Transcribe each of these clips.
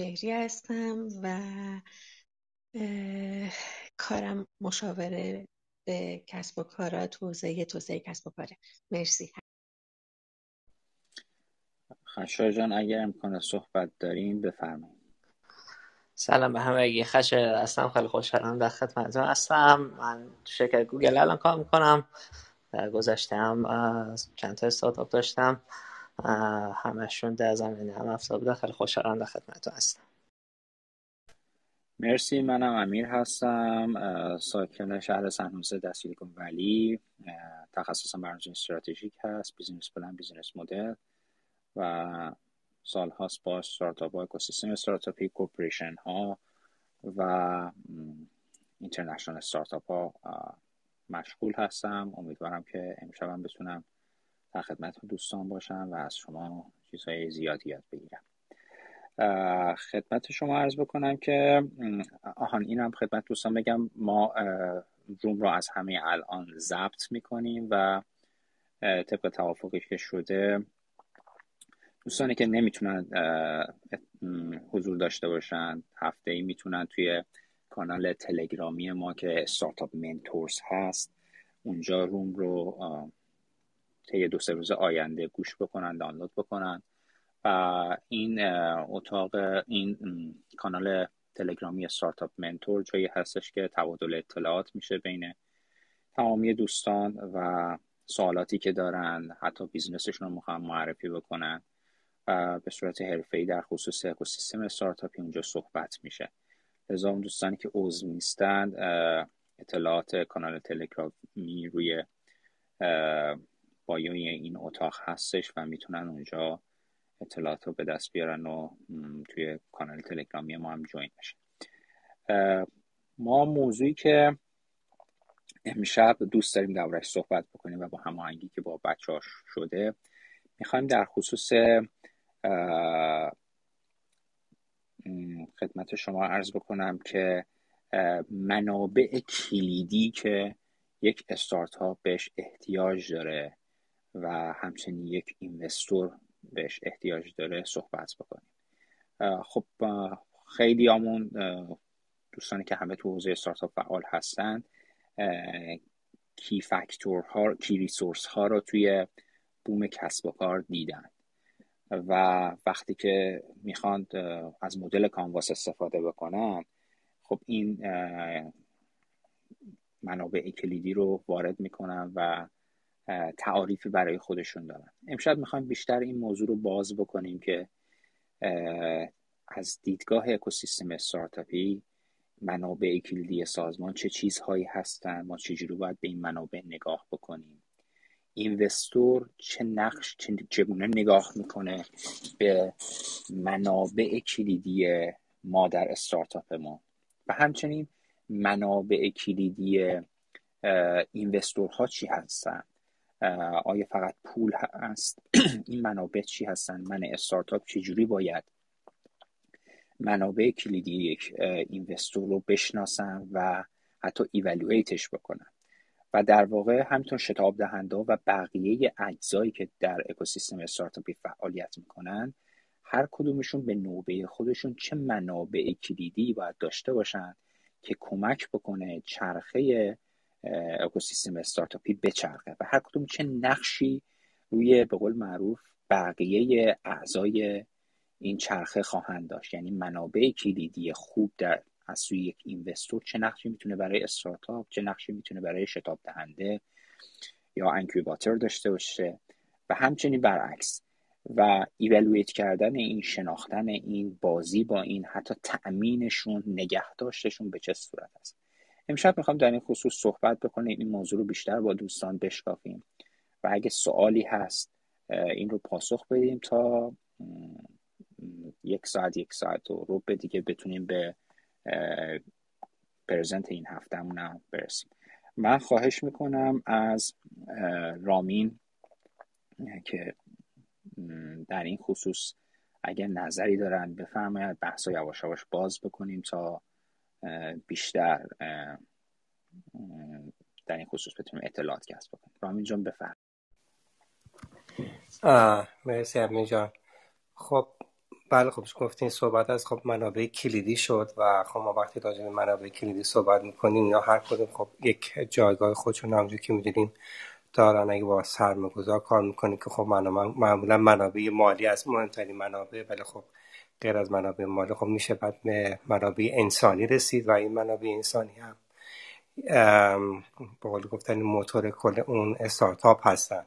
بهری هستم و کارم مشاوره به کسب و کارات توزیع توزیع کسب و کاره. مرسی. خشا جان اگر امکان صحبت داریم بفرمایید. سلام به همه خش هستم. خیلی خوشحالم در خدمتتون هستم. من شرکت گوگل الان کار می‌کنم. در گذشته هم چند تا استارتاپ داشتم. همشون در زمینه نرم افزار بوده خیلی خوشحالم در خدمتتون هستم. مرسی منم امیر هستم ساکن شهر سن‌هوزه در سیلیکون ولی تخصصم برنامه‌نویسی استراتژیک هست business plan business model و سال هاست با استارتاپ ها اکوسیستم استارتاپی corporation ها و international startup ها مشغول هستم. امیدوارم که امشبم بتونم در خدمت دوستان باشم و از شما چیزهای زیادی یاد بگیرم. خدمت شما عرض بکنم که آهان این هم خدمت دوستان بگم ما روم را از همه الان ضبط می‌کنیم و طبق توافقی که شده دوستانی که نمی‌تونن حضور داشته باشن هفته ای می‌تونن توی کانال تلگرامی ما که استارتاپ منتورز هست اونجا روم رو طی دو سه روز آینده گوش بکنن دانلود بکنن. و این اتاق این کانال تلگرامی Startup Mentor جایی هستش که تبادل اطلاعات میشه بین تمامی دوستان و سوالاتی که دارن حتی business شون رو می‌خوان معرفی بکنن. و به صورت حرفه‌ای در خصوص اکوسیستم استارتاپی اونجا صحبت میشه. لذا اون دوستانی که عضو نیستند اطلاعات کانال تلگرامی روی بایوی این اتاق هستش و می‌تونن اونجا اطلاعات رو به دست بیارن و توی کانال تلگرامی ما هم جوین بشن ما موضوعی که امشب دوست داریم دربارش صحبت بکنیم و با هماهنگی که با بچه شده می‌خوایم در خصوص خدمت شما عرض بکنم که منابع کلیدی که یک استارتاپ بهش احتیاج داره و همچنین یک اینوستور بهش احتیاج داره صحبت بکنیم. خب خیلی آمون دوستانی که همه تو حوزه استارتاپ فعال هستن کی فاکتور ها کی ریسورس ها رو توی بوم کسب و کار دیدن. و وقتی که می‌خوان از مدل کانواس استفاده بکنن خب این منابع کلیدی رو وارد می‌کنن و تعاریفی برای خودشون دارن. امشب می‌خوایم بیشتر این موضوع رو باز بکنیم که از دیدگاه اکوسیستم استارتاپی منابع کلیدی سازمان چه چیزهایی هستن ما چجوری باید به این منابع نگاه بکنیم. اینوستور چه نقش چگونه نگاه می‌کنه به منابع کلیدی ما در استارتاپ ما. و همچنین منابع کلیدی اینوستورها چی هستن؟ آیا فقط پول هست؟ این منابع چی هستن؟ من استارتاپ چجوری باید منابع کلیدی یک اینوستور رو بشناسم و حتی ایوالویتش بکنم؟ و در واقع همینطور شتاب دهنده و بقیه اجزایی که در اکوسیستم استارتاپی فعالیت می‌کنن هر کدومشون به نوبه خودشون چه منابع کلیدی باید داشته باشن که کمک بکنه چرخه اکوسیستم استارتاپی بچرخه. و هر کدوم چه نقشی روی به قول معروف بقیه اعضای این چرخه خواهند داشت. یعنی منابع کلیدی خوب در از سوی یک اینوستور چه نقشی می‌تونه برای استارتاپ چه نقشی می‌تونه برای شتاب دهنده یا انکیوباتر داشته باشه. و همچنین برعکس و ایولویت کردن این شناختن این بازی با این حتی تأمینشون نگه داشتشون به چه صورت است؟ امشب می‌خوام در این خصوص صحبت بکنیم. این موضوع رو بیشتر با دوستان بشکافیم و اگه سوالی هست این رو پاسخ بدیم تا یک ساعت یک ساعت و رو دیگه بتونیم به پرزنت این هفته هم برسیم. من خواهش می‌کنم از رامین که در این خصوص اگر نظری دارن بفرمایید بحث یواش یواش باز بکنیم تا بیشتر در این خصوص بتونیم اطلاعات کسب بکنیم. رامین جان بفرم. مرسی امین جان. خب بله خب گفتین صحبت از خب منابع کلیدی شد و خب ما وقتی راجع به منابع کلیدی صحبت می‌کنیم یا هر کدوم خب یک جایگاه خودشون همونجور که می‌دونیم دارن. اگه با سرمایه‌گذار کار می‌کنیم که خب معمولا منابع مالی از مهمترین منابع ولی خب غیر از منابع مالی خب میشه بعد به منابع انسانی رسید و این منابع انسانی هم به قول گفتن موتور کل اون استارتاپ هستن.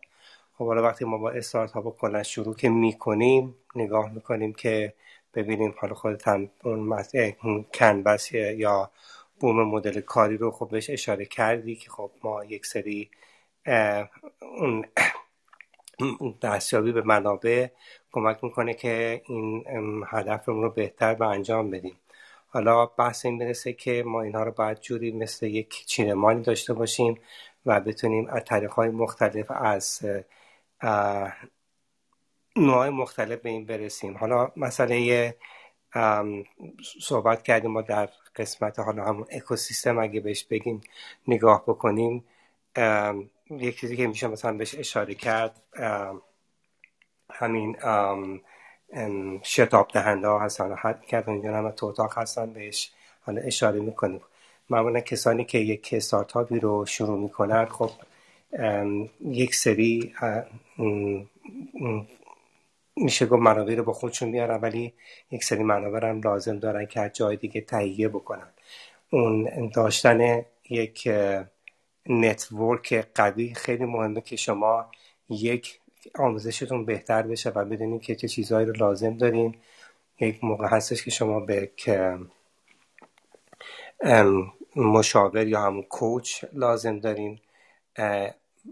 خب حالا وقتی ما با استارتاپ کلا شروع که می‌کنیم نگاه می‌کنیم که ببینیم حالا خودت هم اون کنبس یا بوم مدل کاری رو خب بهش اشاره کردی که خب ما یک سری اون دستیابی به منابع کمک می‌کنه که این هدفمون رو بهتر به انجام بدیم. حالا بحث این برسه که ما اینها رو باید جوری مثل یک چینمانی داشته باشیم و بتونیم از طریق های مختلف از نوع مختلف به این برسیم. حالا مسئله صحبت کردیم ما در قسمت حالا همون اکوسیستم اگه بهش بگیم نگاه بکنیم یک چیزی که میشه مثلا بهش اشاره کرد همین شتاب دهنده ها هستن حد کرد اینجا هم تو اتاق هستن بهش حالا اشاره می‌کنیم. معمولا کسانی که یک استارتاپی رو شروع می‌کنن خب یک سری میشه گفت منابع رو با خودشون میارن ولی یک سری منابع هم لازم دارن که از جای دیگه تهیه بکنن. اون داشتن یک نتورک قوی خیلی مهمه که شما یک آموزشتون بهتر بشه و بدونین که چه چیزهایی رو لازم دارین. یک موقع هستش که شما به مشاور یا همون کوچ لازم دارین.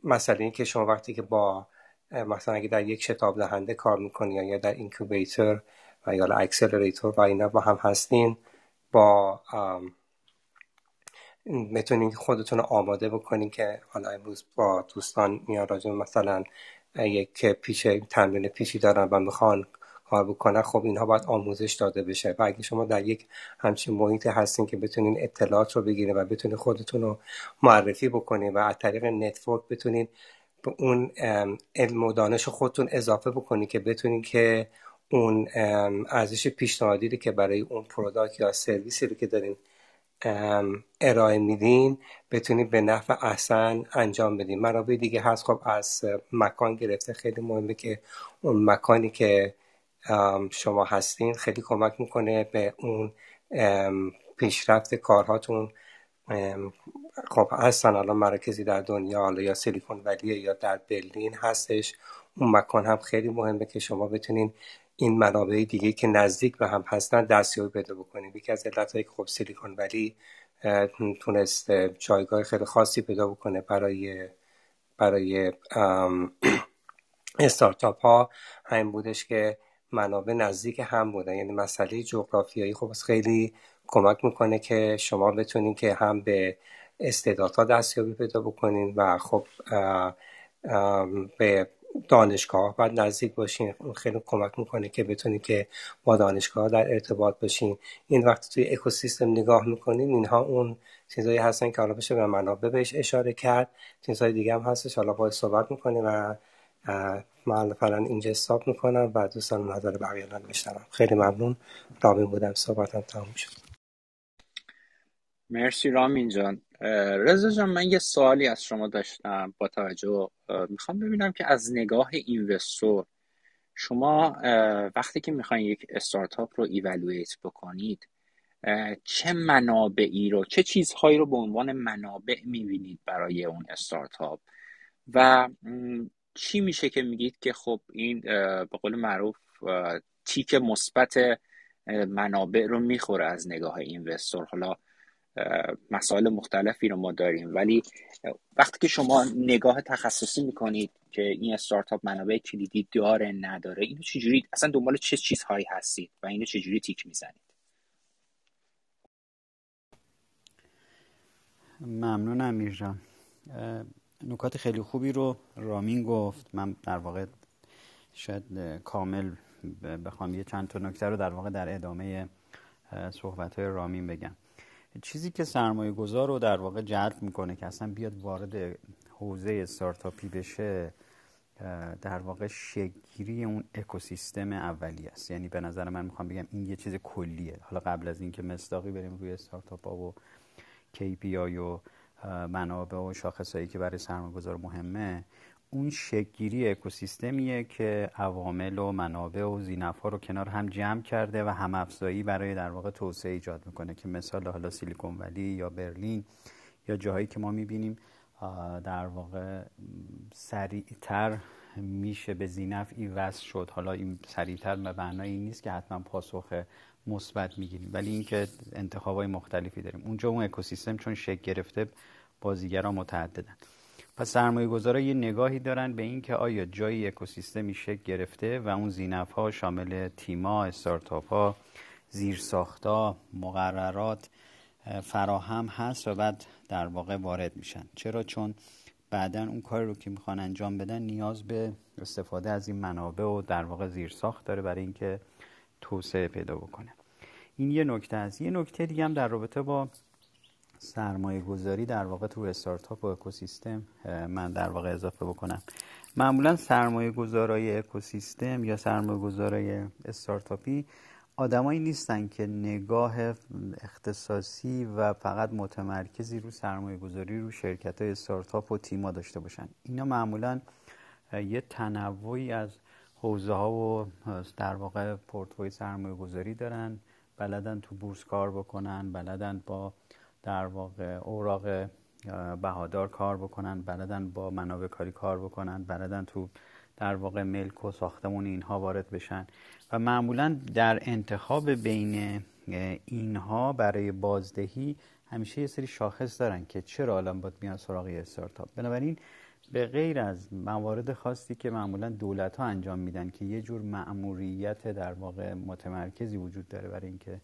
مثلا این که شما وقتی که با مثلا اگه در یک شتاب دهنده کار می‌کنین یا در اینکوبیتر و یا اکسلراتور و اینا با هم هستین با می‌تونین خودتون رو آماده بکنین که حالا امروز با دوستان میان راجع مثلا یک پیش تمرین پیشی دارن و می‌خوان کار بکنن خب اینها باید آموزش داده بشه. و اگه شما در یک همچین محیط هستین که بتونین اطلاعات رو بگیرین و بتونین خودتون رو معرفی بکنین و از طریق network بتونین به اون علم و دانش خودتون اضافه بکنین که بتونین که اون ارزش پیشنهادی که برای اون product یا سرویسی رو که دارین ارائه میدین بتونید به نفع احسن انجام بدین. منابع دیگه هست. خب از مکان گرفته خیلی مهمه که اون مکانی که شما هستین خیلی کمک می‌کنه به اون پیشرفت کارهاتون. خب هستن الان مراکزی در دنیا حالا یا سیلیکون ولی یا در برلین هستش. اون مکان هم خیلی مهمه که شما بتونین این منابع دیگه که نزدیک به هم هستن دستیابی پیدا بکنیم. یکی از علتهایی که خب سیلیکون ولی تونست جایگاه خیلی خاصی پیدا بکنه برای برای استارتاپ ها همین بودش که منابع نزدیک هم بودن. یعنی مسئله جغرافیایی خب خیلی کمک می‌کنه که شما بتونین که هم به استعدادها دستیابی پیدا بکنین و خب به دانشگاه باید نزدیک باشین خیلی کمک می‌کنه که بتونید که با دانشگاه در ارتباط باشین. این وقتی توی اکوسیستم نگاه می‌کنین اینها اون چیزایی هستن که حالا بشه به منابع بهش اشاره کرد. چیزهای دیگه هم هستش. حالا باید صحبت می‌کنیم و من فعلا اینجا استاپ می‌کنم و دوستان نظر بقیه رو بشنوم. خیلی ممنون. رامین بودم. صحبتم تموم شد. مرسی رامین جان. رضا جان من یه سوالی از شما داشتم با توجه می‌خوام ببینم که از نگاه اینوستور شما وقتی که می‌خواین یک استارتاپ رو ایوالویت بکنید چه منابعی رو چه چیزهایی رو به عنوان منابع می‌بینید برای اون استارتاپ؟ و چی میشه که میگید که خب این به قول معروف تیک مثبت منابع رو می‌خوره از نگاه اینوستور؟ حالا مسائل مختلفی رو ما داریم. ولی وقتی که شما نگاه تخصصی می‌کنید که این استارتاپ منابع کلیدی داره نداره اینو چجوری اصلا دنبال چه چیزهایی هستید و اینو چجوری تیک می‌زنید؟ ممنونم امیر نکات خیلی خوبی رو رامین گفت. من در واقع شاید کامل بخوام یه چند تا نکته رو در واقع در ادامه صحبت های رامین بگم. چیزی که سرمایه گذار رو در واقع جلب می‌کنه که اصلا بیاد وارد حوزه استارتاپی بشه در واقع شگیری اون اکوسیستم اولی است. یعنی به نظر من می‌خوام بگم این یه چیز کلیه. حالا قبل از اینکه مصداقی بریم روی استارتاپ ها و KPI و منابع و شاخصهایی که برای سرمایه‌گذار مهمه اون شگیری اکوسیستمیه که عوامل و منابع و زینف ها رو کنار هم جمع کرده و هم افزایی برای در واقع توسعه ایجاد می‌کنه. که مثال حالا سیلیکون ولی یا برلین یا جاهایی که ما می‌بینیم در واقع سریعتر میشه به زینف این وصل شد. حالا این سریعتر به معنای این نیست که حتما پاسخ مثبت می‌گیریم. ولی اینکه انتخابای مختلفی داریم. اونجا اون اکوسیستم چون شکل گرفته بازیگرا متعددن. پس سرمایه گذارا یه نگاهی دارن به اینکه آیا جایی اکوسیستمی شکل گرفته و اون زینف ها شامل تیما استارتاپ ها زیرساختا مقررات فراهم هست و بعد در واقع وارد میشن. چرا؟ چون بعدا اون کار رو که می‌خوان انجام بدن نیاز به استفاده از این منابع و در واقع زیرساخت داره برای اینکه توسعه پیدا بکنه. این یه نکته است. یه نکته دیگه هم در رابطه با سرمایه گذاری در واقع تو استارتاپ و اکوسیستم من در واقع اضافه بکنم. معمولا سرمایه گذارای اکوسیستم یا سرمایه گذارای استارتاپی آدمایی نیستن که نگاه اختصاصی و فقط متمرکزی رو سرمایه گذاری رو شرکت های استارتاپ و تیما داشته باشن. اینا معمولا یه تنوعی از حوزه ها و در واقع پورتفوی سرمایه گذاری دارن. بلدن تو بورس کار بکنن بلدن با در واقع اوراق بهادار کار بکنن بلدن با منابع کاری کار بکنن بلدن تو در واقع ملک و ساختمون اینها وارد بشن. و معمولا در انتخاب بین اینها برای بازدهی همیشه یه سری شاخص دارن که چرا الان باید میان سراغ استارتاپ. بنابراین به غیر از موارد خاصی که معمولا دولت ها انجام میدن که یه جور معموریت در واقع متمرکزی وجود داره برای اینکه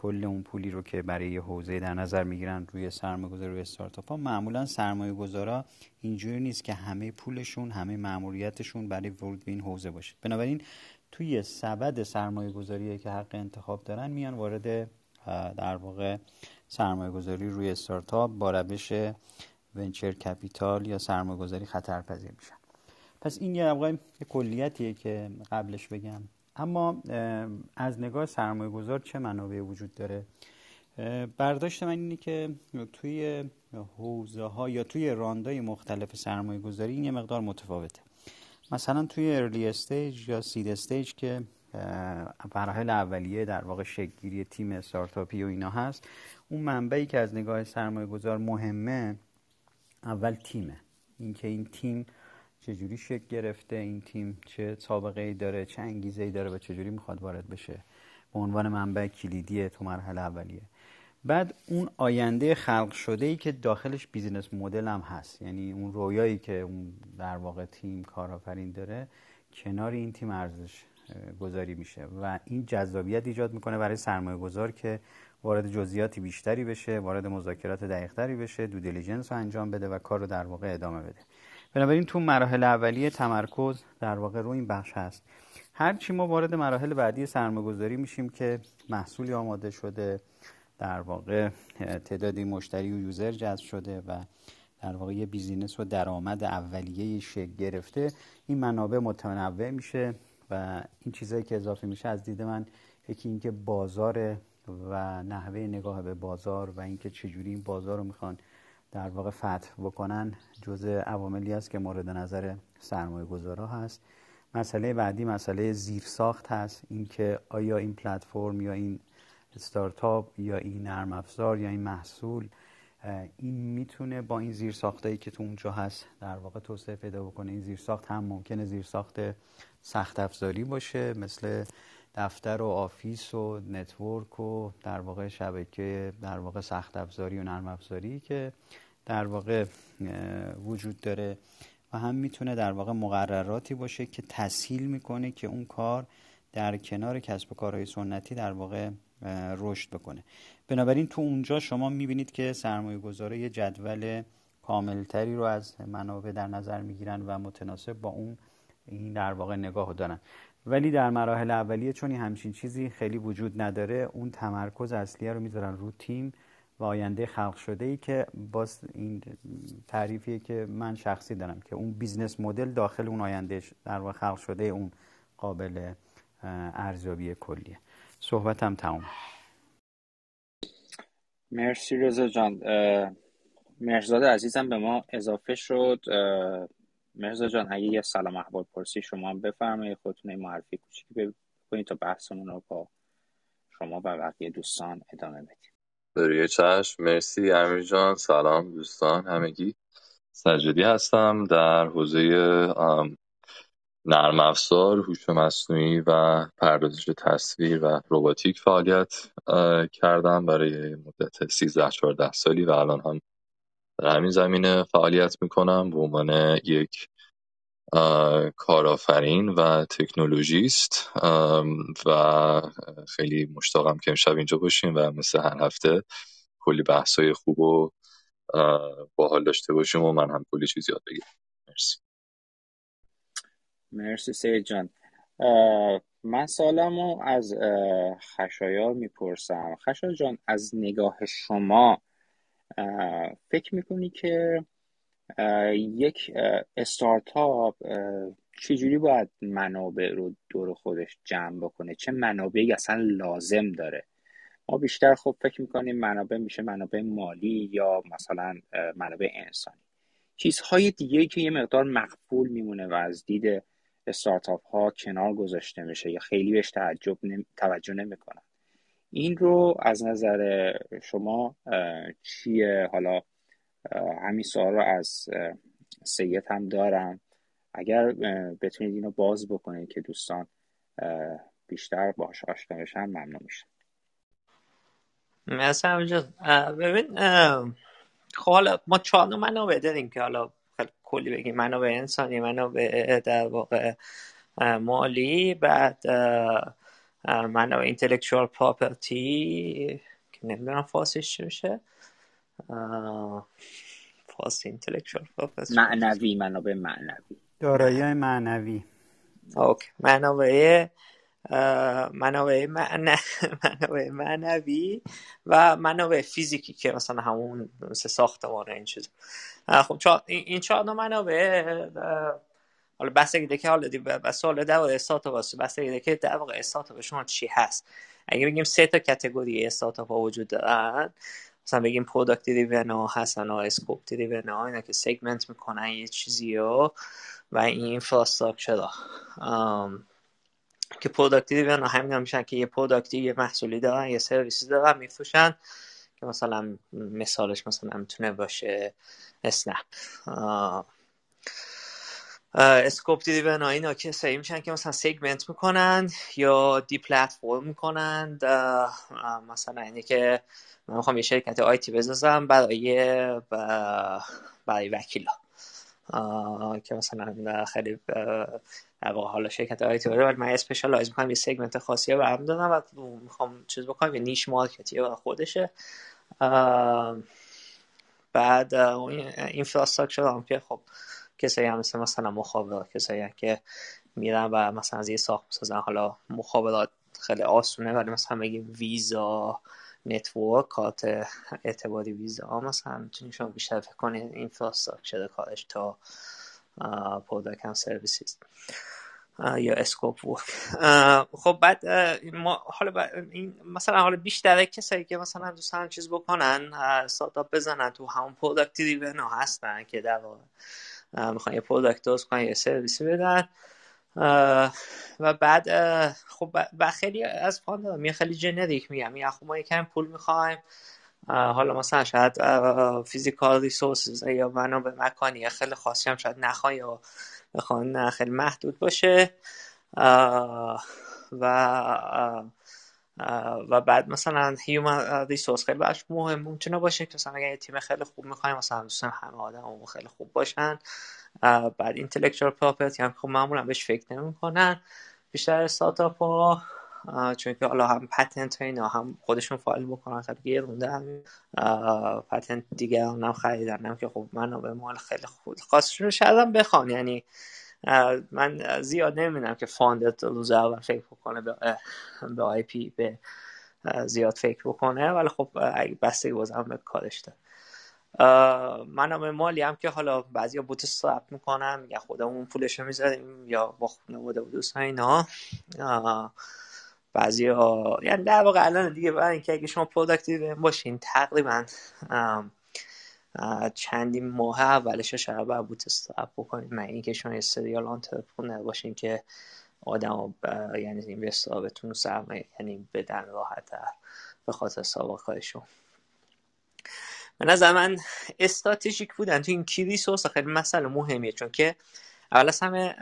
کل اون پولی رو که برای یه حوزه در نظر می‌گیرن روی سرمایه گذاری روی استارتاپ ها معمولا سرمایه گذارا اینجوری نیست که همه پولشون همه معمولیتشون برای ورود به این حوزه باشه. بنابراین توی سبد سرمایه گذاری که حق انتخاب دارن میان وارد در واقع سرمایه گذاری روی استارتاپ با روش venture capital یا سرمایه گذاری خطرپذیر میشن. پس این یه کلیتیه که قبلش بگم. اما از نگاه سرمایه گذار چه منابعی وجود داره؟ برداشت من اینه که توی حوزه ها یا توی round ای مختلف سرمایه گذاری این یه مقدار متفاوته. مثلا توی early stage یا seed stage که مراحل اولیه در واقع شکلگیری تیم استارتاپی و اینا هست اون منبعی که از نگاه سرمایه گذار مهمه اول تیمه. اینکه این تیم چجوری شکل گرفته این تیم؟ چه سابقه ای داره؟ چه انگیزه ای داره؟ و چجوری می‌خواد وارد بشه؟ به عنوان منبع کلیدی تو مرحله اولیه. بعد اون آینده خلق شده ای که داخلش بیزینس مدل هم هست. یعنی اون رویایی که اون در واقع تیم کارآفرین داره کنار این تیم ارزش گذاری میشه. و این جذابیت ایجاد می‌کنه برای سرمایه گذار که وارد جزئیاتی بیشتری بشه وارد مذاکرات دقیقتری بشه due diligence رو انجام بده و کار رو در واقع ادامه بده. بنابراین تو مراحل اولیه تمرکز در واقع رو این بخش هست. هرچی ما وارد مراحل بعدی سرمایه‌گذاری میشیم که محصولی آماده شده در واقع تعدادی مشتری و user جذب شده و در واقع یه business و درآمد اولیه شکل گرفته این منابع متنوع میشه و این چیزایی که اضافه میشه از دید من یکی اینکه بازار و نحوه نگاه به بازار و اینکه چجوری این بازار رو می‌خوان در واقع فتح بکنن جزء عواملی است که مورد نظر سرمایه گذارا هست. مسئله بعدی مسئله زیرساخت هست. اینکه آیا این پلتفرم یا این استارتاپ یا این نرم افزار یا این محصول این می‌تونه با این زیرساختایی که تو اونجا هست در واقع توسعه پیدا بکنه. این زیرساخت هم ممکنه زیرساخت سخت افزاری باشه مثل دفتر و office و network و در واقع شبکه در واقع سخت افزاری و نرم افزاری که در واقع وجود داره و هم می‌تونه در واقع مقرراتی باشه که تسهیل می‌کنه که اون کار در کنار کسب و کارهای سنتی در واقع رشد بکنه. بنابراین تو اونجا شما می‌بینید که سرمایه گذاره یه جدول کاملتری رو از منابع در نظر می‌گیرن و متناسب با اون این در واقع نگاه دارن. ولی در مراحل اولیه چون همچین چیزی خیلی وجود نداره اون تمرکز اصلیه رو می‌ذارن رو تیم و آینده خلق شده ای که باز این تعریفیه که من شخصی دارم که اون business model داخل اون آینده در واقع خلق شده اون قابل ارزیابی کلیه. صحبتم تموم. مرسی رضا جان. مرزاد عزیزم به ما اضافه شد. مرزا جان اگه یه سلام احوال پرسی شما هم بفرمایید خودتون معرفی کوچیکی بکنید تا بحثمون رو با شما و بقیه دوستان ادامه بدیم. بروی چشم. مرسی. امیر جان سلام دوستان همگی. سجدی هستم در حوزه نرم افزار هوش مصنوعی و پردازش تصویر و روباتیک فعالیت کردم برای مدت 13 14 سالی و الان هم در همین زمینه فعالیت می‌کنم. به عنوان یک کارآفرین و تکنولوژیست و خیلی مشتاقم که امشب اینجا باشیم و مثل هر هفته کلی بحثای خوب و باحال داشته باشیم و من هم کلی چیز یاد بگیرم. مرسی. مرسی سید جان. من سالمو از خشایار می‌پرسم. خشایار جان از نگاه شما فکر می‌کنی که یک استارتاپ چجوری باید منابع رو دور خودش جمع بکنه؟ چه منابعی اصلا لازم داره؟ ما بیشتر خب فکر می‌کنیم منابع میشه منابع مالی یا مثلا منابع انسانی. چیزهای دیگه که یه مقدار مقبول میمونه و از دید استارتاپ ها کنار گذاشته میشه یا خیلی بهش تعجب توجه نمی‌کنن. این رو از نظر شما چیه؟ حالا همین سوال رو از سید هم دارم. اگر بتونید اینو باز بکنید که دوستان بیشتر باش آشنا بشن ممنون میشم. مثلا ببین خب حالا ما چهار منابع داریم که حالا کلی بگیم. منابع انسانی منابع در واقع مالی بعد منابع اینتלקچوال پراپرتی که نمی‌دونم فارسیش چی میشه. فارسی اینتלקچوال معنوی منابع معنوی. دارایی معنوی. اوکی. منابع منابع منابع معنوی و منابع فیزیکی که مثلا همون مثل ساختمان این چیز. خب این چهار منابع حالا بحث دیگه که حالا بس حالا در واقع استارتاپ واسه بحث دیگه که در واقع استارتاپ شما چی هست؟ اگه بگیم سه تا category استارتاپ ها وجود دارن مثلا بگیم product driven ها هستن ها scope driven ها اینا که segment می‌کنن یه چیزی رو و این infrastructure که product driven ها همین هم میشن که یه product ی یه محصولی دارن یه سرویسی دارن میفروشن. که مثلا مثالش مثلا می‌تونه باشه. اسنپ scope driven ها اینا که سعی میشن که مثلا segment می‌کنن یا de-platform می‌کنن. مثلا اینه که من می‌خوام یه شرکت IT بزنم برای برای وکیلا. که مثلا خیلی در واقع حالا شرکت IT داره ولی من specialize می‌کنم یه segment خاصی رو برم دارم و می‌خوام چیز بکنم یه niche market ی خودشه. بعد این infrastructure هم که خب کسایی هم مثل مثلا مخابرات کسایی هم که میرن و مثلا از یه ساخت می‌سازن. حالا مخابرات خیلی آسونه ولی مثلا بگیم ویزا network کارت اعتباری ویزا مثلا می‌تونی شما بیشتر فکر کنید. infrastructure کارش تا product هم یا scope work خب بعد ما حالا این مثلا حالا بیشتر کسایی که مثلا دوستان چیز بکنن استارتاپ بزنن تو همون product driven هستن که در می‌خوان یه product درست کنن یه سرویسی بدن. و بعد خب و خیلی از founder ها میگه خیلی generic میگم. میگه خب ما یکم پول می‌خوایم. حالا مثلا شاید physical resources یا منابع مکانی خیلی خاصی هم شاید نخواه یا بخوان خیلی محدود باشه. و و بعد مثلا human resource خیلی براش مهم. می‌تونه باشه که مثلا اگر یه تیم خیلی خوب می‌خوایم مثلا دوستان همه آدم خیلی خوب باشن. بعد اینتלקچوال پراپرتی هم خب معمولا بهش فکر نمی‌کنن. بیشتر استارتاپ ها چون که حالا هم patent اینا هم خودشون فایل بکنن خیلی گرونه هم patent دیگه هم خریدن. هم که خب من به مال خیلی خود خواستشون شاید هم بخوان یعنی من زیاد نمی‌دونم که founder روز اول فکر کنه به IP به زیاد فکر بکنه ولی خب بستگی بازم به کارش داره. منابع مالی هم که حالا بعضی bootstrap می‌کنن یا خودمون پولش رو می‌ذاریم یا با خانواده و دوستان اینا. بعضی ها یعنی در واقع الان دیگه برای اینکه اگه شما product driven باشین تقریبا چندین ماه اولش شاید باید bootstrap بکنید. من اینکه شما یه serial entrepreneur باشین که آدم یعنی investor بهتون سرمایه یعنی بدن راحت به خاطر سابقهشون به نظر من استراتژیک بودن. تو این کی ریسورس خیلی مسئله مهمیه. چون که اول از همه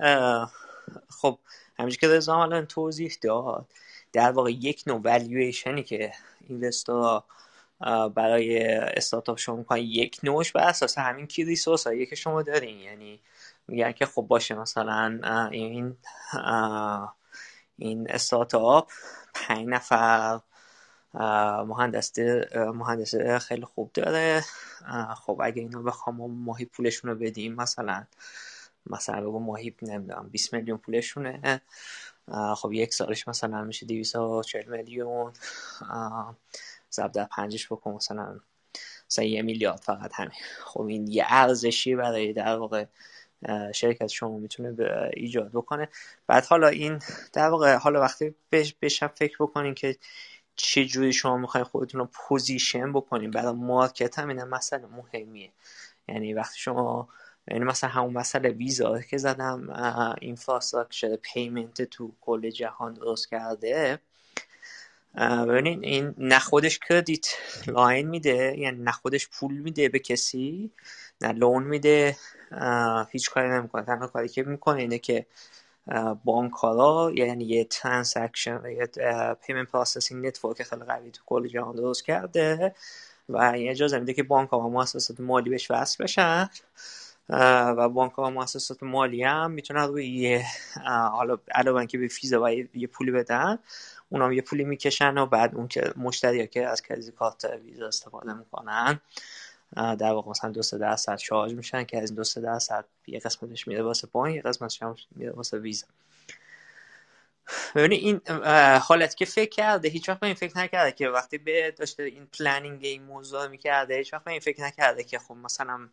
خب همینجور که رضا الان توضیح داد در واقع یک نوع والویشنی که اینوستورها برای استارتاپ شما می‌کنن یک نوعش بر اساس همین کی ریسورس هایی که شما دارین. یعنی میگن که خب باشه مثلا این این استارتاپ پنج نفر مهندس مهندس خیلی خوب داره. خب اگه اینو بخوام ماهی پولشون رو بدیم مثلا مثلا بگو ماهی نمی‌دونم 20 میلیون پولشونه. خب یک سالش مثلا میشه 240 میلیون. ضرب در پنجش بکن مثلا مثلا یه میلیارد فقط همین. خب این یه ارزشی برای در واقع شرکت شما می‌تونه ایجاد بکنه. بعد حالا این در واقع حالا وقتی بشم فکر بکنین که چه جوری شما می‌خواین خودتون رو position بکنین. برای market هم این مسئله مهمیه. یعنی وقتی شما یعنی مثلا همون مسئله ویزا که زدم infrastructure payment تو کل جهان درست کرده ببینین این نه خودش credit line میده یعنی نه خودش پول میده به کسی نه loan میده. هیچ کاری نمی‌کنه. تنها کاری که می‌کنه اینه که بانک ها یعنی یه transaction یه payment processing network خیلی قوی تو کل جهان درست کرده و این اجازه میده که بانک ها و مؤسسات مالی بهش وصل بشن. و بانک ها و مؤسسات مالی هم می‌تونن روی یه حالا علاوه که به ویزا و یه پولی بدن اونا یه پولی می‌کشن و بعد اون که مشتری که از credit کارت ویزا استفاده می‌کنن در واقع مثلا دو درصد شارژ میشن که از این دو سه درصد یه قسمتش میره واسه بانک یه قسمتش هم میره واسه ویزا. ببینید این حالت که فکر کرده هیچ وقت این فکر نکرده که وقتی به داشته این planning این موضوع می‌کرده هیچ وقت این فکر نکرده که خب مثلا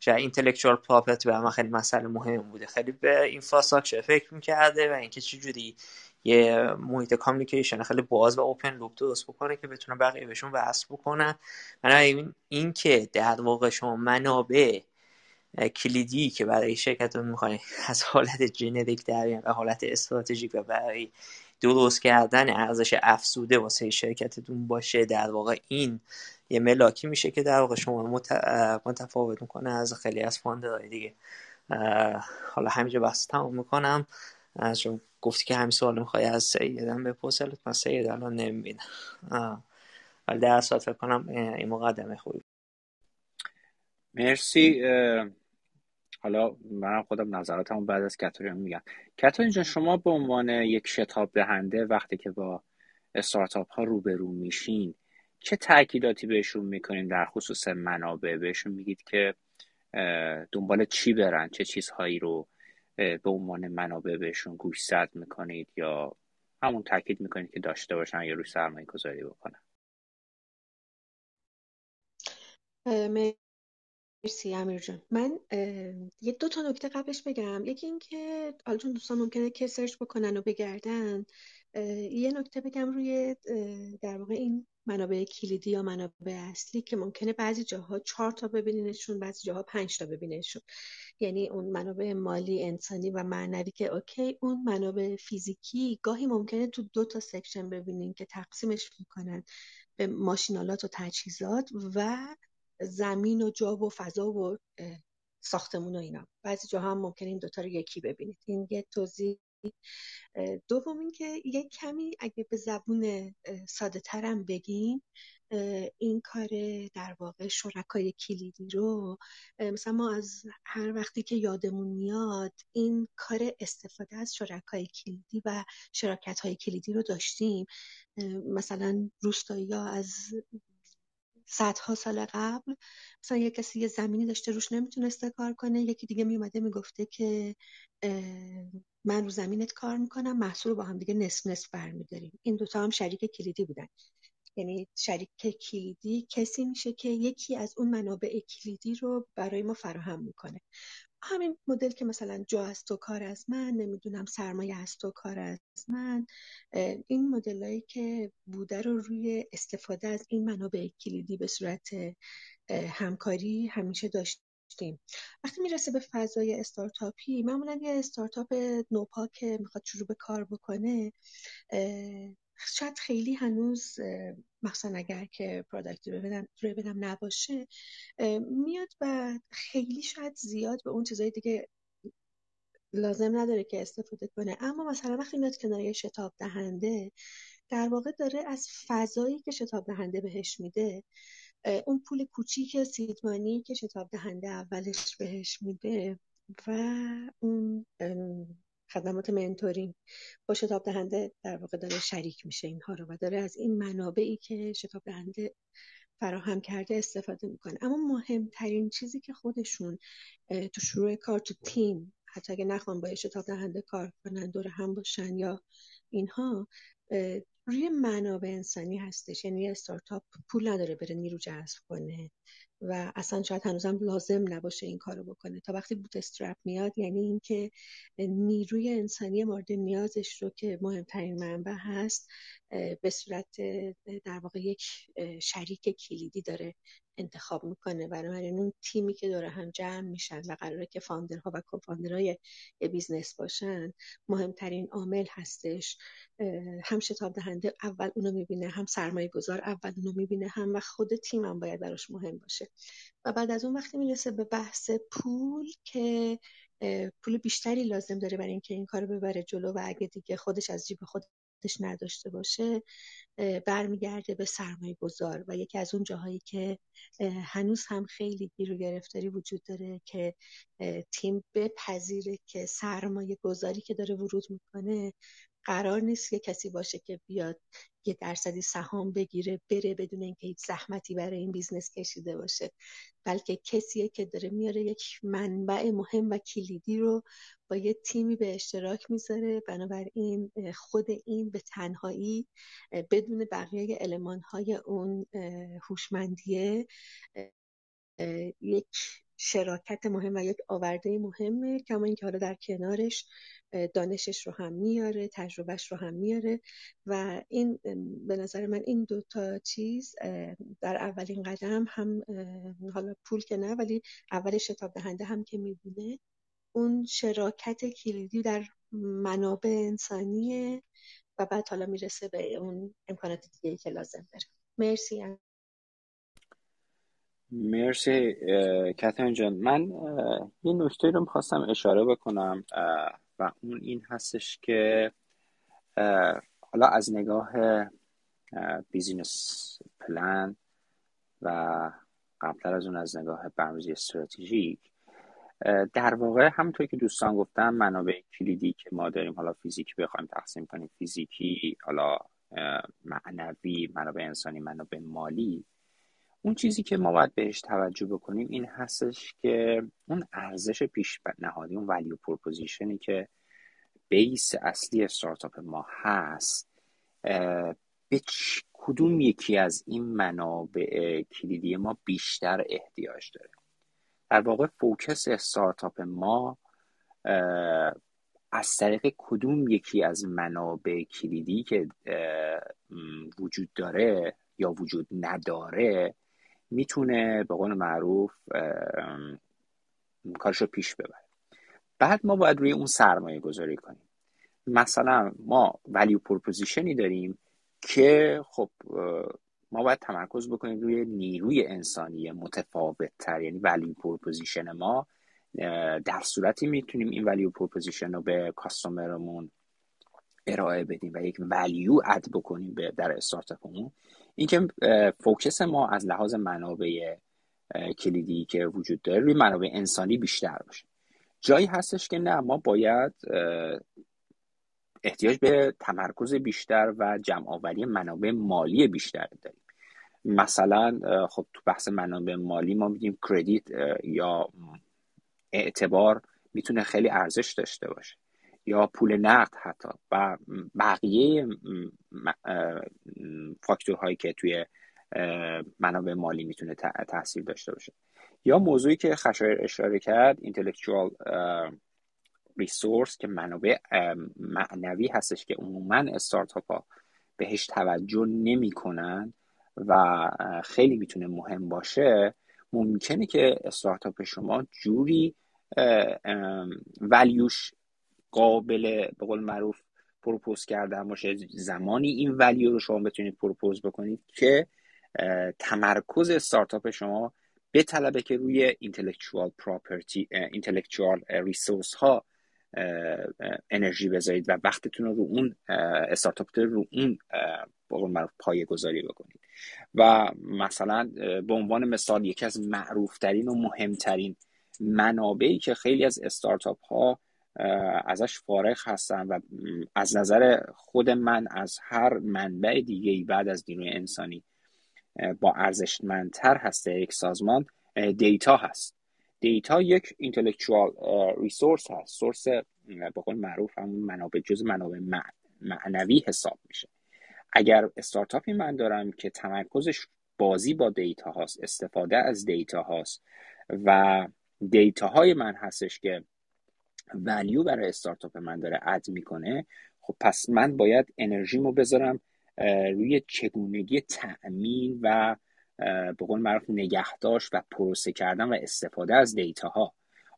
شاید اینتלקچوال پراپرتی به خیلی مسئله مهم بوده. خیلی به infrastructure فکر می‌کرده و اینکه چجوری یه محیط communication خیلی باز و open loop درست بکنه که بتونه بقیه بهشون وصل بکنن من این که در واقع شما منابع کلیدی که برای شرکت رو می‌خواین از حالت جنریک در و حالت استراتژیک و برای درست کردن ارزش افزوده واسه شرکتتون باشه در واقع این یه ملاکی میشه که در واقع شما متفاوت می‌کنه از خیلی از فاندرهای دیگه. حالا همینجا بحث تمام می‌کنم. چون گفتی که همین سوال می‌خوای از سیدم بپرسه لطفا سید الان نمی‌بینم. ولی در ساعت فکر کنم این مقدمه خوبی. مرسی. حالا من خودم نظراتمو بعد از کتاریان میگم. کتاریان جان شما به عنوان یک شتاب دهنده وقتی که با استارتاپ ها روبرو میشین چه تاکیداتی بهشون می‌کنین در خصوص منابع؟ بهشون میگید که دنبال چی برن؟ چه چیزهایی رو به عنوان منابع بهشون گوشزد می‌کنید یا همون تاکید می‌کنید که داشته باشن یا روی سرمایه گذاری بکنن مرسی امیر جان. من یه دو تا نکته قبلش بگم. یکی اینکه حالا چون دوستان ممکنه که search بکنن و بگردن یه نکته بگم روی در واقع این منابع کلیدی یا منابع اصلی که ممکنه بعضی جاها چهار تا ببینینشون بعضی جاها پنج تا ببینینشون. یعنی اون منابع مالی انسانی و معنوی که اوکی. اون منابع فیزیکی گاهی ممکنه تو دو تا section ببینین که تقسیمش می‌کنن به ماشینالات و تجهیزات و زمین و جا و فضا و ساختمون و اینا. بعضی جاها هم ممکنه این دوتا رو یکی ببینید. این یه توضیح دوم اینکه یه کمی اگه به زبون ساده ترم بگیم این کار در واقع شرکای کلیدی رو مثلا ما از هر وقتی که یادمون میاد این کار استفاده از شرکای کلیدی و شراکت های کلیدی رو داشتیم. مثلا روستایی ها از صدها سال قبل مثلا یه کسی یه زمینی داشته روش نمی‌تونسته کار کنه. یکی دیگه میومده می‌گفته که من رو زمینت کار می‌کنم محصول با هم دیگه نصف نصف برمیداریم. این دوتا هم شریک کلیدی بودن. یعنی شریک کلیدی کسی میشه که یکی از اون منابع کلیدی رو برای ما فراهم می‌کنه. همین مدل که مثلا جا از تو کار از من نمی‌دونم سرمایه از تو کار از من این مدلایی که بوده رو روی استفاده از این منابع کلیدی به صورت همکاری همیشه داشتیم وقتی می‌رسه به فضای استارتاپی معمولا یه استارتاپ نوپا که می‌خواد شروع به کار بکنه شاید خیلی هنوز مثلا اگر که product بدم نباشه میاد و خیلی شاید زیاد به اون چیزای دیگه لازم نداره که استفاده کنه. اما مثلا وقتی میاد کنار یه شتاب دهنده در واقع داره از فضایی که شتاب دهنده بهش میده اون پول کوچیک سیدمانی که شتاب دهنده اولش بهش میده و اون خدمات منتورینگ با شتاب دهنده در واقع داره شریک میشه. اینها رو و داره از این منابعی که شتاب دهنده فراهم کرده استفاده می‌کنه. اما مهمترین چیزی که خودشون تو شروع کار تو تیم حتی اگه نخوان با شتاب دهنده کار کنن دور هم باشن یا اینها روی منابع انسانی هستش. یعنی استارتاپ پول نداره بره نیرو جذب کنه و اصلا شاید هنوزم لازم نباشه این کارو بکنه. تا وقتی بوت استرپ میاد یعنی اینکه نیروی انسانی مورد نیازش رو که مهمترین منبع هست به صورت در واقع یک شریک کلیدی داره. انتخاب می‌کنه. بنابراین اون تیمی که داره هم جمع میشن و قراره که founder ها و co-founder های business باشن مهمترین عامل هستش. هم شتاب دهنده اول اونو می‌بینه هم سرمایه گذار اول اونو می‌بینه هم و خود تیم هم باید براش مهم باشه. و بعد از اون وقتی می‌رسه به بحث پول که پول بیشتری لازم داره برای اینکه این کارو ببره جلو و اگه دیگه خودش از جیب خودش نداشته باشه برمیگرده به سرمایه گذار. و یکی از اون جاهایی که هنوز هم خیلی گیر و گرفتاری وجود داره که تیم بپذیره که سرمایه گذاری که داره ورود می‌کنه قرار نیست که کسی باشه که بیاد یه درصدی سهام بگیره بره بدون اینکه هیچ زحمتی برای این business کشیده باشه. بلکه کسیه که داره میاره یک منبع مهم و کلیدی رو با یه تیمی به اشتراک می‌ذاره. بنابراین خود این به تنهایی بدون بقیه علمان های اون هوشمندیه یک شراکت مهم و یک آورده مهمه کما اینکه حالا در کنارش دانشش رو هم میاره تجربهش رو هم میاره و این به نظر من این دو تا چیز در اولین قدم هم حالا پول که نه ولی اول شتاب دهنده هم که می‌بینه اون شراکت کلیدی در منابع انسانیه و بعد حالا می‌رسه به اون امکانات دیگه که لازم داره. مرسی. مرسی کترین جان. من یه نکته رو می‌خواستم اشاره بکنم و اون این هستش که حالا از نگاه business plan و قبلتر از اون از نگاه برنامه‌ریزی استراتژیک در واقع همونطور که دوستان گفتن منابع کلیدی که ما داریم حالا فیزیکی بخوایم تقسیم کنیم فیزیکی حالا معنوی منابع انسانی منابع مالی اون چیزی که ما باید بهش توجه بکنیم این هستش که اون ارزش پیشنهادی اون value proposition ی که بیس اصلی استارتاپ ما هست به کدوم یکی از این منابع کلیدی ما بیشتر احتیاج داره؟ در واقع فوکس استارتاپ ما از طریق کدوم یکی از منابع کلیدی که وجود داره یا وجود نداره می‌تونه به قول معروف کارشو پیش ببره. بعد ما باید روی اون سرمایه گذاری کنیم. مثلا ما value proposition ی داریم که خب ما باید تمرکز بکنیم روی نیروی انسانی متفاوت تر یعنی value proposition ما در صورتی می‌تونیم این ولیو پروپوزیشن رو به customer مون ارائه بدیم و یک value add بکنیم در استارتاپمون. اینکه focus ما از لحاظ منابع کلیدی که وجود داره روی منابع انسانی بیشتر باشه. جایی هستش که نه ما باید احتیاج به تمرکز بیشتر و جمع آوری منابع مالی بیشتر داریم. مثلا خب تو بحث منابع مالی ما میگیم کردیت یا اعتبار می‌تونه خیلی ارزش داشته باشه. یا پول نقد حتی و بقیه فاکتورهایی که توی منابع مالی می‌تونه تاثیر داشته باشه. یا موضوعی که خشایر اشاره کرد intellectual ریسورس که منابع معنوی هستش که عموما استارتاپ ها بهش توجه نمی‌کنن و خیلی می‌تونه مهم باشه ممکنه که استارتاپ شما جوری ولیوش قابل به قول معروف پروپوز کردن باشه. زمانی این ولیو رو شما بتونید پروپوز بکنید که تمرکز استارتاپ شما به طلبه که روی اینتلیکچوال پراپرتی اینتلیکچوال ریسورس ها انرژی بذارید و وقتتون رو اون استارتاپ رو اون به پایه گذاری بکنید. و مثلا به عنوان مثال یکی از معروفترین و مهمترین منابعی که خیلی از استارتاپ ها ازش فارغ هستن و از نظر خود من از هر منبع دیگه بعد از نیروی انسانی با ارزشمندتر هسته یک سازمان data هست. data یک intellectual resource هست. source به قول معروف هم منابع جز منابع معنوی حساب میشه. اگر استارتاپی من دارم که تمرکزش بازی با data هاست استفاده از data هاست و data های من هستش که value برای استارتاپ من داره add می‌کنه خب پس من باید انرژیمو بذارم روی چگونگی تأمین و به قول معروف نگهداشت و process کردن و استفاده از data ها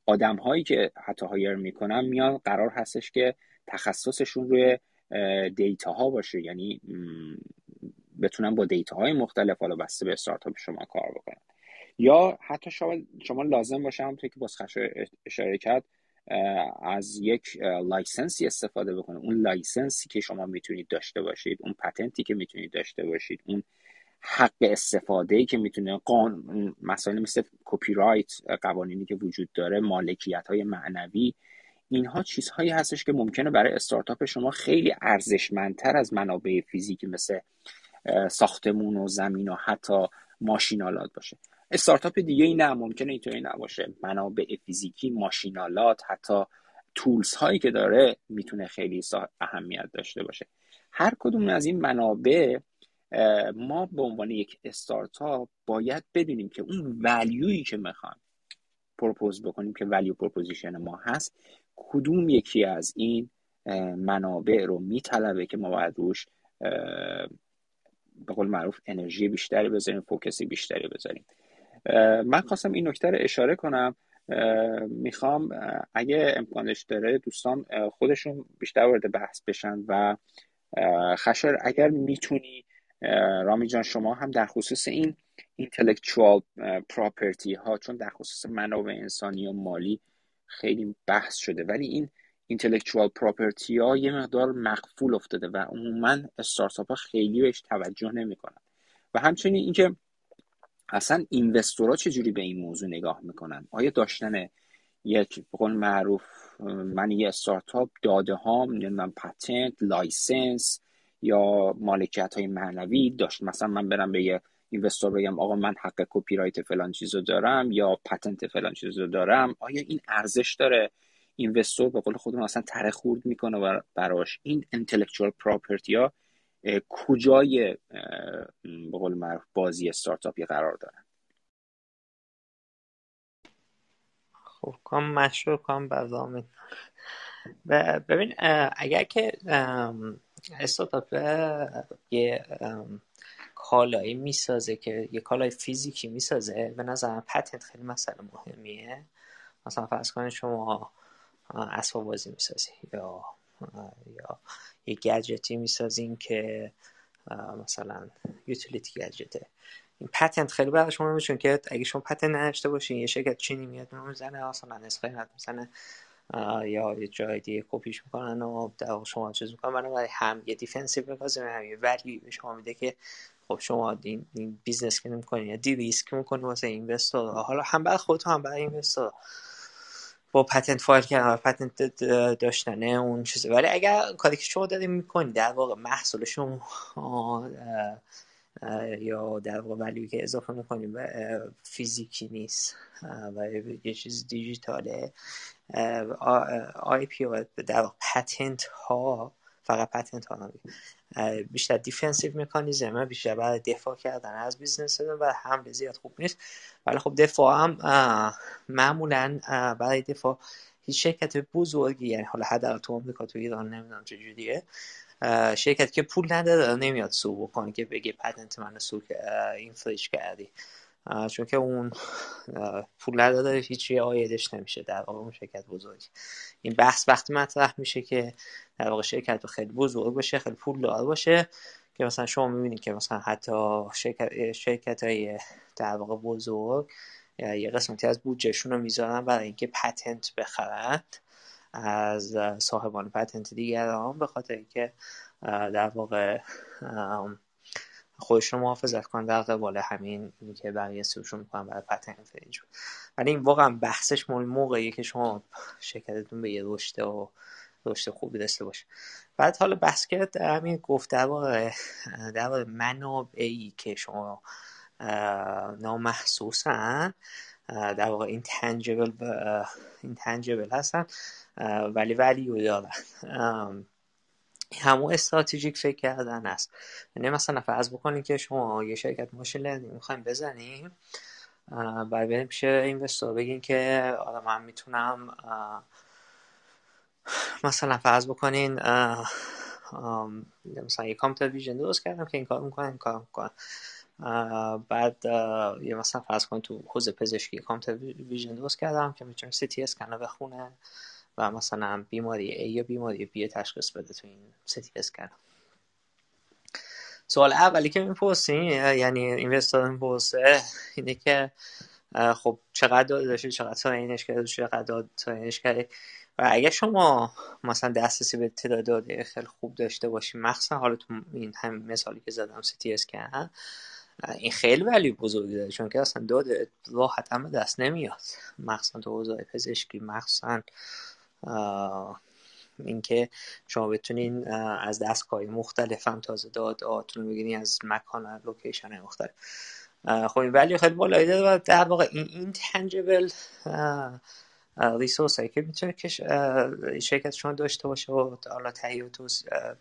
آدم هایی که حتی hire می‌کنن میان قرار هستش که تخصصشون روی data ها باشه یعنی بتونن با data های مختلف حالا بسته به استارتاپ شما کار بکنن. یا حتی شما, شما لازم باشه همونطور که باز اشاره کرد از یک license ی استفاده بکنه. اون license ی که شما می‌تونید داشته باشید اون patent ی که می‌تونید داشته باشید اون حق استفاده که می‌تونه قانون مسائل مثل کپی رایت قوانینی که وجود داره مالکیت های معنوی اینها چیزهایی هستش که ممکنه برای استارتاپ شما خیلی ارزشمندتر از منابع فیزیکی مثل ساختمون و زمین و حتی ماشین‌آلات باشه. استارتاپ دیگه ای نه ممکنه اینطوری نباشه. منابع فیزیکی ماشین‌آلات حتی tools هایی که داره می‌تونه خیلی اهمیت داشته باشه. هر کدوم از این منابع ما به عنوان یک استارتاپ باید بدونیم که اون value یی که می‌خوام propose بکنیم که value proposition ما هست کدوم یکی از این منابع رو میطلبه که ما باید روش به قول معروف انرژی بیشتری بذاریم فوکسی بیشتری بذاریم. من خواستم این نکته رو اشاره کنم. می‌خوام اگه امکانش داره دوستان خودشون بیشتر وارد بحث بشن و خشر اگر می‌تونی رامی جان شما هم در خصوص این intellectual پراپرتی ها چون در خصوص منابع انسانی و مالی خیلی بحث شده ولی این intellectual پراپرتی ها یه مقدار مقفول افتاده و عموما استارتاپ ها خیلی بهش توجه نمی‌کنن. و همچنین اینکه اصلا investor ها چجوری به این موضوع نگاه می‌کنن؟ آیا داشتن یک به قول معروف من یه استارتاپ داده هام نمی‌دونم patent license یا مالکیت های معنوی داشت؟ مثلا من برم به یه investor بگم آقا من حق کپی رایت فلان چیزو دارم یا patent فلان چیزو دارم. آیا این ارزش داره؟ investor به قول خودمون اصلا تره خرد می‌کنه براش. این intellectual property ها کجای به قول معروف بازی استارتاپی قرار دارن؟ خب کام مشروع کام بزامین ببین اگر که استارتاپ یه کالایی می‌سازه که یه کالای فیزیکی می‌سازه به نظر patent خیلی مسئله مهمیه. مثلا فرض کنید شما اسباب بازی می‌سازی یا یا یه گجتی می‌سازین که مثلا یوتیلیتی گجته. این پتنت خیلی برای شما میشون که اگه شما پتنت نداشته باشین یه شرکت چینی میاد می‌زنه مثلا نسخه قیمت می‌زنه یا یه جای دیگه کپیش می‌کنن و در شما چیز می‌کنن. بنابراین هم یه دیفنسیو بازی هم یه ولی به شما میده که خب شما این, این بیزنس که نمی‌کنین یا دی ریسک می‌کنین واسه اینوستور حالا هم برای خودتو هم برای اینوستور با patent file کردن patent داشتنه اون چیزه. ولی اگر کاری که شما داریم می‌کنی در واقع محصول شما یا در واقع value ی که اضافه می‌کنیم فیزیکی نیست و یه چیز دیجیتاله. IP و در patent ها فقط patent ها بیشتر defensive mechanism بیشتر برای دفاع کردن از business و حمله زیاد خوب نیست. ولی خب دفاع هم معمولا برای دفاع هیچ شرکت بزرگی یعنی حالا حداقل تو آمریکا تو ایران نمی‌دونم چجوریه شرکت که پول نداره نمیاد سو بکنه که بگه پتنت من سو اینفریش کردی. چون که اون پول نداره هیچی آیدش نمیشه. در واقع اون شرکت بزرگ. این بحث وقتی مطرح میشه که در واقع شرکت خیلی بزرگ باشه خیلی پول دار باشه که مثلا شما می‌بینید که مثلا حتی شرکت, شرکت های در واقع بزرگ یه قسمتی از بودجهشون رو می‌ذارن برای اینکه پتنت بخرند از صاحبان پتنت دیگران به خاطر اینکه در واقع خودش رو محافظت کنن در قبال همین که بقیه سوشون می‌کنن برای پتنت انفرینجمنت ولی این واقعا بحثش مول موقعیه که شما شرکتتون به یه رشد و رشد خوبی داشته باشه. بعد حالا بحث کرد همین گفت در واقع در منابعی که شما نامحسوسن در واقع این تنجبل این تنجبل هستن ولی ولی دارن. همون استراتژیک فکر کردن است. یعنی مثلا فرض بکنید که شما یه شرکت ماشین لرنینگ می‌خوایم بزنیم برای بریم پیش اینوستور بگین که آره من می‌تونم مثلا فرض بکنین مثلا یه computer vision درست کردم که این کار می‌کنه این کار می‌کنه بعد یه مثلا فرض کنید تو حوزه پزشکی computer vision درست کردم که می‌تونه سی تی اسکن بخونه و مثلا بیماری A یا بیماری B تشخیص بده تو این سی تی اسکن. سوال اولی که می‌پرسین یعنی investor می‌پرسه اینه که خب چقدر داده داشته چقدر train ش کرده چقدر train ش کرده و اگر شما مثلا دسترسی به تعداد داده خیلی خوب داشته باشی مخصوصا حالا تو این همین مثالی که زدم سی تی اسکن این خیلی ولی بزرگی داره چون که اصلا داده راحت هم دست نمیاد. مخصوصا تو حوزه پزشکی مخصوصا اینکه شما بتونین از دستگاه مختلف هم تازه داد آتون بگیرین از مکان لوکیشن مختلف. خب این ولی خیلی بالایی داره و در واقع این این تنجبل ریسورس هایی که می‌تونه که شرکت شما داشته باشه و حالا تهیه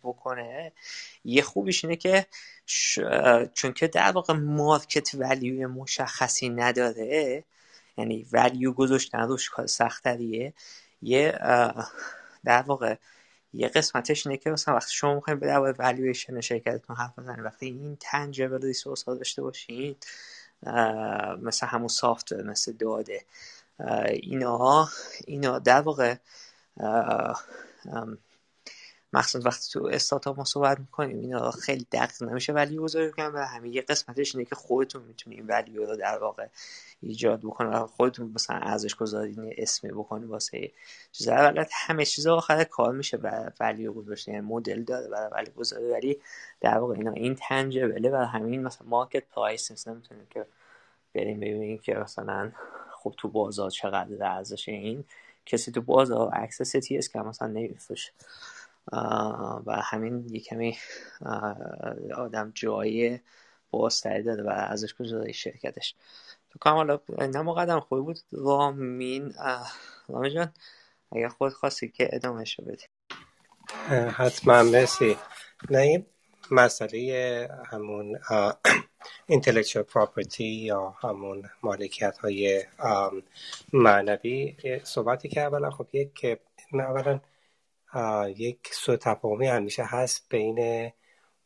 بکنه یه خوبیش اینه که چون که در واقع مارکت ولیو مشخصی نداره یعنی ولیو گذاشتن روش سختریه یه در واقع یه قسمتش اینه که مثلا وقتی شما می‌خوایم به در والیویشن شرکتتون حرف بزنید وقتی این تنجبل ریسورس ها داشته باشین مثل همون سافت مثل داده اینا اینا در واقع مخصوصا وقتی تو استارتاپ ما صحبت می‌کنیم اینا خیلی دقیق نمیشه ولی بزرگ کنم و همین یه قسمتش اینه که خودتون می‌تونید ولی رو در واقع ایجاد بکنه و خودتون مثلا ارزش گذاری اسمی بکنید واسه چیز. اولا همه چیز آخر کار میشه و ولی گذاشته یعنی مدل داره برای ولی گذاری. ولی در واقع اینا این تنجبله و همین مثلا مارکت پرایس نمی‌تونیم که بریم ببینیم که مثلا خب تو بازار چقدر ارزش این. کسی تو بازار عکس ستی که مثلا نمیفروشه. و همین یه کمی آدم جایی بازتری داده و ارزش گذاری شرکتش. تو کام حالا نه قدم خوبی بود. رامین رامین جان اگر خود خواستی که ادامه شو بدی. حتما مرسی. نه مسئله همون intellectual property یا همون مالکیت های معنوی صحبتی که اولا خب یک اولا یک سو تفاهمی همیشه هست بین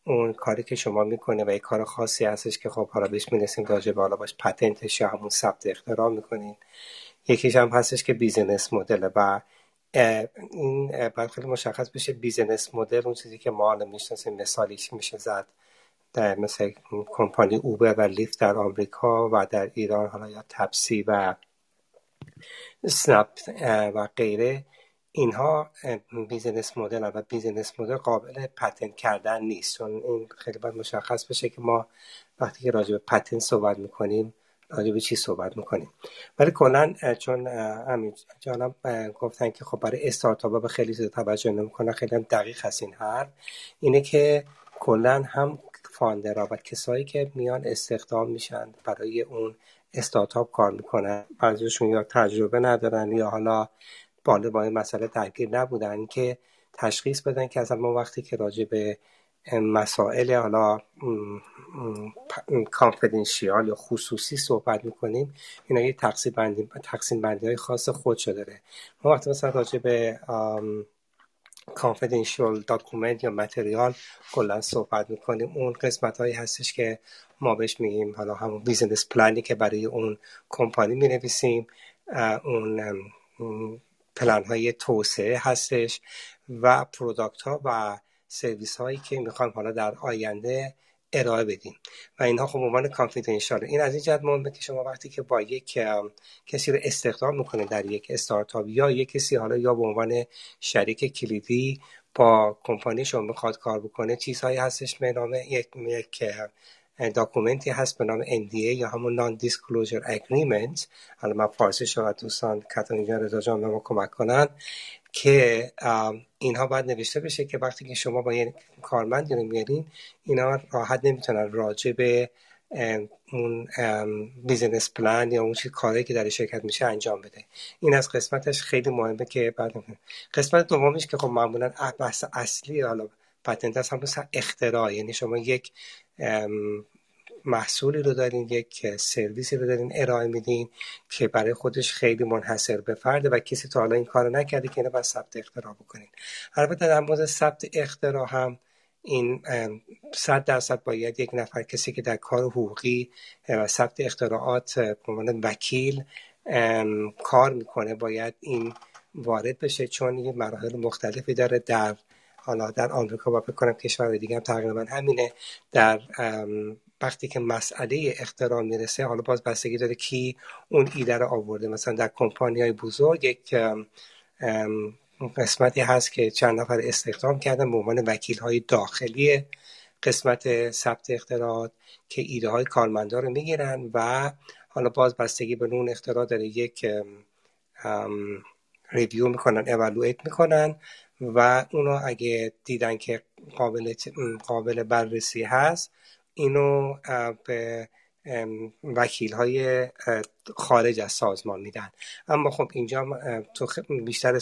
اون کاری که شما می‌کنه و یک کار خاصی هستش که خب حالا بهش می‌رسیم راجع به حالا باش patent ش یا همون ثبت اختراع می‌کنین یکیش هم هستش که business model و این باید خیلی مشخص بشه business model اون چیزی که ما حالا می‌شناسیم مثالیش میشه زد در مثل کمپانی اوبر و لیفت در آمریکا و در ایران حالا یا تپسی و سنپ و غیره. اینها business model و business model قابل patent کردن نیست. چون این خیلی باید مشخص بشه که ما وقتی که راجع به patent صحبت می‌کنیم راجع به چی صحبت می‌کنیم. ولی کلا چون همین جانم گفتن که خب برای استارتاپ به خیلی زیاد توجه نمی‌کنن خیلی دقیق هست این حرف. اینه که کلا هم فاندرها و کسایی که میان استخدام میشن برای اون استارتاپ کار می‌کنن بعضیشون یا تجربه ندارن یا حالا بالا با این مسئله درگیر نبودن که تشخیص بدن که اصلا ما وقتی که راجع به مسائل حالا confidential یا خصوصی صحبت می‌کنیم اینا یه تقسیم بندی, تقسیم بندی های خاص خودشو داره. ما وقتی مثلا راجع به confidential document یا material کلا صحبت می‌کنیم اون قسمت هایی هستش که ما بهش میگیم حالا همون business plan ی که برای اون کمپانی می‌نویسیم اون پلان های توسعه هستش و product ها و سرویس هایی که می‌خوایم حالا در آینده ارائه بدیم. و اینها خب عنوان confidential این از این جهت مهمه که شما وقتی که با یک کسی رو استخدام می‌کنه در یک استارتاپ یا یک کسی حالا یا به عنوان شریک کلیدی با کمپانی شما می‌خواد کار بکنه چیزهایی هستش به نام یک یک document ی هست به نام NDA یا همون non-disclosure agreement حالا من فارسی شما دوستان جان رضا جان به ما کمک کنن که اینها باید نوشته بشه که وقتی که شما با یه کارمندی رو میارین اینا راحت نمی‌تونن راجع به اون business plan یا اون چیز کاری که در شرکت میشه انجام بده. این از قسمتش خیلی مهمه که بعد قسمت دومیش که خب معمولا بحث اصلی حالا patent هست همون اختراع. یعنی شما یک محصولی رو دارین یک سرویسی رو دارین ارائه میدین که برای خودش خیلی منحصر به فرده و کسی تا حالا این کار نکرده که اینو باید ثبت اختراع بکنین. البته در مورد ثبت اختراع هم این صد درصد باید یک نفر کسی که در کار حقوقی و ثبت اختراعات به عنوان وکیل کار می‌کنه باید این وارد بشه چون این مراحل مختلفی داره در حالا در آمریکا و بکنم کشور دیگه هم تقریبا همینه در وقتی که مسئله اختراع می‌رسه حالا باز بستگی داره کی اون ایده رو آورده. مثلا در کمپانی های بزرگ یک قسمتی هست که چند نفر استخدام کردن به عنوان وکیل های داخلی قسمت ثبت اختراعات که ایده های کارمندا رو می‌گیرن و حالا باز بستگی به اون اختراع داره یک ریویو می‌کنن اولویت می‌کنن و اونو اگه دیدن که قابل, قابل بررسی هست اینو به وکیل های خارج از سازمان میدن. اما خب اینجا تو بیشتر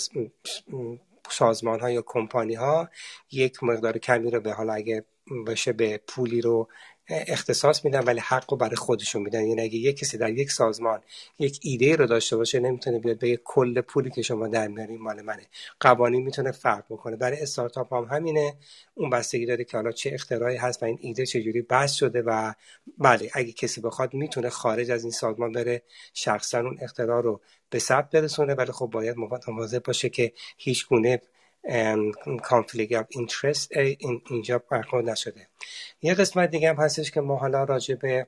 سازمان ها یا کمپانی ها یک مقدار کمی رو به حالا اگه بشه به پولی رو اختصاص میدن ولی حق رو برای خودشون میدن. یعنی اگه یک کسی در یک سازمان یک ایده رو داشته باشه نمی‌تونه بیاد به کل پولی که شما در میارین مال منه. قوانین می‌تونه فرق بکنه. برای استارتاپ هم همینه. اون بستگی داره که حالا چه اختراعی هست و این ایده چجوری بسط شده و بله اگه کسی بخواد می‌تونه خارج از این سازمان بره شخصا اون اختراع رو به ثبت برسونه. ولی خب باید مواظب باشه که هیچ گونه conflict of interest اینجا برخورد نشده. یه قسمت دیگه هم هستش که ما حالا راجع به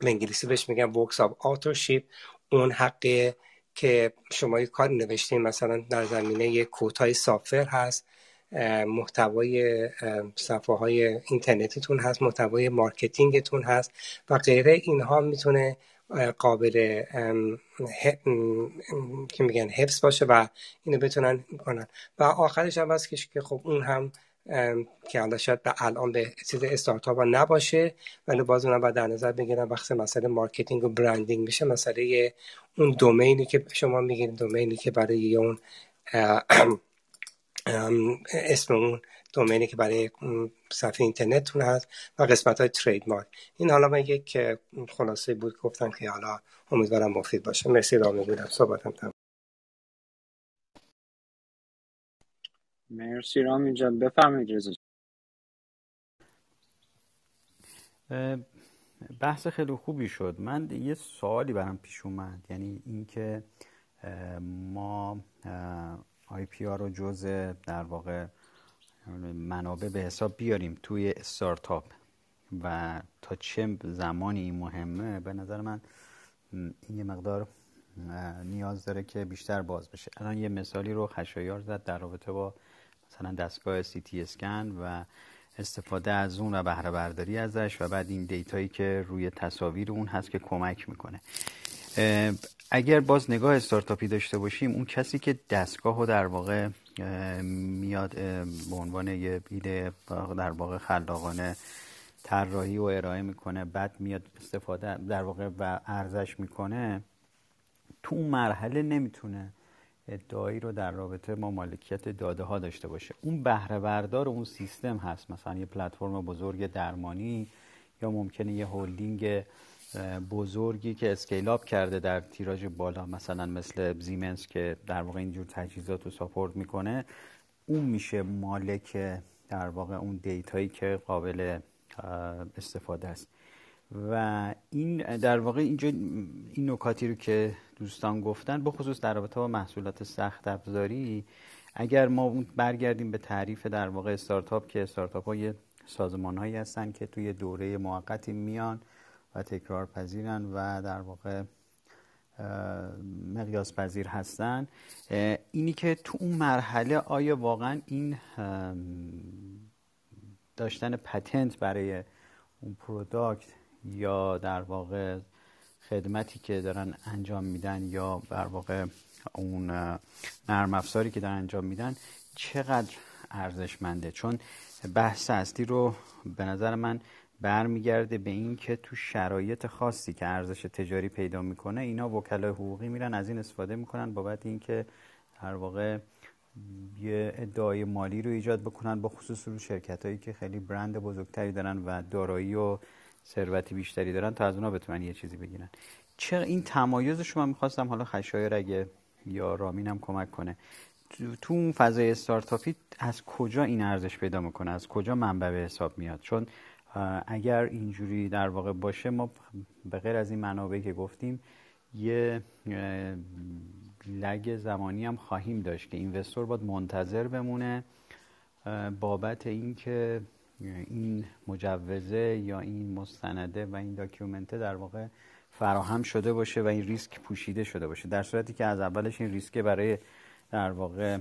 انگلیسی بهش میگم works of authorship اون حقه که شما یه کاری نوشتین مثلا در زمینه یه کوتای سافر هست محتوای صفحه های اینترنتیتون هست محتوای مارکتینگتون هست و غیره. اینها می‌تونه قابل که میگن حفظ باشه و اینو بتونن کنن. و آخرش هم هست که خب اون هم که حالا شاید به الان به چیز استارتاپ نباشه ولی باز اونم باید در نظر بگیرن وقتی مسئله marketing و branding میشه مسئله اون domain ی که شما میگین domain ی که برای اون اسم اون domain ی که برای صفحه اینترنتتون هست و قسمت های trademark این حالا من یک خلاصه بود گفتم که حالا امیدوارم مفید باشه. مرسی رامی بودم. صحبتم تمام مرسی رامی جان. بفرمایید رضا بحث خیلی خوبی شد. من یه سوالی برام پیش اومد. یعنی اینکه ما آی پی آر رو جز در واقع منابع به حساب بیاریم توی استارتاپ. و تا چه زمانی مهمه؟ به نظر من این یه مقدار نیاز داره که بیشتر باز بشه. الان یه مثالی رو خشایار زد در رابطه با مثلا دستگاه سی تی اسکن و استفاده از اون و بهره برداری ازش و بعد این دیتایی که روی تصاویر اون هست که کمک می‌کنه. اگر باز نگاه استارتاپی داشته باشیم اون کسی که دستگاه رو در واقع میاد به عنوان یه ایده در واقع خلاقانه طراحی و ارائه می‌کنه بعد میاد استفاده در واقع و ارزش می‌کنه تو اون مرحله نمی‌تونه ادعایی رو در رابطه با مالکیت داده ها داشته باشه. اون بهره بردار اون سیستم هست. مثلا یه پلتفرم بزرگ درمانی یا ممکنه یه هولدینگ بزرگی که scale کرده در تیراژ بالا مثلا مثل زیمنس که در واقع اینجور تجهیزات رو support می‌کنه اون میشه مالک در واقع اون دیتایی که قابل استفاده است. و این در واقع اینجا این نکاتی رو که دوستان گفتن بخصوص در رابطه با محصولات سخت افزاری اگر ما برگردیم به تعریف در واقع استارتاپ که استارتاپ های سازمان هایی هستن که توی دوره موقتی میان و تکرار پذیرن و در واقع مقیاس پذیر هستن. اینی که تو اون مرحله آیا واقعا این داشتن patent برای اون product یا در واقع خدمتی که دارن انجام میدن یا در واقع اون نرم افزاری که دارن انجام میدن چقدر ارزشمنده؟ چون بحث اصلی رو به نظر من برمیگرده به این که تو شرایط خاصی که ارزش تجاری پیدا می‌کنه اینا وکلای حقوقی میرن از این استفاده می‌کنن بابت اینکه در واقع یه ادعای مالی رو ایجاد بکنن با خصوص رو شرکت هایی که خیلی برند بزرگتری دارن و دارایی و ثروتی بیشتری دارن تا از اونا بتونن یه چیزی بگیرن. چرا این تمایزش من می‌خواستم حالا خشایر اگه یا رامینم کمک کنه. تو اون فضای استارتاپی از کجا این ارزش پیدا می‌کنه؟ از کجا منبع به حساب میاد؟ چون اگر اینجوری در واقع باشه ما به غیر از این منابعی که گفتیم یه لگ زمانی هم خواهیم داشت که اینوستور باید منتظر بمونه. بابت اینکه این مجوزه یا این مستنده و این داکیومنته در واقع فراهم شده باشه و این ریسک پوشیده شده باشه. در صورتی که از اولش این ریسک برای در واقع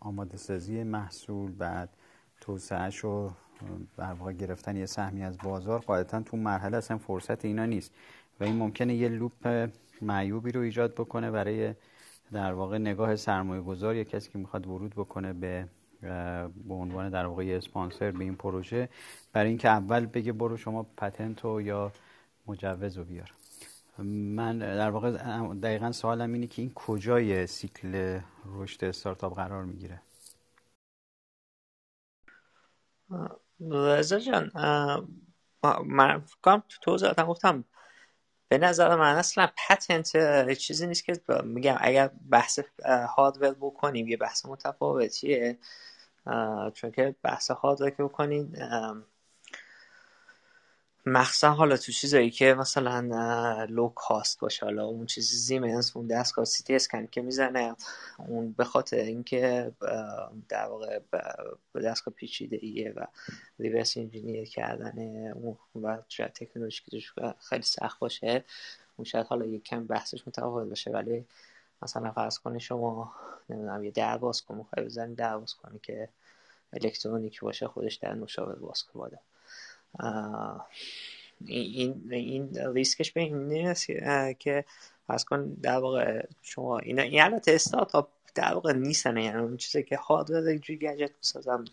آماده سازی محصول بعد توسعهش و در واقع گرفتن یه سهمی از بازار قاعدتا تو مرحله اصلا فرصت اینا نیست. و این ممکنه یه لوپ معیوبی رو ایجاد بکنه برای در واقع نگاه سرمایه گذار یا کسی که می‌خواد ورود بکنه به به عنوان در واقع اسپانسر به این پروژه برای اینکه اول بگه برو شما پتنت یا مجوز رو بیار. من در واقع دقیقا سوالم اینه که این کجای سیکل رشد استارتاپ قرار می‌گیره؟ رضا جان من فکرم تو توضیحاتم گفتم به نظر من اصلا پتنت چیزی نیست که میگم اگر بحث هاردور بکنیم یه بحث متفاوتیه چون که بحث هاردور که بکنین مخصوصا حالا تو چیزایی که مثلا لو کاست باشه حالا اون چیزی زیمنس اون دستگاه سی تی اسکن که می‌زنه اون به خاطر اینکه در واقع به دستگاه پیچیده ایه و ریورس انجینیر کردن اون و شاید تکنولوژی که خیلی سخت باشه اون شاید حالا یک کم بحثش متفاوت باشه. ولی مثلا فرض کنی شما نمی‌دونم یه در باز کن می‌خوای بزنی در باز کنی که الکترونیکی باشه خودش در نوشابه باز کنه این این ریسکش به این نیست که از کن در واقع شما این این البته استارتاپ در واقع نیستن یعنی اون چیزی که هاردور اینجوری گجت می‌سازم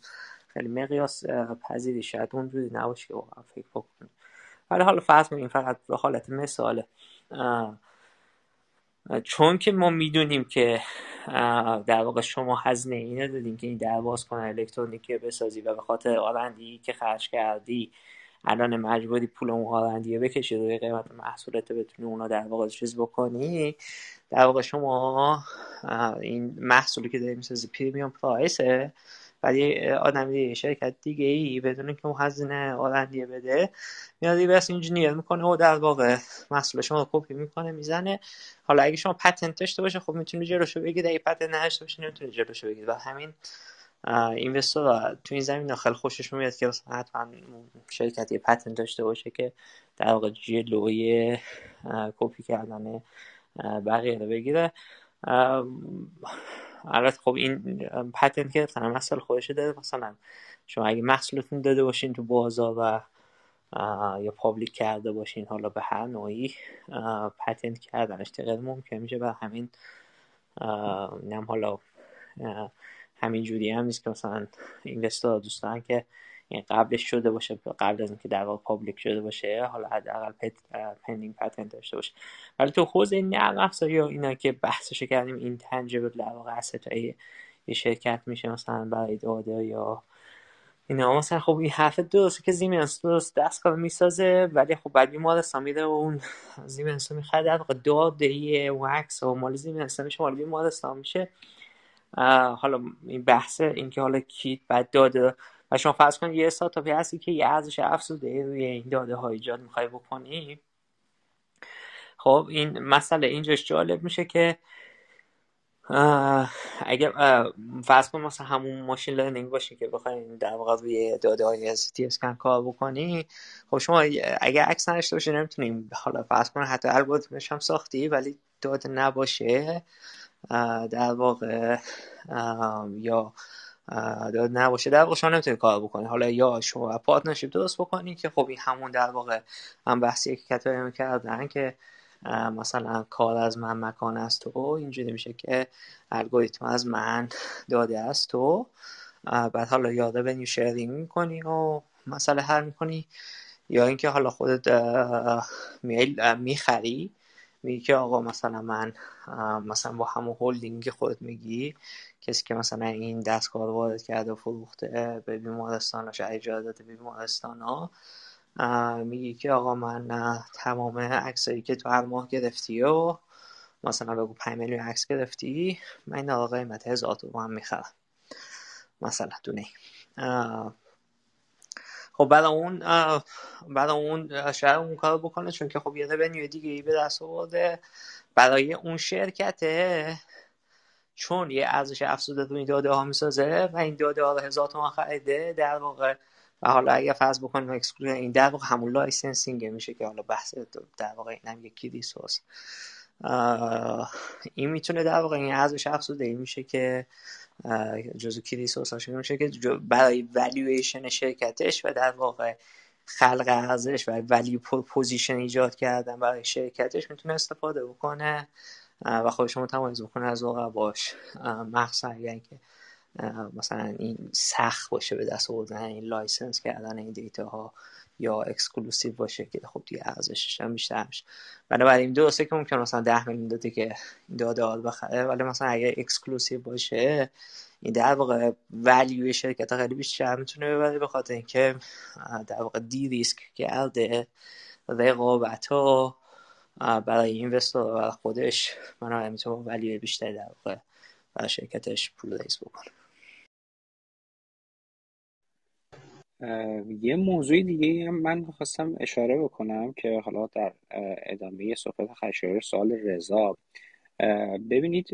خیلی مقیاس پذیری. شاید اونجوری نباشه که واقعا فکر بکنیم ولی حالا فرض این فقط به حالت مثاله. چون که ما می‌دونیم که در واقع شما هزینه اینه دادیم که این دربازکنه الکترونیکی بسازی و به خاطر R&D که خرج کردی الان مجبوری پول اون R&D بکشی روی قیمت محصولت بتونی اونا در واقع چیز بکنی. در واقع شما این محصولی که داری می‌سازی premium price ه. ولی آدم دیگه شرکت دیگه ای بدون که اون هزینه R&D ه بده میاد reverse engineer می‌کنه و در واقع محصول شما کپی می‌کنه می‌زنه. حالا اگه شما پتنت داشته باشه خب می‌تونی جلوشو بگیری. اگه پتنت نداشته باشه نمی‌تونی جلوشو بگیری. و همین اینوستور تو این زمین خیلی خوشش میاد که مثلا حتما شرکتی پتنت داشته باشه که در واقع جلوی کپی کردن بقیه رو بگیره. البته خب این پتنت که مثلا خودش داره مثلا شما اگه محصولتون داده باشین تو بازار و یا public کرده باشین حالا به هر نوعی patent کردنش غیر ممکن میشه و همین نم حالا همین جوری هم نیست که مثلا investor دوست دارن که یعنی قبلش شده باشه قبل از اینکه در واقع public شده باشه حالا حداقل pending patent داشته باشه. ولی تو حوزه نرم افزاری یا اینا که بحثش کردیم intangible در واقع یه شرکت میشه مثلا برای داده یا اینا. مثلا خب این حرف درسته که زیمنس درست دستگاه می‌سازه ولی خب بعد بیمارستان میده و اون زیمنس می‌خواد در واقع داده وکس و مال زیمنس میشه مال بیمارستان میشه حالا این بحث اینکه حالا کیت بعد داده و شما فرض کنید یه استارتاپی هستی که یه ارزش افزوده روی این داده های ایجاد می‌خوای بکنی. خب این مسئله اینجاش جالب میشه که اگر فرض کن مثلا همون machine learning باشه که بخواین در واقع روی داده های اسکن کار بکنی. خب شما اگر عکس نداشته باشه نمی‌تونیم حالا فرض کن حتی الگوریتمش هم ساختی ولی داده نباشه. در واقع یا نباشه در واقع شما نمی‌تونید کار بکنی حالا یا شما partnership درست بکنی که خب این همون در واقع هم بحثی که کتابی می‌کردن که مثلا کار از من مکان از تو اینجوری میشه که الگوریتم از من داده از تو. بعد حالا یاده به شیرینگ می‌کنی و مسئله حل می‌کنی. یا اینکه حالا خودت می‌خری میگی که آقا مثلا من مثلا با همون هولدینگ خودت میگی کسی که مثلا این دستگاه رو وارد کرده و فروخته به بیمارستان ها شاید اجازه داده به بیمارستان ها میگی که آقا من تمام عکسایی که تو هر ماه گرفتی و مثلا بگو 5 میلیون عکس گرفتی من این آقا قیمت هزار تومن می‌خرم. مثلا دونه خب بعد اون بعد اون شاید اون کار بکنه چون که خب یه رونیو دیگه ای به دست آورده. برای اون شرکته چون یه ارزش افزوده تو این داده ها می‌سازه و این داده ها رو هزار تومن خریده در واقع و حالا اگر فرض بکنیم exclusive این در واقع همون licensing میشه که حالا بحث در واقع این هم key resource این می‌تونه در واقع این ارزش افزوده این میشه که جزو key resource میشه که برای والویشن شرکتش و در واقع خلق ارزش و ولیو پوزیشن ایجاد کردن برای شرکتش می‌تونه استفاده بکنه. و خودش متمایز بکنه از رقباش. مخصوصا یعنی که مثلا این سخت باشه به دست آوردن این license کردن این data ها یا exclusive باشه که خب دیگه ارزشش هم بیشتر میشه. بنابراین درسته که ممکن مثلا 10 میلیون داده که داده ها بخره ولی مثلا اگه exclusive باشه این در واقع value شرکت خیلی بیشتر می‌تونه ببره به خاطر اینکه در واقع de-risk کرده رقابت ها برای اینوستور و خودش من می‌تونه ولیو بیشتری در واقع برای شرکتش پول ریز بکنه. یه موضوع دیگه هم من خواستم اشاره بکنم که حالا در ادامه صحبت خشایار سال رضا. ببینید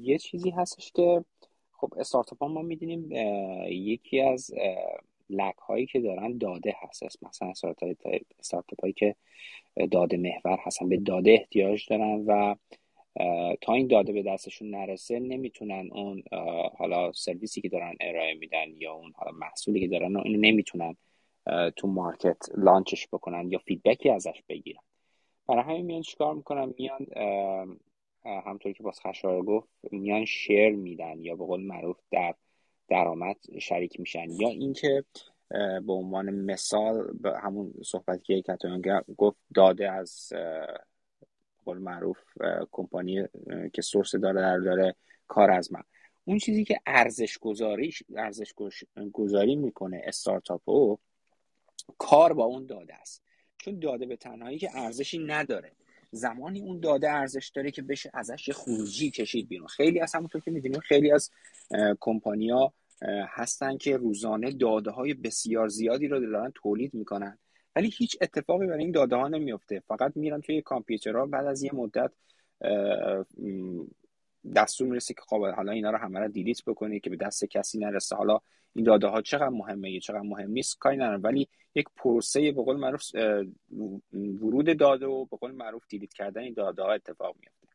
یه چیزی هستش که خب استارتاپ ها ما می‌دونیم یکی از لک هایی که دارن داده هست. مثلا استارتاپ هایی که داده محور هستن به داده احتیاج دارن و تا این داده به دستشون نرسه نمی‌تونن اون حالا سرویسی که دارن ارائه میدن یا اون حالا محصولی که دارن اینو نمی‌تونن تو مارکت لانچش بکنن یا فیدبکی ازش بگیرن. برای همین میان چیکار می‌کنن؟ میان همطوری که باز خشار گفت میان شیر میدن یا به قول معروف در درآمد شریک میشن. یا اینکه به عنوان مثال به همون صحبتی که گفت داده از قول معروف کمپانی که سورس داره داره کار از من. اون چیزی که ارزش گذاری ارزش گذاری می‌کنه استارتاپو کار با اون داده است. چون داده به تنهایی که ارزشی نداره. زمانی اون داده ارزش داره که بشه ازش یه خروجی کشید بیرون. خیلی از همونطور که می‌دونیم خیلی از کمپانیا هستن که روزانه داده های بسیار زیادی رو دارن تولید می‌کنن. ولی هیچ اتفاقی برای این داده ها نمیفته فقط میرن توی کامپیوترها بعد از یه مدت دستور می‌رسه که خب حالا اینا رو همه رو دیلیت بکنی که به دست کسی نرسه. حالا این داده ها چقدر مهمه یا چقدر مهم نیست؟ کاری ندارم. ولی یک پروسه به قول معروف ورود داده و به قول معروف دیلیت کردن این داده ها اتفاق میفته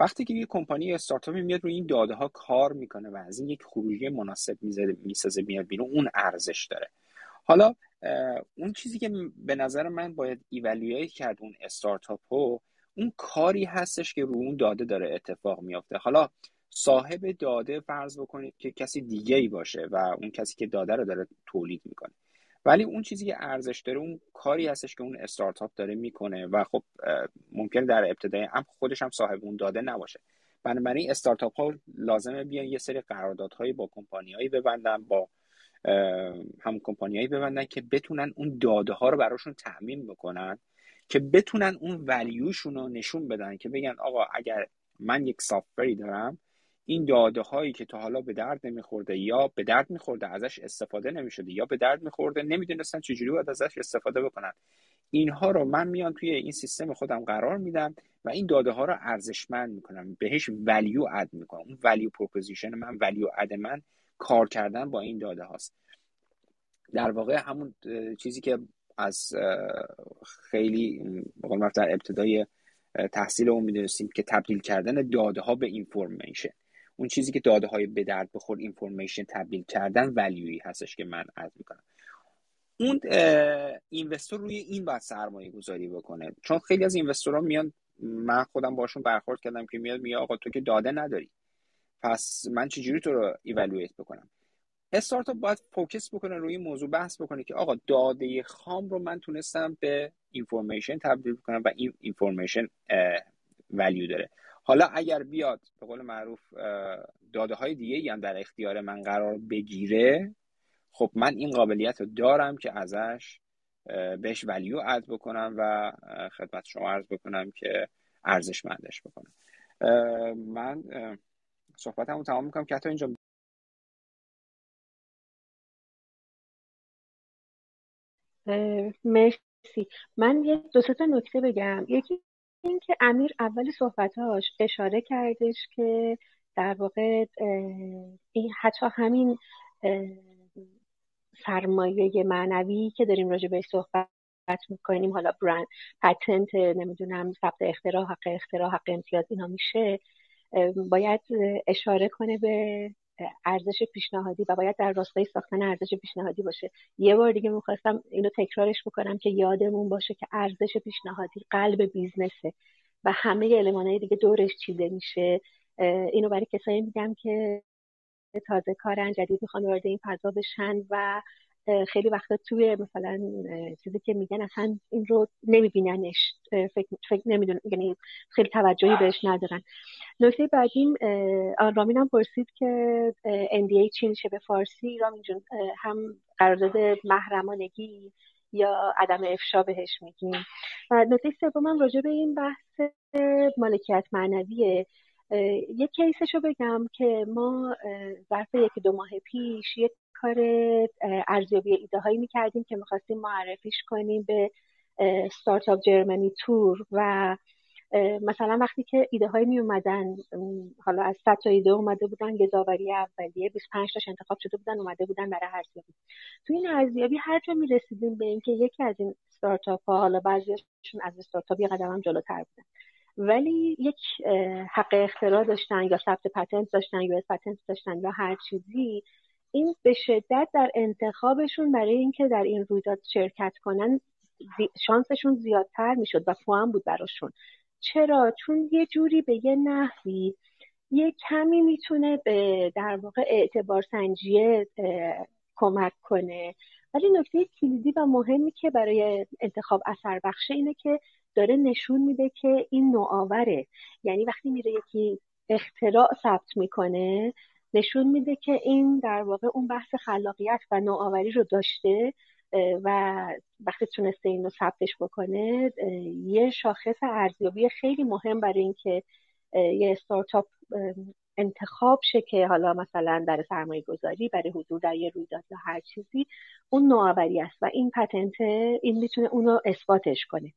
وقتی که یک کمپانی استارتاپی میاد روی این داده ها کار می‌کنه و از این یک خروجی مناسب می‌سازه میاد بیرون اون ارزش داره. حالا اون چیزی که به نظر من باید ایولیویت کرد اون استارتاپ ها اون کاری هستش که رو اون داده داره اتفاق میافته. حالا صاحب داده فرض بکنید که کسی دیگه ای باشه و اون کسی که داده رو داره تولید می‌کنه. ولی اون چیزی که ارزش داره اون کاری هستش که اون استارتاپ داره می‌کنه و خب ممکن در ابتدای هم خودش هم صاحب اون داده نباشه. بنابراین استارتاپ ها لازمه بیان یه سری قراردادهایی با کمپانیایی ببندن با هم کمپانیایی ببندن که بتونن اون داده ها رو براشون تعمین بکنن. که بتونن اون ولیوشون رو نشون بدن که بگن آقا اگر من یک سافری دارم این داده هایی که تا حالا به درد نمیخورده یا به درد میخورده ازش استفاده نمی‌شده یا به درد میخورده نمی‌دونستن چجوری باید ازش استفاده بکنن. اینها رو من میان توی این سیستم خودم قرار میدم و این داده ها رو ارزشمند می‌کنم. بهش value add می‌کنم. اون value proposition من value add من کار کردن با این داده هاست در واقع همون چیزی که از خیلی در ابتدای تحصیل اون می‌دونستیم که تبدیل کردن داده ها به information اون چیزی که داده های به درد بخور information تبدیل کردن value ی هستش که من عرض می‌کنم. اون investor روی این باید سرمایه گذاری بکنه. چون خیلی از investor ها میان من خودم باشون برخورد کردم که میاد میگه آقا تو که داده نداری. پس من چجوری تو رو evaluate بکنم؟ استارتاپ باید focus بکنه روی این موضوع بحث بکنه که آقا داده خام رو من تونستم به information تبدیل کنم و این information value داره. حالا اگر بیاد به قول معروف داده های دیگه هم در اختیار من قرار بگیره خب من این قابلیت رو دارم که ازش بهش ولیو اد بکنم و خدمت شما عرض بکنم که ارزشمندش بکنم. من صحبتمو تمام می‌کنم. که حتی اینجا مرسی. من یه دو تا نکته بگم. یکی اینکه امیر اول صحبتاش اشاره کردش که در واقع این حتی همین سرمایه معنوی که داریم راجع بهش صحبت می‌کنیم حالا برند پتنت نمی‌دونم ثبت اختراع حق اختراع حق امتیاز اینا میشه. باید اشاره کنه به ارزش پیشنهادی و باید در راستای ساختن ارزش پیشنهادی باشه. یه بار دیگه می‌خواستم اینو تکرارش بکنم که یادمون باشه که ارزش پیشنهادی قلب بیزنسه و همه المانهای دیگه دورش چیده میشه. اینو برای کسایی میگم که تازه کارن جدید می‌خوان وارد این فضا بشن و خیلی وقتا توی مثلا چیزی که میگن اصلا این رو نمیبیننش. فکر, فکر نمیدون یعنی خیلی توجهی بهش ندارن. نکته بعدیم رامین هم پرسید که NDA چی میشه به فارسی؟ رامین جون هم قرارداد محرمانگی یا عدم افشا بهش میگیم. و نکته سومم راجع به این بحث مالکیت معنویه. یه کیسش رو بگم که ما ظرف یکی دو ماه پیش یک کار ارزیابی ایده هایی می‌کردیم که می‌خواستیم معرفیش کنیم به ستارتاپ جرمنی تور و مثلا وقتی که ایده های می اومدن حالا از 100 تا ایده اومده بودن یه داوری اولیه 25 تاش انتخاب شده بودن اومده بودن برای ارزیابی. تو این ارزیابی هر جا می رسیدیم به اینکه یکی از این ستارتاپ ها حالا بعضیشون از استارتاپ یه قدم هم جلوتر بودن. ولی یک حق اختراع داشتن یا ثبت پتنت داشتن یا پتنت داشتن یا هر چیزی این به شدت در انتخابشون برای اینکه در این رویداد شرکت کنن شانسشون زیادتر می‌شد و فوام بود براشون. چرا؟ چون یه جوری به یه نحوی یه کمی می‌تونه به در واقع اعتبار سنجیه کمک کنه. ولی نکته کلیدی و مهمی که برای انتخاب اثر بخشه اینه که داره نشون میده که این نوآوره. یعنی وقتی میره یکی اختراع ثبت می‌کنه نشون میده که این در واقع اون بحث خلاقیت و نوآوری رو داشته و وقتی تونسته این رو ثبتش بکنه یه شاخص ارزیابی خیلی مهم برای اینکه یه استارتاپ انتخاب شه که حالا مثلا برای سرمایه گذاری برای حضور در یه رویداد یا هر چیزی اون نوآوری است و این پتنت این می‌تونه اونو اثباتش کنه.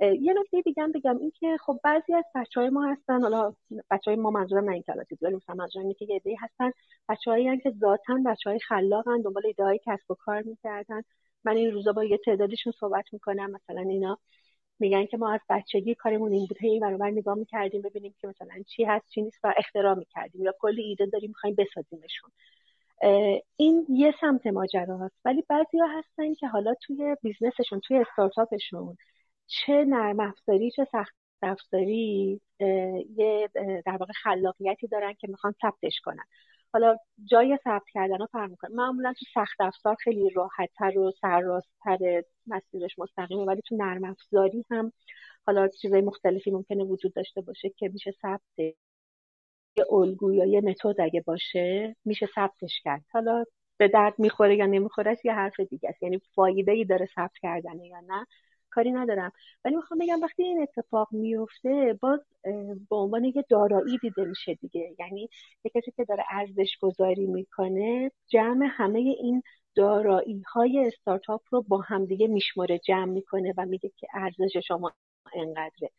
یه نکته دیگه هم بگم این که خب بعضی از بچه ما هستن حالا بچه های ما منظورم نه این کلاسی ولی مثلا منظورم که یه هستن بچه هایی که ذاتا بچه های خلاقن دنبال ایده های کسب و کار می‌کردن. من این روزا با یه تعدادشون صحبت می‌کنم مثلا اینا میگن که ما از بچگی کارمون این بود هی برابر نگاه می‌کردیم ببینیم که مثلا چی هست چی نیست و اختراع می‌کردیم. یا کلی ایده داریم می‌خوایم بسازیمشون. این یه سمت ماجرا هست ولی بعضی ها هستن که حالا توی بیزنسشون توی استارتاپشون چه نرم افزاری چه سخت افزاری یه در واقع خلاقیتی دارن که می‌خوان ثبتش کنن. حالا جای ثبت کردن رو فرق می‌کنه معمولا تو سخت افزار خیلی راحتتر و سرراستتر مسیرش مستقیمه ولی تو نرم افزاری هم حالا چیزای مختلفی ممکنه وجود داشته باشه که میشه ثبت یه الگو یا یه متد اگه باشه میشه ثبتش کرد. حالا به درد می‌خوره یا نمی‌خوره یه حرف دیگه است. یعنی فایده ای داره ثبت کردنه یا نه؟ کاری ندارم. ولی می‌خوام بگم وقتی این اتفاق میفته باز به عنوان یه دارایی دیده میشه دیگه. یعنی یه کسی که داره ارزش گذاری می‌کنه جمع همه این دارایی های استارتاپ رو با همدیگه میشماره جمع می‌کنه و میگه که ارزش شما انقدره.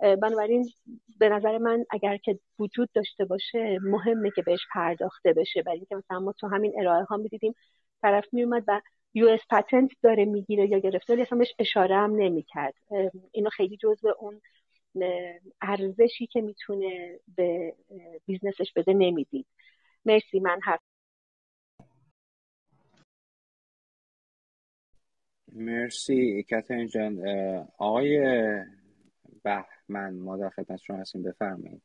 بنابراین به نظر من اگر که وجود داشته باشه مهمه که بهش پرداخته بشه. برای اینکه مثلا ما تو همین ارائه ها می‌دیدیم طرف میومد و US patent داره می‌گیره یا گرفته ولی اصلا بهش اشاره هم نمی‌کرد. اینو خیلی جزء اون ارزشی که می‌تونه به business ش بده نمی‌دید. مرسی من حرف مرسی کاترین جان. آقای بهمن ما در خدمت شما هستیم. بفرمایید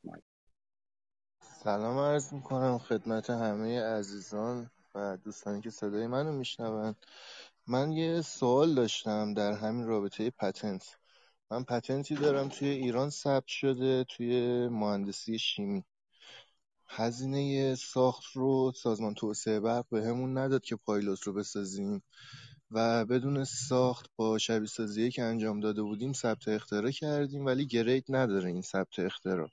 سلام عرض می‌کنم خدمت همه عزیزان. و دوستانی که صدای منو میشنون. من یه سوال داشتم در همین رابطه پتنت. من پتنتی دارم توی ایران ثبت شده توی مهندسی شیمی. هزینه ساخت رو سازمان توسعه برق به همون نداد که پایلوت رو بسازیم. و بدون ساخت با شبیه سازی که انجام داده بودیم ثبت اختراع کردیم ولی گرید نداره این ثبت اختراع.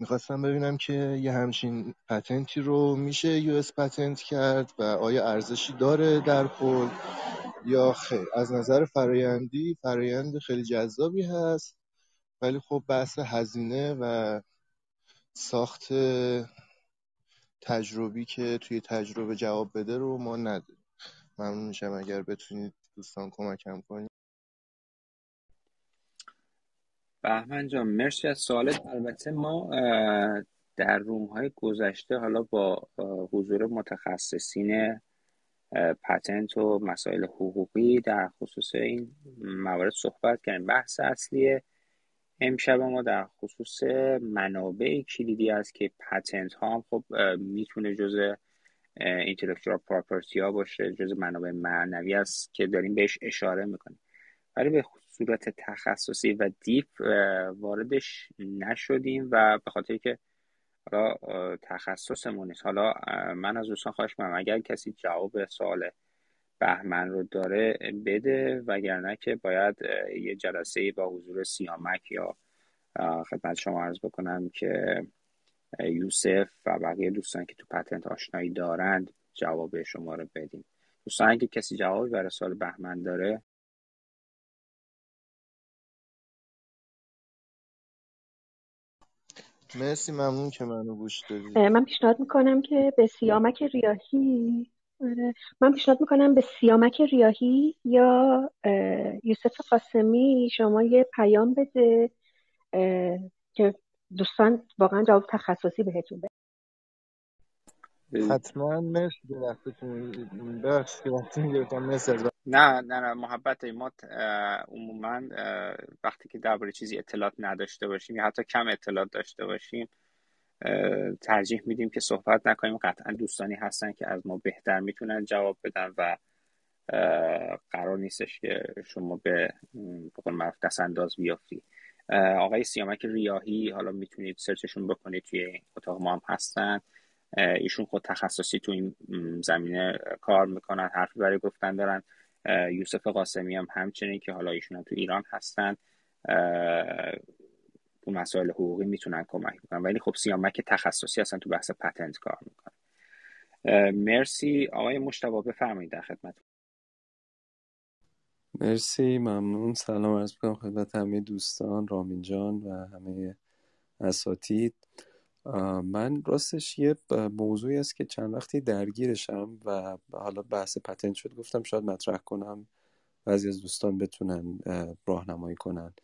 می‌خواستم ببینم که یه همچین پتنتی رو میشه یو اس پتنت کرد و آیا ارزشی داره در کل یا خیر. از نظر فرایندی فرایند خیلی جذابی هست ولی خب بحث هزینه و ساخت تجربی که توی تجربه جواب بده رو ما نداریم. ممنون میشم اگر بتونید دوستان کمکم کنید. بهمن جان مرسی از سوالت. البته ما در روم های گذشته حالا با حضور متخصصین پتنت و مسائل حقوقی در خصوص این موارد صحبت کردیم. بحث اصلی امشب ما در خصوص منابع کلیدی است که پتنت ها هم خب می‌تونه جز اینتלקچوال پراپرتی ها باشه جز منابع معنوی است که داریم بهش اشاره می‌کنیم. ولی به صورت تخصصی و دیپ واردش نشدیم و به خاطر که حالا تخصصمون نیست. حالا من از دوستان خواهش می‌کنم اگر کسی جواب سوال بهمن رو داره بده وگرنه که باید یه جلسه با حضور سیامک یا خدمت شما عرض بکنم که یوسف و بقیه دوستان که تو پتنت آشنایی دارند جواب شما رو بدیم. دوستان اگه کسی جوابی برای سوال بهمن داره مرسی ممنون که منو گوش دادید من پیشنهاد می‌کنم که به سیامک ریاهی آره. من پیشنهاد می‌کنم به سیامک ریاهی یا یوسف قاسمی شما یه پیام بده که دوستان واقعا جواب تخصصی بهتون بده حتما مرسی به وقتتون بخش که وقتی گرفتم. مرسی نه نه نه محبت ما عموما وقتی که درباره چیزی اطلاعات نداشته باشیم یا حتی کم اطلاعات داشته باشیم ترجیح میدیم که صحبت نکنیم. قطعا دوستانی هستن که از ما بهتر می‌تونن جواب بدن و قرار نیستش که شما به بقول معروف دست انداز بیافتی آقای سیامک ریاهی حالا می‌تونید سرچشون بکنید توی اتاق ما هم هستن. ایشون خود تخصصی تو این زمینه کار می‌کنن حرفی برای گفتن دارن. یوسف قاسمی هم همچنین که حالا ایشون هم تو ایران هستن. تو مسائل حقوقی می‌تونن کمک بکنن. ولی خب سیامک تخصصی هستن تو بحث پتنت کار می‌کنن مرسی. آقای مشتبه بفرمایید در خدمت. مرسی ممنون. سلام عرض می‌کنم خدمت همه دوستان رامین جان و همه اساتید. من راستش یه موضوعی است که چند وقتی درگیرشم و حالا بحث پتنت شد گفتم شاید مطرح کنم بعضی از دوستان بتونن راهنمایی کنن.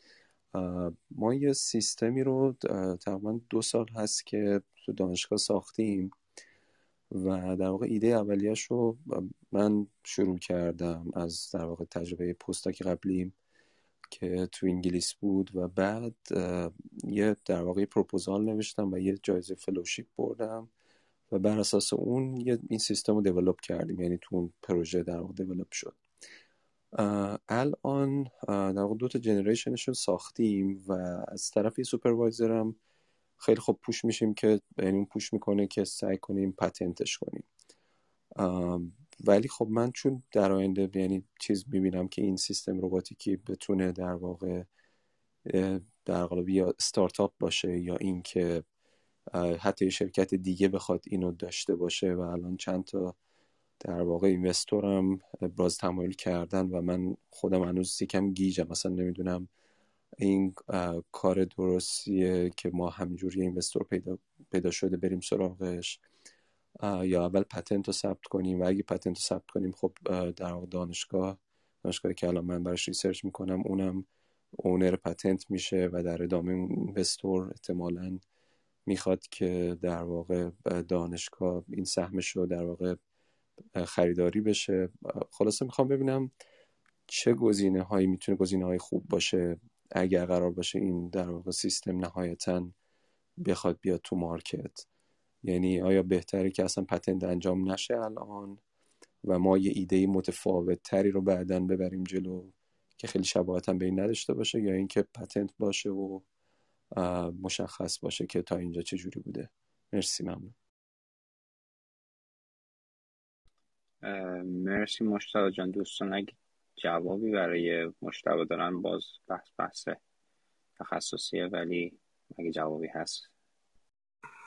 ما یه سیستمی رو تقریبا دو سال هست که تو دانشگاه ساختیم و در واقع ایده اولیش رو من شروع کردم از در واقع تجربه پستاک قبلیم. که تو انگلیس بود و بعد یه در واقع پروپوزال نوشتم و یه جایزه فلوشیپ بردم و بر اساس اون یه این سیستم رو دیولپ کردیم یعنی تو اون پروژه در واقع دیولپ شد. الان در واقع دو تا جنریشنش رو ساختیم و از طرف سوپروایزرم خیلی خوب پوش میشیم که یعنی اون پوش می‌کنه که سعی کنیم پتنتش کنیم. ولی خب من چون در آینده یعنی چیز می‌بینم که این سیستم روباتیکی بتونه در واقع در قالب یا ستارتاپ باشه یا اینکه حتی شرکت دیگه بخواد اینو داشته باشه و الان چند تا در واقع investor م باز تمایل کردن و من خودم هنوز یکم گیجم. مثلا نمی‌دونم این کار درستیه که ما همینجوری investor پیدا, پیدا شده بریم سراغش. یا اول patent رو ثبت کنیم و اگه patent رو ثبت کنیم خب در واقع دانشگاه دانشگاهی که الان من براش research می‌کنم اونم owner patent میشه و در ادامه investor احتمالا می‌خواد که در واقع دانشگاه این سهمش رو در واقع خریداری بشه. خلاصه می‌خوام ببینم چه گزینه هایی می‌تونه گزینه های خوب باشه اگر قرار باشه این در واقع سیستم نهایتا بخواد بیاد تو مارکت. یعنی آیا بهتره که اصلا پتنت انجام نشه الان و ما یه ایده متفاوت تری رو بعدا ببریم جلو که خیلی شباهت هم به این نداشته باشه یا اینکه پتنت باشه و مشخص باشه که تا اینجا چه جوری بوده. مرسی ممنون. مرسی مشتاق جان. دوستان اگه جوابی برای مشتبه دارن باز بحث بحث تخصصیه ولی اگه جوابی هست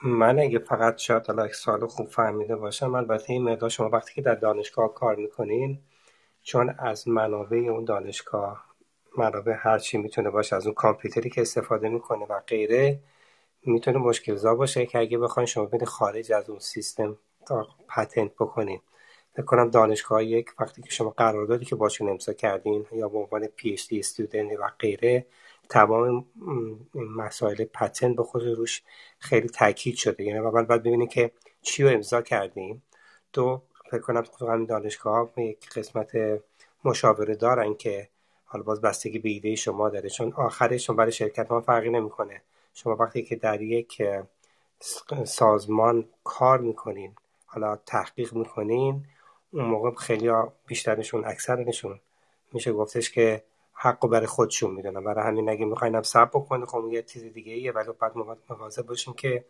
من اگه فقط شاید حالا سال خوب فهمیده باشم البته این مقدار شما وقتی که در دانشگاه کار می‌کنین چون از منابع اون دانشگاه منابع هر چی می‌تونه باشه از اون کامپیوتری که استفاده می‌کنه و غیره می‌تونه مشکل زا باشه که اگه بخواین شما برید خارج از اون سیستم پتنت بکنین. فکر کنم دانشگاه یک وقتی که شما قراردادی که باشون امضا کردین یا به عنوان پی اچ دی و غیره تمام مسائل پتنت به خود روش خیلی تاکید شده. یعنی اول باید ببینید که چی رو امضا کردیم. دو فکر کنم تو همین دانشگاه یک قسمت مشاوره دارن که حالا باز بستگی به ایده شما داره. چون آخرش برای شرکت ما فرقی نمی‌کنه. شما وقتی که در یک سازمان کار می‌کنین حالا تحقیق می‌کنین اون موقع خیلی بیشترشون اکثرشون میشه گفتش که حق برای خودشون می‌دونن برای همین اگه می‌خواین هم سب بکنه خب یه چیز دیگه ایه ولی بعد مواظب باشیم که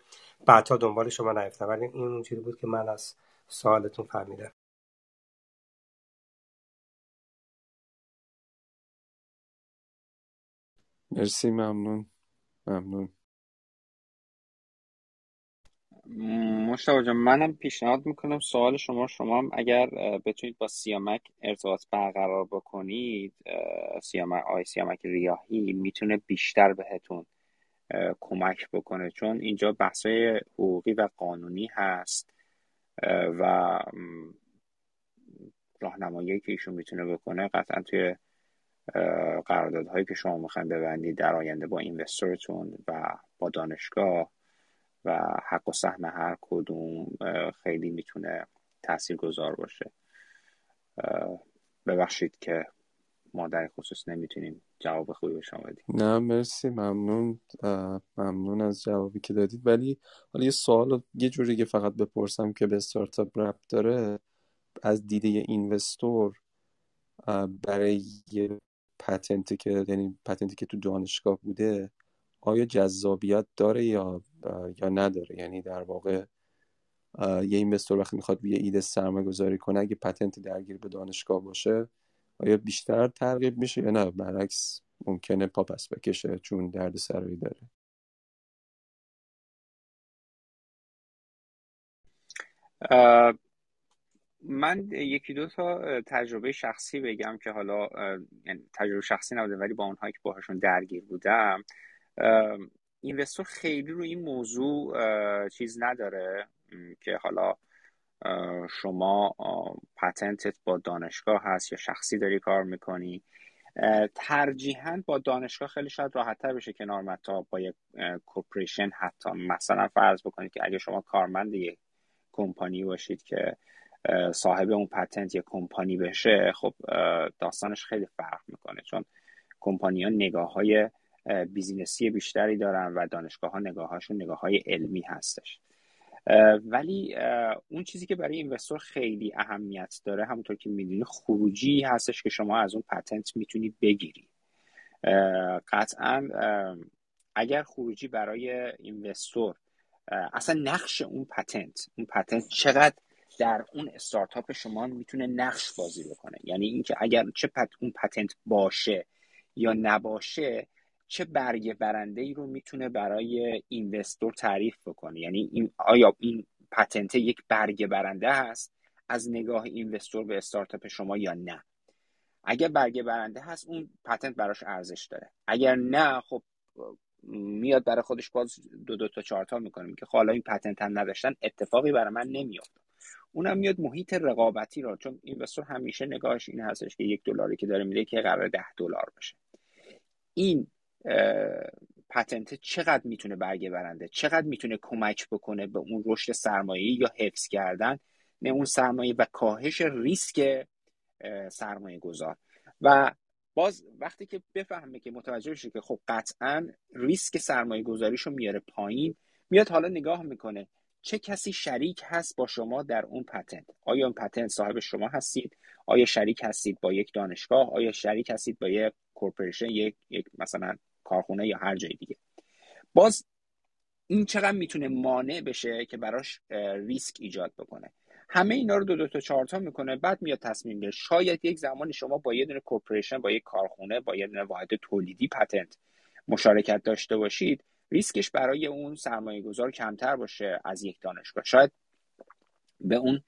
بعدها دنبال شما نیفتن. ولی این چیزی بود که من از سوالتون فهمیدم. مرسی ممنون. ممنون. مشتاق جان منم پیشنهاد می‌کنم سوال شما شما هم اگر بتونید با سیامک ارتباط برقرار بکنید سیامک آی سیامک ریاهی می‌تونه بیشتر بهتون کمک بکنه. چون اینجا بحثای حقوقی و قانونی هست و راهنمایی که ایشون می‌تونه بکنه قطعا توی قراردادهایی که شما می‌خواین ببندید در آینده با اینوستورتون و با دانشگاه و حق و سهم هر کدوم خیلی می‌تونه تأثیر گذار باشه ببخشید که ما در خصوص نمی‌تونیم جواب خوبی به شما بدیم. نه مرسی ممنون. ممنون از جوابی که دادید. ولی حالا یه سوال یه جوری که فقط بپرسم که به استارتاپ رپ داره از دیده اینوستور برای یه پتنتی که یعنی پتنتی که تو دانشگاه بوده آیا جذابیت داره یا یا نداره. یعنی در واقع یه اینوستور وقتی می‌خواد یه ایده سرمایه گذاری کنه اگه پتنت درگیر به دانشگاه باشه آیا بیشتر ترغیب میشه یا نه؟ برعکس ممکنه پا پس بکشه چون درد سرایی داره من یکی دو تا تجربه شخصی بگم که حالا یعنی تجربه شخصی نبوده ولی با اونهایی که باهاشون درگیر بودم اینوستور خیلی رو این موضوع چیز نداره که حالا شما پتنتت با دانشگاه هست یا شخصی داری کار می‌کنی. ترجیحاً با دانشگاه خیلی شاید راحتتر بشه کنار اومد تا با یک corporation حتی. مثلا فرض بکنید که اگه شما کارمند یک کمپانی باشید که صاحب اون patent یک کمپانی بشه خب داستانش خیلی فرق می‌کنه. چون کمپانیان نگاه های business ی بیشتری دارن و دانشگاه ها نگاه هاشون نگاه های علمی هستش. ولی اون چیزی که برای investor خیلی اهمیت داره همونطور که می‌دونی خروجی هستش که شما از اون patent می‌تونی بگیری. قطعا اگر خروجی برای اینوستور اصلا نقش اون پتنت اون پتنت چقدر در اون استارتاپ شما می‌تونه نقش بازی بکنه. یعنی اینکه اگر چه پت اون پتنت باشه یا نباشه چه برگه برنده ای رو می‌تونه برای اینوستور تعریف بکنه؟ یعنی این آیا این پتنت یک برگه برنده هست از نگاه اینوستور به استارتاپ شما یا نه؟ اگر برگه برنده هست اون پتنت براش ارزش داره. اگر نه خب میاد برای خودش باز دو دو تا چهار تا می‌کنه. که خب حالا این پتنت هم نداشتن اتفاقی برای من نمیافته اونم میاد محیط رقابتی رو چون اینوستور همیشه نگاهش این هستش که یک دلاری که داره میده که قرار ده دلار بشه این پتنت چقدر می‌تونه برگه برنده؟ چقدر می‌تونه کمک بکنه به اون رشد سرمایه یا حفظ کردن نه اون سرمایه و کاهش ریسک سرمایه گذار و باز وقتی که بفهمه که متوجه بشه که خب قطعا ریسک سرمایه گذاریشو میاره پایین میاد حالا نگاه می‌کنه چه کسی شریک هست با شما در اون پتنت؟ آیا اون پتنت صاحب شما هستید؟ آیا شریک هستید با یک دانشگاه؟ آیا شریک هستید با یک کورپوریشن یک, یک مثلا کارخونه یا هر جای دیگه. باز این چقدر می‌تونه مانع بشه که براش ریسک ایجاد بکنه؟ همه اینا رو دو دو تا چهار تا می‌کنه بعد میاد تصمیم گیره شاید یک زمانی شما با یه دونه corporation با یک کارخونه با یه دونه واحد تولیدی patent مشارکت داشته باشید ریسکش برای اون سرمایه گذار کمتر باشه از یک دانشگاه. شاید به اون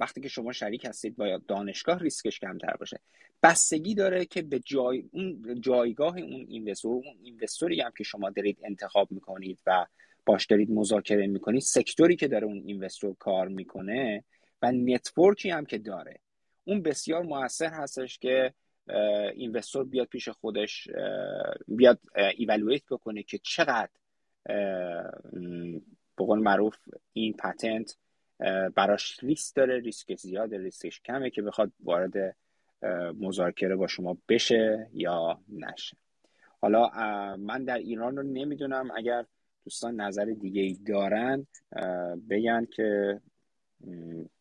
وقتی که شما شریک هستید با دانشگاه ریسکش کمتر باشه. بستگی داره که به جای اون جایگاه اون investor اون investor ی هم که شما دارید انتخاب می‌کنید و باش دارید مذاکره می‌کنید sector ی که داره اون investor کار می‌کنه و network ی هم که داره. اون بسیار موثر هستش که investor بیاد پیش خودش بیاد evaluate بکنه که چقدر به معروف این patent براش ریسک داره ریسک زیاده ریسکش کمه که بخواد وارد مذاکره با شما بشه یا نشه. حالا من در ایران رو نمی‌دونم. اگر دوستان نظر دیگه ای دارن بگن که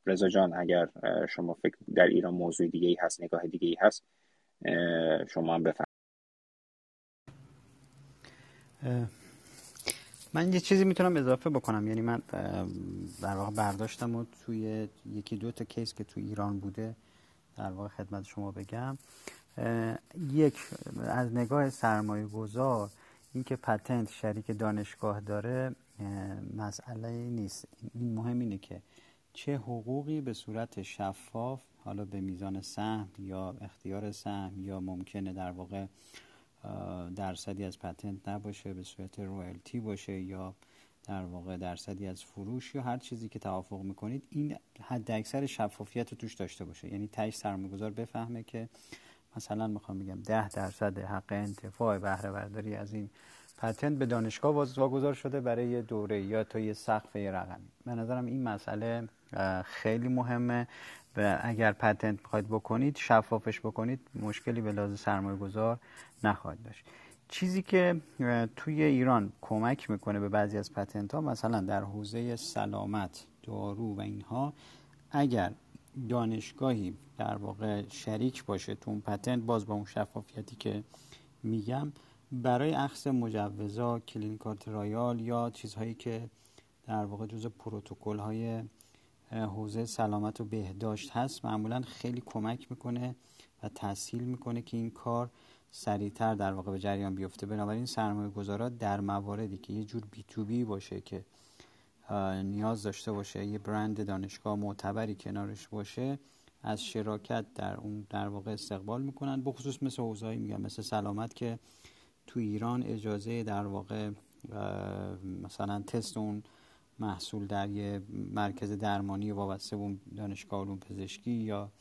رضا جان اگر شما فکر در ایران موضوع دیگه ای هست نگاه دیگه ای هست شما هم بفرمایید. من یه چیزی می‌تونم اضافه بکنم. یعنی من در واقع برداشتم و توی یکی دو تا کیس که تو ایران بوده در واقع خدمت شما بگم یک از نگاه سرمایه گذار اینکه پتنت شریک دانشگاه داره مسئله نیست. این مهم اینه که چه حقوقی به صورت شفاف حالا به میزان سهم یا اختیار سهم یا ممکنه در واقع درصدی از پتنت نباشه به صورت رویالتی باشه یا در واقع درصدی از فروش یا هر چیزی که توافق می‌کنید این حد اکثر شفافیت رو توش داشته باشه. یعنی تایش سرمایه‌گذار بفهمه که مثلا می‌خوام بگم ده درصد حق انتفاع بهره برداری از این پتنت به دانشگاه واگذار شده برای یه دوره یا تا یه سقف یه رقمی. به نظرم این مسئله خیلی مهمه. و اگر پتنت می‌خواید بکنید شفافش بکنید مشکلی به لحاظ سرمایه گذار نخواهد داشت. چیزی که توی ایران کمک می‌کنه به بعضی از پتنت ها مثلا در حوزه سلامت دارو و اینها اگر دانشگاهی در واقع شریک باشه تو اون patent باز با اون شفافیتی که میگم برای اخذ مجوزا clinical trial یا چیزهایی که در واقع جز پروتکل های حوزه سلامت و بهداشت هست. معمولا خیلی کمک می‌کنه و تسهیل می‌کنه که این کار سریعتر در واقع به جریان بیفته. بنابراین سرمایه گذارا در مواردی که یه جور B to B باشه که نیاز داشته باشه یه برند دانشگاه معتبری کنارش باشه از شراکت در اون در واقع استقبال می‌کنن. بخصوص مثل حوزه‌ای میگم مثل سلامت که تو ایران اجازه در واقع مثلا تست اون محصول در یه مرکز درمانی وابسته به دانشگاه علوم پزشکی یا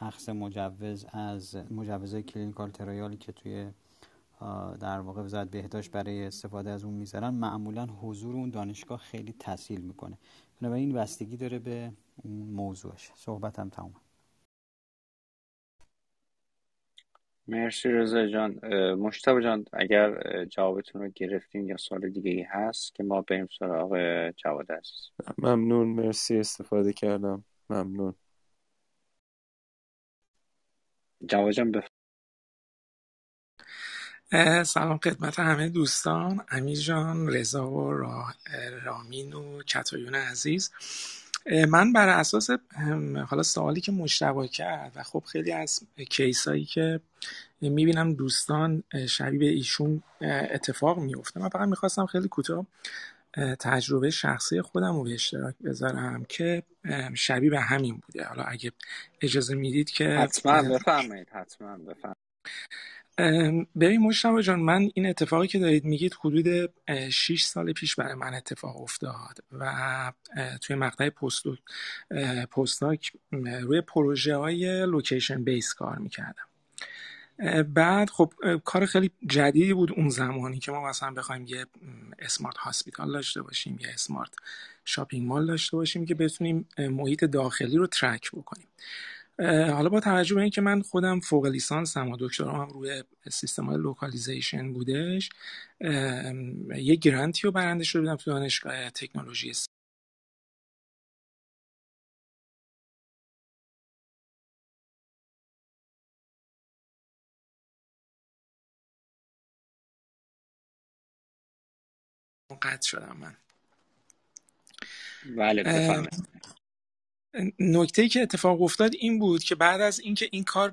اخذ مجوز از مجوزهای کلینیکال ترایالی که توی در واقع وزارت بهداشت برای استفاده از اون می‌ذارن معمولا حضور اون دانشگاه خیلی تسهیل می‌کنه. بنابراین بستگی داره به اون موضوعش. صحبتم تمام مرسی رضا جان. مشتبه جان اگر جوابتون رو گرفتین یا سوال دیگه ای هست که ما بریم سراغ جواد عزیز. ممنون. مرسی استفاده کردم. ممنون. جواد جان بف... سلام خدمت همه دوستان. امیر جان رضا و رامین و کتایون عزیز. من بر اساس حالا سوالی که مشتبه کرد و خب خیلی از کیس هایی که می‌بینم دوستان شبیه به ایشون اتفاق میفته من فقط می‌خواستم خیلی کوتاه تجربه شخصی خودم رو به اشتراک بذارم که شبیه به همین بوده. حالا اگه اجازه می‌دید که حتما بفرمایید حتما بفرمایید. ببین مشتبه جان من این اتفاقی که دارید میگید حدود 6 سال پیش برای من اتفاق افتاد و توی مقطع پستوک پستاک روی پروژه های لوکیشن بیس کار می‌کردم. بعد خب کار خیلی جدیدی بود اون زمانی که ما مثلا بخوایم یه smart hospital داشته باشیم یه smart shopping mall داشته باشیم که بتونیم محیط داخلی رو ترک بکنیم. حالا با توجه به اینکه من خودم فوق لیسانس هم و دکترام هم روی سیستم های localization بودش یه grant ی رو برنده شده بودم تو دانشگاه تکنولوژی قطع شدم من. بله نکته که اتفاق افتاد این بود که بعد از اینکه این کار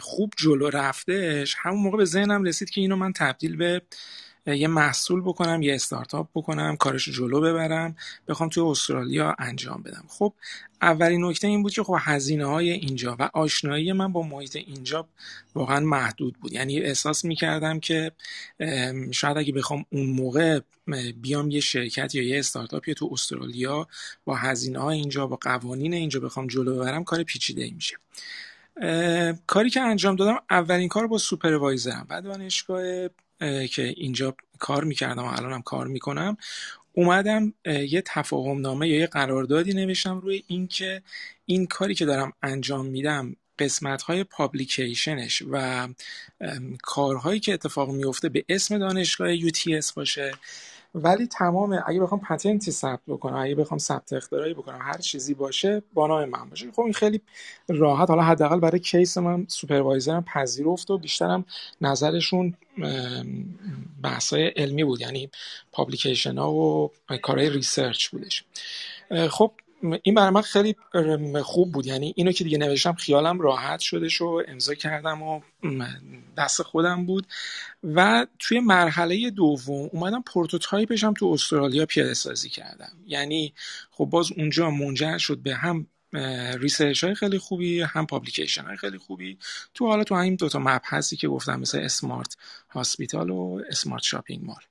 خوب جلو رفتش همون موقع به ذهنم رسید که اینو من تبدیل به یه محصول بکنم یه استارتاپ بکنم کارش جلو ببرم بخوام توی استرالیا انجام بدم. خب اولین نکته این بود که خب هزینه های اینجا و آشنایی من با محیط اینجا واقعا محدود بود. یعنی احساس می‌کردم که شاید اگه بخوام اون موقع بیام یه شرکت یا یه استارتاپی تو استرالیا با هزینه های اینجا با قوانین اینجا بخوام جلو ببرم کار پیچیده میشه. کاری که انجام دادم اولین کار با سوپروایزرم. بعد دانشگاه که اینجا کار می‌کردم و الانم کار می‌کنم اومدم یه تفاهم نامه یا یه قراردادی نوشتم روی اینکه این کاری که دارم انجام میدم قسمت های پابلیکیشنش و کارهایی که اتفاق میفته به اسم دانشگاه UTS باشه. ولی تمام اگه بخوام patent ی ثبت بکنم اگه بخوام ثبت اختراعی بکنم هر چیزی باشه با نام من باشه. خب این خیلی راحت. حالا حداقل برای case من supervisor م پذیرفت و بیشترم نظرشون بحثای علمی بود یعنی publication ها و کارهای research بودش. خب این برای من خیلی خوب بود. یعنی اینو که دیگه نوشتم خیالم راحت شدش و امضا کردم و دست خودم بود. و توی مرحله دوم اومدم prototype ش هم تو استرالیا پیاده سازی کردم. یعنی خب باز اونجا منجر شد به هم research های خیلی خوبی هم publication های خیلی خوبی. تو حالا تو همین دوتا مبحثی که گفتم مثل smart hospital و smart shopping mall.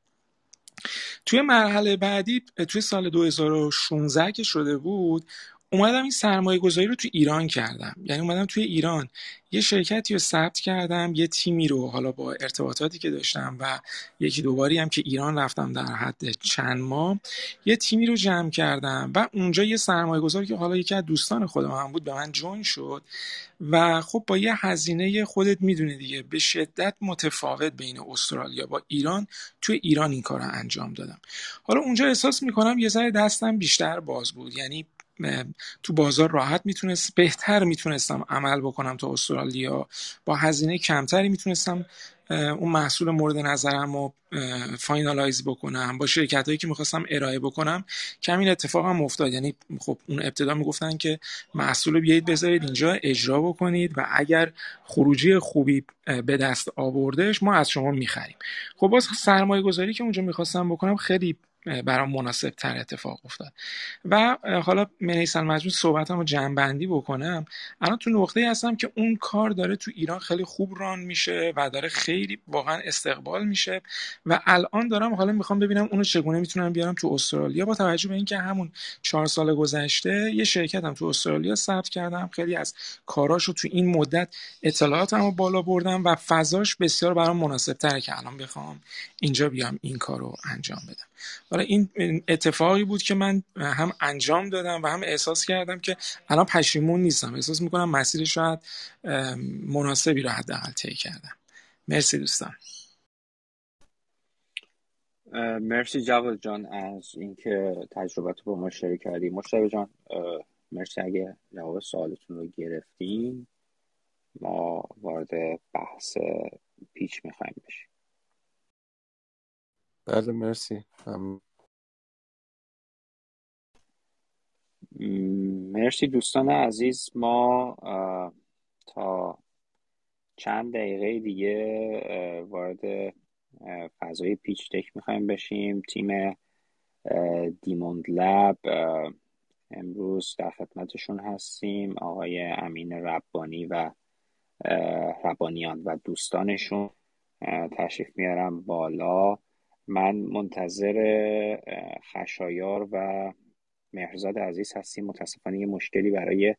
توی مرحله بعدی توی سال 2016 که شده بود اومدم این سرمایه گذاری رو تو ایران کردم. یعنی اومدم توی ایران. یه شرکتی رو ثبت کردم یه تیمی رو حالا با ارتباطاتی که داشتم و یکی دوباری هم که ایران رفتم در حد چند ماه یه تیمی رو جمع کردم و اونجا یه سرمایه گذاری که حالا یکی از دوستان خودم هم بود به من جوین شد و خب با یه هزینه خودت می‌دونی دیگه. به شدت متفاوت بین استرالیا با ایران. توی ایران این کار رو انجام دادم. حالا اونجا احساس می‌کنم یه ذره دستم بیشتر باز بود. یعنی تو بازار راحت می‌تونست بهتر می‌تونستم عمل بکنم تو استرالیا. با هزینه کمتری می‌تونستم اون محصول مورد نظرم رو finalize بکنم. با شرکت هایی که می‌خواستم ارائه بکنم که همین اتفاق هم افتاد. یعنی خب اون ابتدا می‌گفتن که محصول بیایید بذارید اینجا اجرا بکنید و اگر خروجی خوبی به دست آوردش ما از شما می‌خریم. خب باز سرمایه گذاری که اونجا می‌خواستم بکنم خیلی برام مناسب تر اتفاق افتاد. و حالا منیسن مجموع صحبتم رو جنبندی بکنم. الان تو نقطه هستم که اون کار داره تو ایران خیلی خوب ران میشه و داره خیلی واقعا استقبال میشه. و الان دارم حالا می‌خوام ببینم اونو چگونه می‌تونم بیارم تو استرالیا. با توجه به اینکه همون چهار سال گذشته یه شرکتم تو استرالیا ثبت کردم. خیلی از کاراشو تو این مدت اطلاعاتم رو بالا بردم و فضاش بسیار برام مناسب تره که الان بخوام اینجا بیام این کار رو انجام بدم. حالا این اتفاقی بود که من هم انجام دادم و هم احساس کردم که الان پشیمون نیستم. احساس می‌کنم مسیر شاید مناسبی رو حداقل طی کردم. مرسی دوستان. مرسی جواد جان از اینکه تجربت با ما شریک کردی. مشتبه جان مرسی اگه جواب سوالتون رو گرفتیم ما وارد بحث پیچ می‌خوایم بشیم. بله مرسی. هم... مرسی دوستان عزیز. ما تا چند دقیقه دیگه وارد فضای پیچ تک می‌خوایم بشیم. تیم دیموند لب امروز در خدمتشون هستیم. آقای امین ربانی و ربانیان و دوستانشون. تشریف میارم بالا. من منتظر خشایار و مهرزاد عزیز هستیم. متاسفانه یه مشکلی برای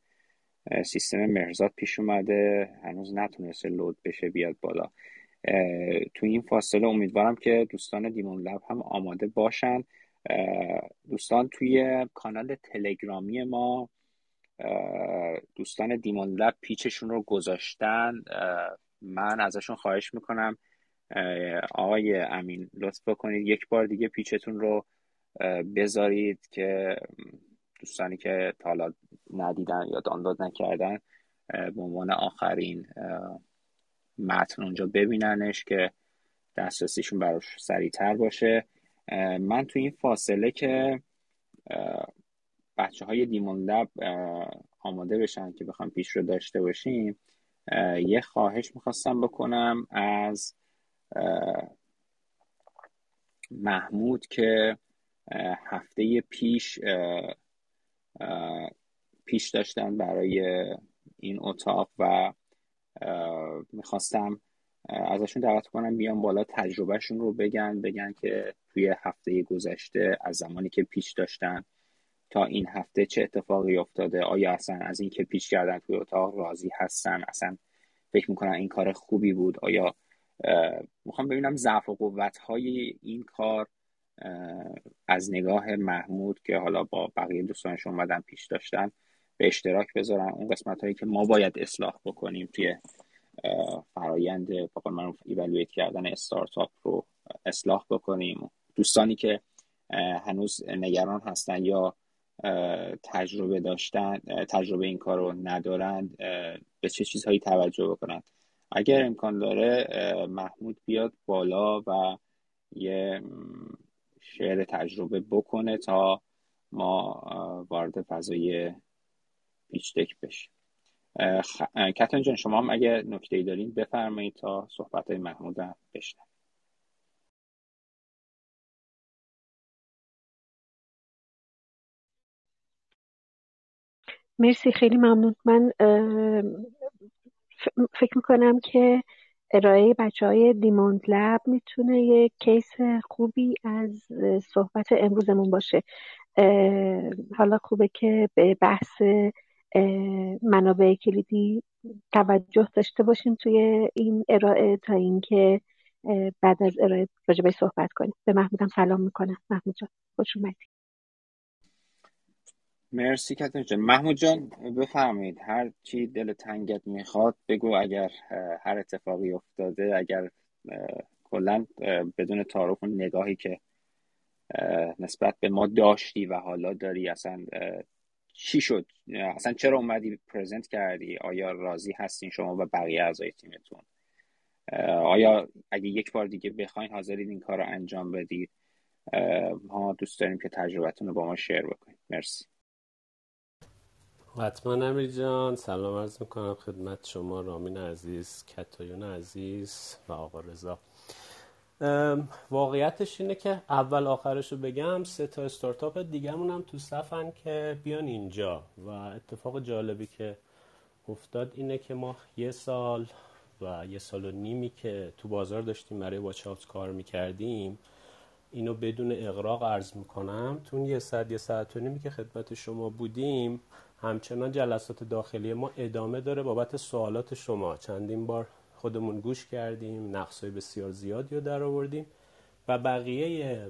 سیستم مهرزاد پیش اومده. هنوز نتونسته لود بشه بیاد بالا. تو این فاصله امیدوارم که دوستان دیمون لب هم آماده باشن. دوستان توی کانال تلگرامی ما دوستان دیمون لب پیچشون رو گذاشتن. من ازشون خواهش می‌کنم آقای امین لطف بکنید. یک بار دیگه پیچتون رو بذارید که دوستانی که تا ندیدن یا دانلود نکردن به عنوان آخرین متن اونجا ببیننش که دسترسیشون براش سریعتر باشه. من تو این فاصله که بچه های دیمون لب آماده بشن که بخوام پیش رو داشته باشیم یه خواهش می‌خواستم بکنم از محمود که هفته پیش پیش داشتن برای این اتاق و می‌خواستم ازشون دعوت کنم بیان بالا تجربهشون رو بگن بگن که توی هفته گذشته از زمانی که پیش داشتن تا این هفته چه اتفاقی افتاده آیا اصلا از این که پیش کردن توی اتاق راضی هستن اصلا فکر می‌کنن این کار خوبی بود آیا می‌خوام ببینم ضعف و قوت های این کار از نگاه محمود که حالا با بقیه دوستانش اومدن پیش داشتن به اشتراک بذارن اون قسمت هایی که ما باید اصلاح بکنیم توی فرایند با من ایوالویت کردن استارتاپ رو اصلاح بکنیم. دوستانی که هنوز نگران هستن یا تجربه داشتن تجربه این کار رو ندارند به چه چیزهایی توجه بکنند. اگر امکان داره محمود بیاد بالا و یه شعر تجربه بکنه تا ما وارد فضای پیچ دک بشیم. کتن جان شما هم اگه نکته دارین بفرمایید تا صحبت های محمود هم بشنم مرسی خیلی ممنون. من فکر می‌کنم که ارائه بچه های دیموند لب می‌تونه یک کیس خوبی از صحبت امروزمون باشه. حالا خوبه که به بحث منابع کلیدی توجه داشته باشیم توی این ارائه تا اینکه بعد از ارائه راجبه صحبت کنیم. به محمودم سلام می‌کنم. محمود جان خوش اومدید مرسی کتن جان. محمود جان بفرمایید. هر چی دل تنگت می‌خواد بگو اگر هر اتفاقی افتاده اگر کلا بدون تعارف نگاهی که نسبت به ما داشتی و حالا داری اصلا چی شد؟ اصلا چرا اومدی پرزنت کردی؟ آیا راضی هستین شما و بقیه اعضای تیمتون؟ آیا اگه یک بار دیگه بخواین حاضرید این کار رو انجام بدید؟ ما دوست داریم که تجربتون رو با ما شیر بکنید. مرسی. حتما امیر جان سلام عرض می‌کنم خدمت شما رامین عزیز کتایون عزیز و آقا رضا. واقعیتش اینه که اول آخرش رو بگم سه تا استارتاپ دیگهمون هم تو صفن که بیان اینجا و اتفاق جالبی که افتاد اینه که ما یه سال و یه سال و نیمی که تو بازار داشتیم برای واچ کار می‌کردیم اینو بدون اقراق عرض می‌کنم. تو یه ساعت یه ساعت و نیمی که خدمت شما بودیم همچنان جلسات داخلی ما ادامه داره بابت سوالات شما. چندین بار خودمون گوش کردیم نقصای بسیار زیادی رو در آوردیم و بقیه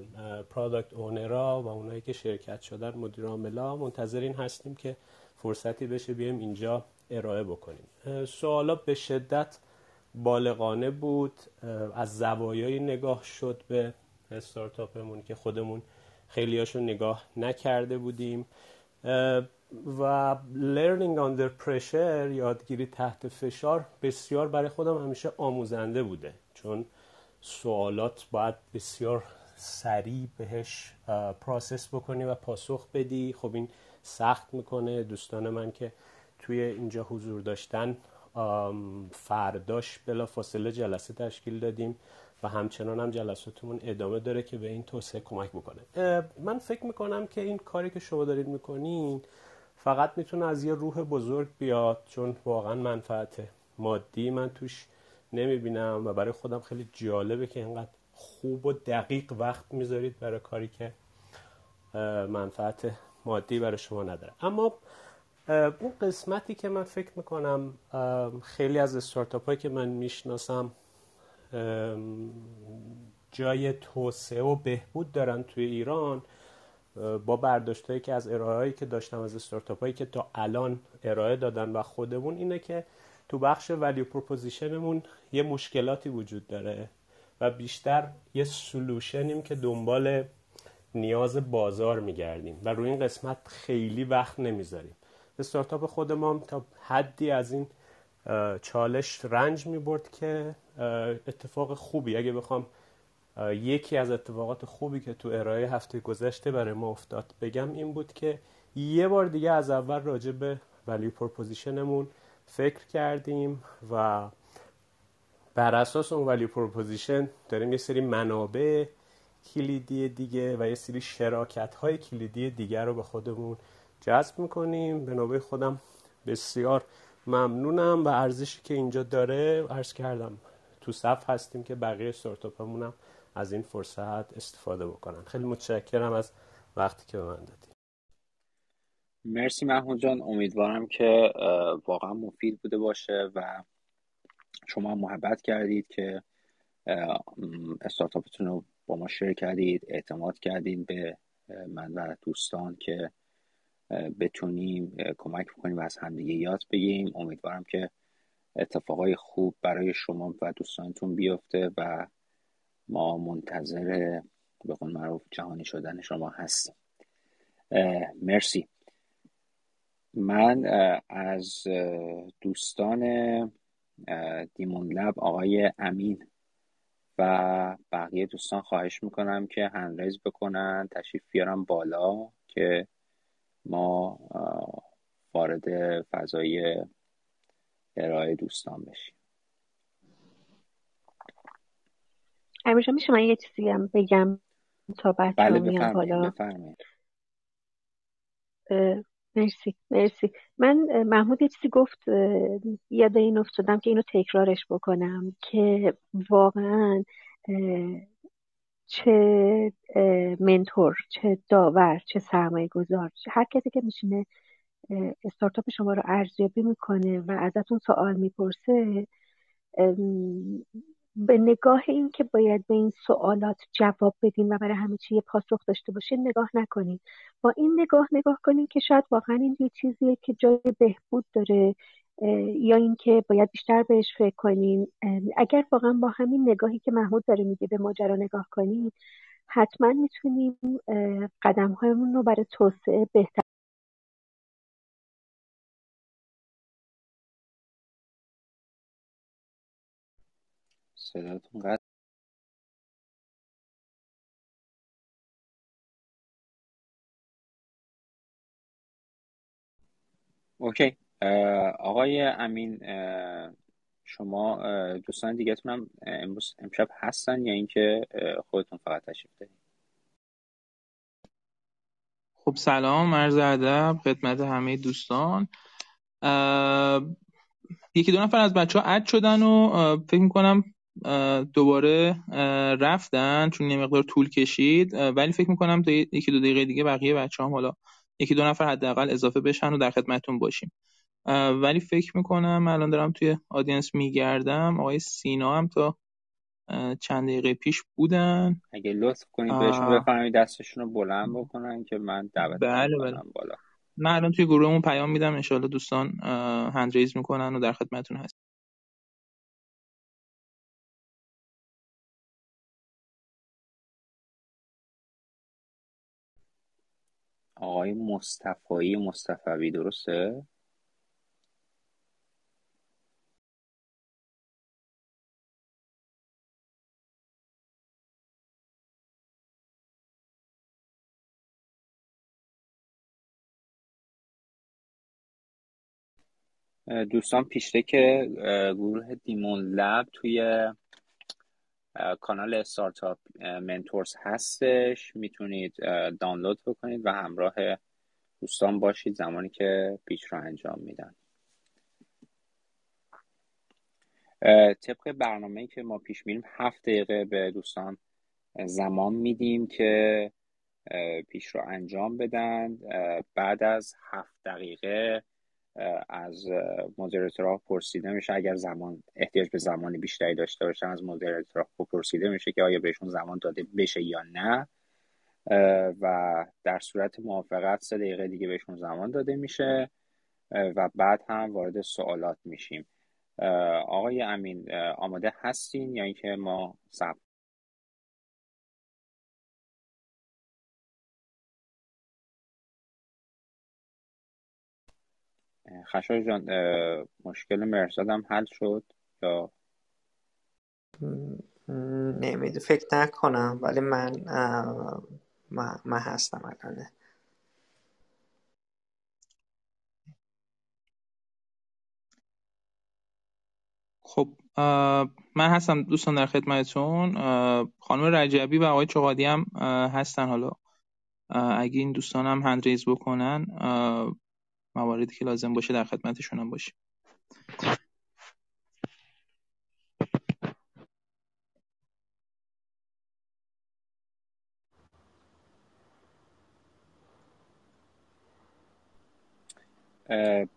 پرادکت اونرا و اونایی که شرکت شدن مدیر منتظر این هستیم که فرصتی بشه بیایم اینجا ارائه بکنیم. سوالا به شدت بالغانه بود. از زوایای نگاه شد به استارتاپمون که خودمون خیلیاشون نگاه نکرده بودیم. و learning under pressure یادگیری تحت فشار بسیار برای خودم همیشه آموزنده بوده. چون سوالات باید بسیار سریع بهش پروسس بکنی و پاسخ بدی. خب این سخت می‌کنه. دوستان من که توی اینجا حضور داشتن فرداش بلا فاصله جلسه تشکیل دادیم و همچنان هم جلساتمون ادامه داره که به این توسعه کمک بکنه. من فکر می‌کنم که این کاری که شما دارید می‌کنین فقط می‌تونه از یه روح بزرگ بیاد چون واقعا منفعت مادی من توش نمی‌بینم و برای خودم خیلی جالبه که اینقدر خوب و دقیق وقت می‌ذارید برای کاری که منفعت مادی برای شما نداره. اما اون قسمتی که من فکر می‌کنم خیلی از استارتاپ هایی که من می‌شناسم جای توسعه و بهبود دارن توی ایران. با برداشتهایی که از ارائه هایی که داشتم از استارتاپ هایی که تا الان ارائه دادن و خودمون اینه که تو بخش value proposition مون یه مشکلاتی وجود داره و بیشتر یه solution یم که دنبال نیاز بازار میگردیم و روی این قسمت خیلی وقت نمی‌ذاریم. استارتاپ خود ما تا حدی از این چالش رنج می‌برد که اتفاق خوبی اگه بخوام یکی از اتفاقات خوبی که تو ارائه هفته گذشته برای ما افتاد. بگم این بود که یه بار دیگه از اول راجع به value proposition مون فکر کردیم و بر اساس اون value proposition داریم یه سری منابع کلیدی دیگه و یه سری شراکت های کلیدی دیگر رو به خودمون جذب می‌کنیم. به نوبه خودم بسیار ممنونم و ارزشی که اینجا داره. عرض کردم تو صف هستیم که بقیه استارتاپمون هم از این فرصت استفاده بکنن. خیلی متشکرم از وقتی که به من دادی. مرسی محمود جان. امیدوارم که واقعا مفید بوده باشه و شما محبت کردید که استارتاپتون رو با ما شیر کردید اعتماد کردید به من و دوستان که بتونیم کمک بکنیم و از همدیگه یاد بگیریم. امیدوارم که اتفاقای خوب برای شما و دوستانتون بیفته و ما منتظر به قول معروف جهانی شدن شما هستیم. مرسی. من از دوستان دیمون لب آقای امین و بقیه دوستان خواهش می‌کنم که هندریز بکنن تشریف بیارم بالا که ما وارد فضای ارائه دوستان بشیم. امیرجان میشه من یه چیزی هم بگم تا بچه بله میان بالا؟ مرسی مرسی. من محمود یه چیزی گفت یاد این افتادم که اینو تکرارش بکنم که واقعا چه منتور چه داور چه سرمایه گذار هر کسی که میشینه استارتاپ شما رو ارزیابی می‌کنه و ازتون سوال می‌پرسه به نگاه این که باید به این سوالات جواب بدین و برای همه چی پاسخ داشته باشین نگاه نکنین. با این نگاه نگاه کنین که شاید واقعا این یه چیزیه که جای بهبود داره یا اینکه باید بیشتر بهش فکر کنین. اگر واقعا با همین نگاهی که محمود داره میگه به ماجرا نگاه کنین حتما می‌تونیم قدم رو برای توسعه بهتر صداتون اوکی آقای امین شما دوستان دیگهتون هم امشب هستن یا اینکه خودتون فقط تشریف دارید؟ خب سلام عرض ادب خدمت همه دوستان. یکی دو نفر از بچه ها اد شدن و فکر می‌کنم دوباره رفتن چون یه مقدار طول کشید. ولی فکر می‌کنم تا یکی دو دقیقه دیگه بقیه بچه هم حالا یکی دو نفر حداقل اضافه بشن و در خدمتتون باشیم. ولی فکر می‌کنم الان دارم توی آدینس میگردم. آقای سینا هم تا چند دقیقه پیش بودن. اگه لطف کنید بهشون بفرمایید دستشون رو بلند بکنن که من دعوت بله بله. بالا. من الان توی گروهمون پیام میدم. انشالله دوستان هند ریز می‌کنن و در خدمتتون هست آقای مصطفایی مصطفوی درسته؟ دوستان پیشته که گروه دیمون لب توی کانال استارتاپ منتورز هستش. می‌تونید دانلود بکنید و همراه دوستان باشید زمانی که پیچ رو انجام میدن. طبق برنامه که ما پیش میریم هفت دقیقه به دوستان زمان میدیم که پیش رو انجام بدن. بعد از هفت دقیقه از مدیریتورها پرسیده میشه. اگر زمان احتیاج به زمانی بیشتری داشته باشن از مدیریتورها پرسیده میشه که آیا بهشون زمان داده بشه یا نه. و در صورت موافقت سه دقیقه دیگه بهشون زمان داده میشه. و بعد هم وارد سوالات میشیم. آقای امین آماده هستین یا اینکه ما صبر خشای جان مشکل مرزاد هم حل شد یا؟ نمیدو فکر نکنم ولی من من, هستم الانه خب من هستم دوستان در خدمتتون. خانم رجبی و آقای چقادی هم هستن حالا. اگه این دوستان هم هند ریز بکنن مواردی که لازم باشه در خدمتشون هم باشیم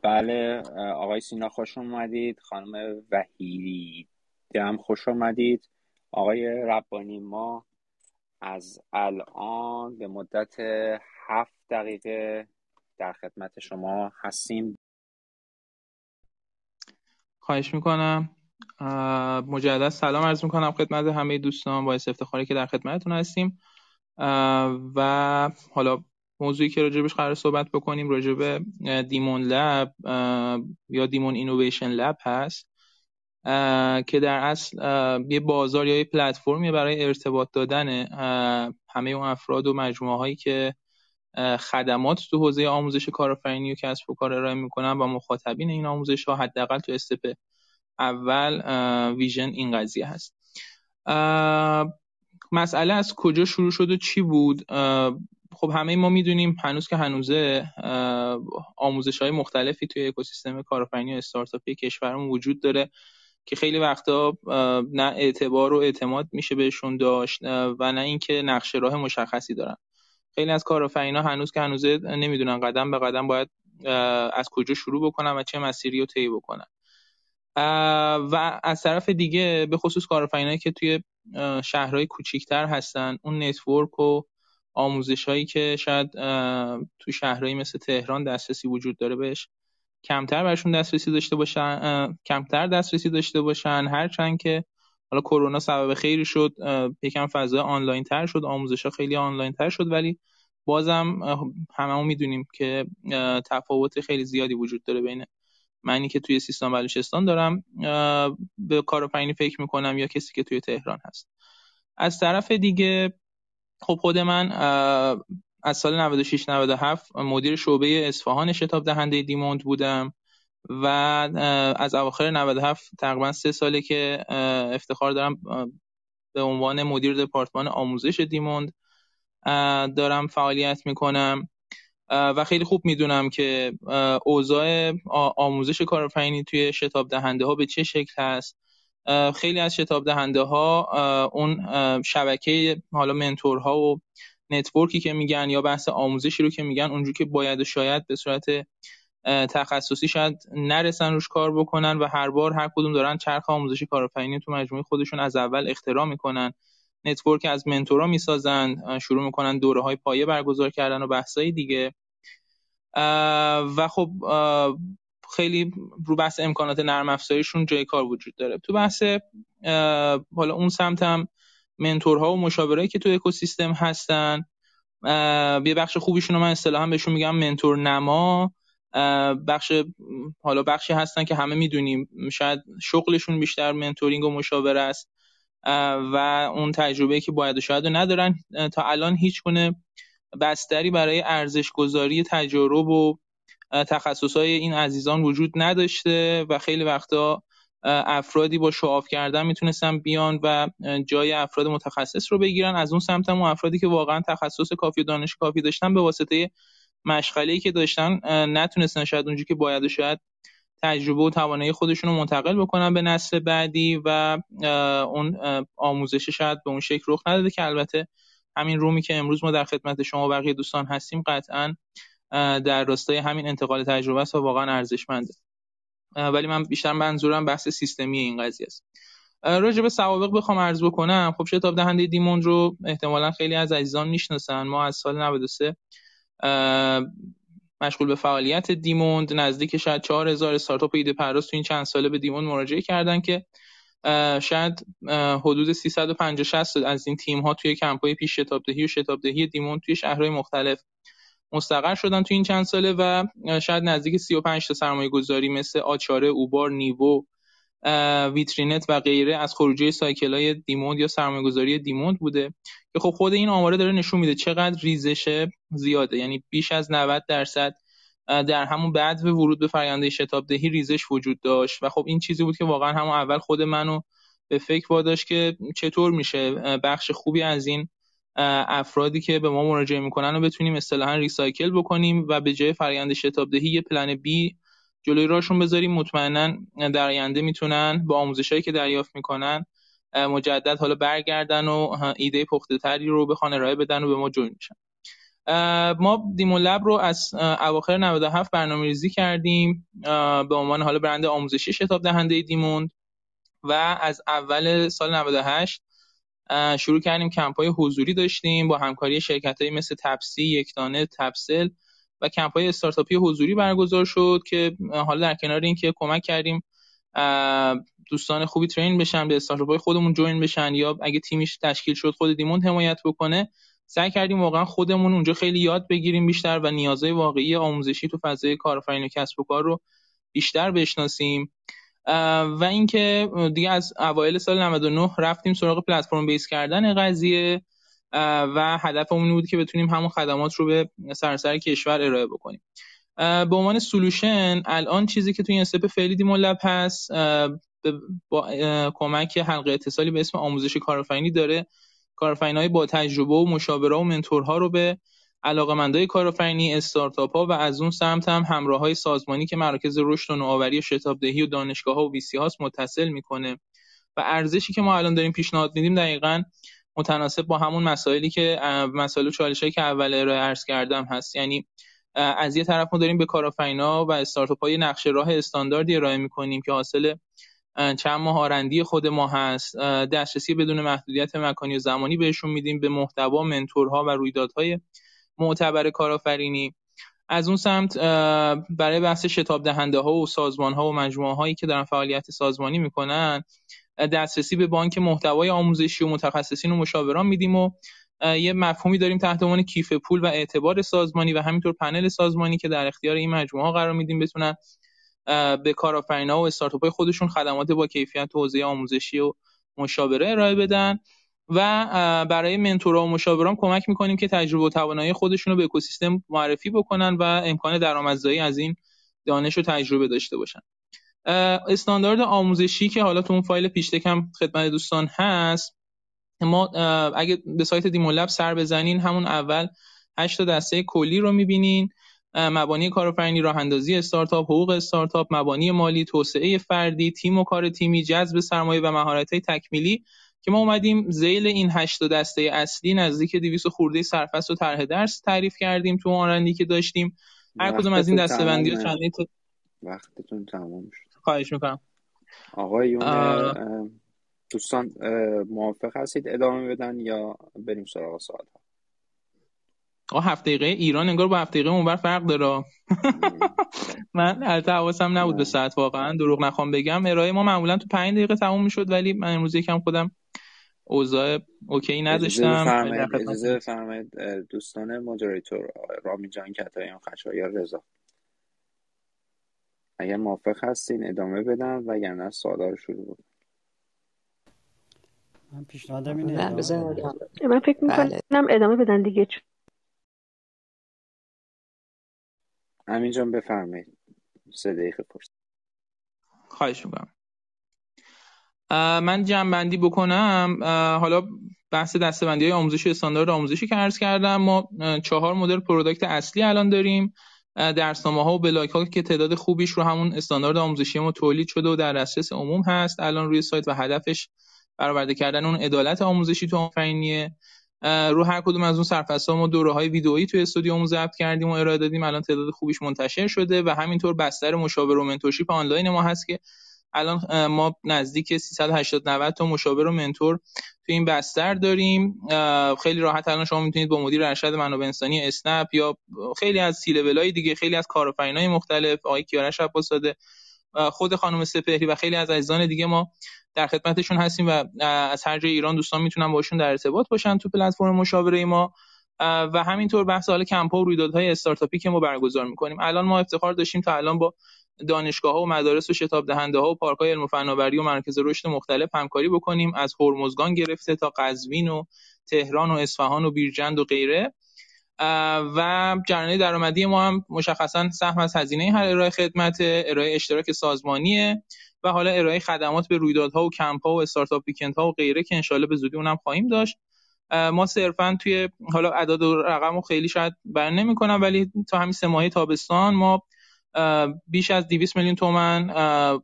بله آقای سینا خوش اومدید. خانم وحیری هم خوش اومدید. آقای ربانی ما از الان به مدت هفت دقیقه در خدمت شما هستیم. خواهش می‌کنم. مجدد سلام عرض می‌کنم خدمت همه دوستان باعث افتخاری که در خدمتتون هستیم. و حالا موضوعی که راجبش قرار صحبت بکنیم راجب دیمون لب یا دیمون اینویشن لب هست که در اصل یه بازار یا یه پلتفرمی برای ارتباط دادن همه اون افراد و مجموعه هایی که خدمات تو حوزه آموزش کارآفرینی و کسب و کار ارائه می‌کنن و مخاطبین این آموزش ها حداقل تو استپ اول ویژن این قضیه هست. مسئله از کجا شروع شد و چی بود؟ خب همه ما می‌دونیم هنوز که هنوزه آموزش های مختلفی توی اکوسیستم کارآفرینی و استارتاپی کشورمون وجود داره که خیلی وقتا نه اعتبار و اعتماد میشه بهشون داشت و نه اینکه نقشه راه مشخصی دارن. خیلی از کارآفرینا هنوز که هنوزه نمی‌دونن قدم به قدم باید از کجا شروع بکنن و چه مسیری رو طی بکنن. و از طرف دیگه به خصوص کارآفرینایی که توی شهرهای کوچیکتر هستن اون network و آموزش هایی که شاید تو شهرهایی مثل تهران دسترسی وجود داره بهش کمتر برشون دسترسی داشته باشن کمتر دسترسی داشته باشن هرچند که حالا کرونا سبب خیری شد یکم فضا آنلاین تر شد آموزش ها خیلی آنلاین تر شد ولی بازم هممون می‌دونیم که تفاوت خیلی زیادی وجود داره بین منی که توی سیستان بلوچستان دارم به کارآفرینی فکر می‌کنم یا کسی که توی تهران هست. از طرف دیگه خب خود من از سال 96 97 مدیر شعبه اصفهان شتاب دهنده دیموند بودم. و از اواخر 97 تقریبا سه ساله که افتخار دارم به عنوان مدیر دپارتمان آموزش دیموند دارم فعالیت می‌کنم. و خیلی خوب می‌دونم که اوضاع آموزش کارآفرینی توی شتاب دهنده ها به چه شکل هست. خیلی از شتاب دهنده ها اون شبکه حالا منتورها و نتورکی که میگن یا بحث آموزشی رو که میگن اونجور که باید و شاید به صورت تخصصی شاید نرسن روش کار بکنن و هر بار هر کدوم دارن چرخ آموزشی کارآفرینی تو مجموعه خودشون از اول اختراع می‌کنن. network از mentor ا می‌سازن شروع می‌کنن دوره های پایه برگزار کردن و بحثای دیگه. و خب خیلی رو بحث امکانات نرم افزاریشون جای کار وجود داره. تو بحث حالا اون سمت هم mentor ها و مشاورایی که تو اکوسیستم هستن یه بخش خوبیشون رو من اصطلاحا بهشون میگم mentor نما بخش حالا بخشی هستن که همه می‌دونیم. شاید شغلشون بیشتر mentoring و مشاوره است. و اون تجربه که باید و شاید ندارن. تا الان هیچ گونه بستری برای ارزش گذاری تجارب و تخصصهای این عزیزان وجود نداشته و خیلی وقتا افرادی با شعاف کردن می‌تونستن بیان و جای افراد متخصص رو بگیرن. از اون سمت هم افرادی که واقعا تخصص کافی و دانش کافی داشتن به واسطه مشغله که داشتن نتونستن شاید اونجوری که باید و شاید تجربه و توانایی خودشون رو منتقل بکنن به نسل بعدی و اون آموزش شاید به اون شکل رخ نداده که البته همین رومی که امروز ما در خدمت شما و بقیه دوستان هستیم قطعا در راستای همین انتقال تجربه است و واقعا ارزشمنده. ولی من بیشتر منظورم بحث سیستمی این قضیه است. راجع به سوابق بخوام عرض بکنم. خب شتاب دهنده دیمون رو احتمالا خیلی از عزیزان می‌شناسن. ما از سال 93 مشغول به فعالیت دیموند نزدیک شاید 4000 استارتاپ ایده پرداز تو این چند ساله به دیموند مراجعه کردن که شاید حدود 350 60 از این تیم ها توی کمپای پیش شتاب دهی و شتاب دهی دیموند توی شهرهای مختلف مستقر شدن تو این چند ساله و شاید نزدیک 35 تا سرمایه گذاری مثل آچاره، اوبار، نیوو، ویترینت و غیره از خروجی سایکل های دیموند یا سرمایه گذاری دیموند بوده که خب خود این آماره داره نشون میده چقدر ریزش زیاده. یعنی بیش از 90 درصد در همون بعد به ورود به فرآیند شتاب دهی ریزش وجود داشت و خب این چیزی بود که واقعا همون اول خود منو به فکر واداشت که چطور میشه بخش خوبی از این افرادی که به ما مراجعه می‌کنن رو بتونیم اصطلاحا ریسایکل بکنیم و به جای فرآیند شتاب دهی یه پلن بی جلوی راشون بذاریم. مطمئنا در آینده می‌تونن با آموزشایی که دریافت می‌کنن مجدد حالا برگردن و ایده پخته تری رو بخوان ارائه بدن و به ما جوین میشن ما دیمون لب رو از اواخر 97 برنامه ریزی کردیم. به عنوان حالا برند آموزشی شتاب دهنده دیموند و از اول سال 98 شروع کردیم کمپ های حضوری داشتیم. با همکاری شرکت های مثل تپسی، یکدانه، تپسل و کمپ های استارتاپی حضوری برگزار شد که حالا در کنار اینکه کمک کردیم دوستان خوبی ترین بشن به استارتاپ های خودمون جوین بشن یا اگه تیمیش تشکیل شد خود دیمون حمایت بکنه سعی کردیم واقعا خودمون اونجا خیلی یاد بگیریم بیشتر و نیازهای واقعی آموزشی تو فضای کارآفرینی و کسب و کار رو بیشتر بشناسیم. و اینکه دیگه از اوایل سال 99 رفتیم سراغ پلتفرم بیس کردن قضیه. و هدفمون بود که بتونیم همون خدمات رو به سراسر کشور ارائه بکنیم. به عنوان سولوشن الان چیزی که توی این استپ فعلی دیمون هست با کمک حلقه اتصالی به اسم آموزش کارآفرینی داره. های با تجربه و مشاوره و منتورها رو به علاقمندای کارآفرینی استارتاپ ها و از اون سمت هم همراه های سازمانی که مراکز رشد و نوآوری و شتابدهی و دانشگاه ها و ویسی هاست متصل می‌کنه. و ارزشی که ما الان داریم پیشنهاد میدیم دقیقا متناسب با همون مسائلی که مسائل و چالشایی که اول ارائه عرض کردم هست. یعنی از یه طرف ما داریم به کارآفرینا و استارتاپ های نقشه راه استانداردی ارائه می‌کنیم که حاصل چند ماه آرندی خود ما هست. دسترسی بدون محدودیت مکانی و زمانی بهشون میدیم به محتوا منتورها و رویدادهای معتبر کارآفرینی. از اون سمت برای بحث شتاب دهنده ها و سازمان ها و مجموعه هایی که دارن فعالیت سازمانی می‌کنن دسترسی به بانک محتوای آموزشی و متخصصین و مشاوران میدیم و یه مفهومی داریم تحت عنوان کیف پول و اعتبار سازمانی و همینطور پنل سازمانی که در اختیار این مجموعه ها قرار میدیم بتونن به کارآفرینا و استارتاپ خودشون خدمات با کیفیت تو حوزه آموزشی و مشاوره ارائه بدن و برای منتورا و مشاوران کمک می‌کنیم که تجربه و توانایی خودشون رو به اکوسیستم معرفی بکنن و امکان درآمدزایی از این دانش و تجربه داشته باشن. استاندارد آموزشی که حالا تو اون فایل پیشتکم خدمت دوستان هست ما اگه به سایت دیمولب سر بزنین همون اول 8 تا دسته کلی رو می‌بینین. مبانی کارآفرینی راه اندازی استارتاپ حقوق استارتاپ مبانی مالی توسعه فردی تیم و کار تیمی جذب سرمایه و مهارت تکمیلی که ما اومدیم زیل این هشت دسته اصلی نزدیک 200 خورده سرفصل و طرح درس تعریف کردیم تو آرندی که داشتیم. هر کدوم از این دستبندی ها چندین وقتتون تمام شد. خواهش می‌کنم. آقایون دوستان موافق هستید ادامه بدن یا بریم سراغ سوال آقا هفت دقیقه ایران انگار با هفت دقیقه اونور فرق داره. من البته حواسم نبود به ساعت واقعا دروغ نخوام بگم. ارائه ما معمولا تو پنج دقیقه تموم می‌شد ولی من امروز یکم خودم اوضاع اوکی نداشتم. اجازه بفرمایید دوستان مدیریتور رامی جان کتایان خشایار رضا. اگر موافق هستین ادامه بدن و نه سوالا رو شروع بود من پیشنهادم اینه من فکر می‌کنم بله. ادامه بدن دیگه امین جان بفرمایید. سه دقیقه پرس خواهش می‌کنم. من جمع بکنم. حالا بحث دسته‌بندی های آموزشی استاندارد آموزشی که عرض کردم. ما چهار مدل product اصلی الان داریم. درسنامه ها و بلاک ها که تعداد خوبیش رو همون استاندارد آموزشی ما تولید شده و در دسترس عموم هست الان روی سایت و هدفش برآورده کردن اون عدالت آموزشی کارآفرینیه رو هر کدوم از اون سرفصل ما دوره های ویدئویی توی استودیومون ضبط کردیم و ارائه دادیم. الان تعداد خوبیش منتشر شده و همینطور بستر مشاور و mentorship آنلاین ما هست که الان ما نزدیک 380 90 تا مشاور و منتور تو این بستر داریم. خیلی راحت الان شما می‌تونید با مدیر ارشد منابع انسانی اسنپ یا خیلی از سی دیگه خیلی از کارآفرینای مختلف آقای کیارش عباسزاده خود خانم سپهری و خیلی از عزیزان دیگه ما در خدمتشون هستیم و از هر جای ایران دوستان می‌تونن باشون در ارتباط باشن تو پلتفرم مشاوره ما. و همینطور بحث حال کمپ و رویدادهای استارتاپی که ما برگزار می‌کنیم. الان ما افتخار داشتیم تا الان با دانشگاه ها و مدارس و شتاب دهنده ها و پارک های علم و فناوری و مرکز رشد مختلف همکاری بکنیم از هرمزگان گرفته تا قزوین و تهران و اصفهان و بیرجند و غیره. و جریان درآمدی ما هم مشخصا سهم از هزینه هر ارائه خدمت ارائه اشتراک سازمانیه و حالا ارائه خدمات به رویدادها و کمپ ها و استارتاپ ها و غیره که انشالله به زودی اونم خواهیم داشت. ما صرفا توی حالا اعداد و رقم خیلی شاید بر نمی‌کنم ولی تا همین سه تابستان ما بیش از 200 میلیون تومن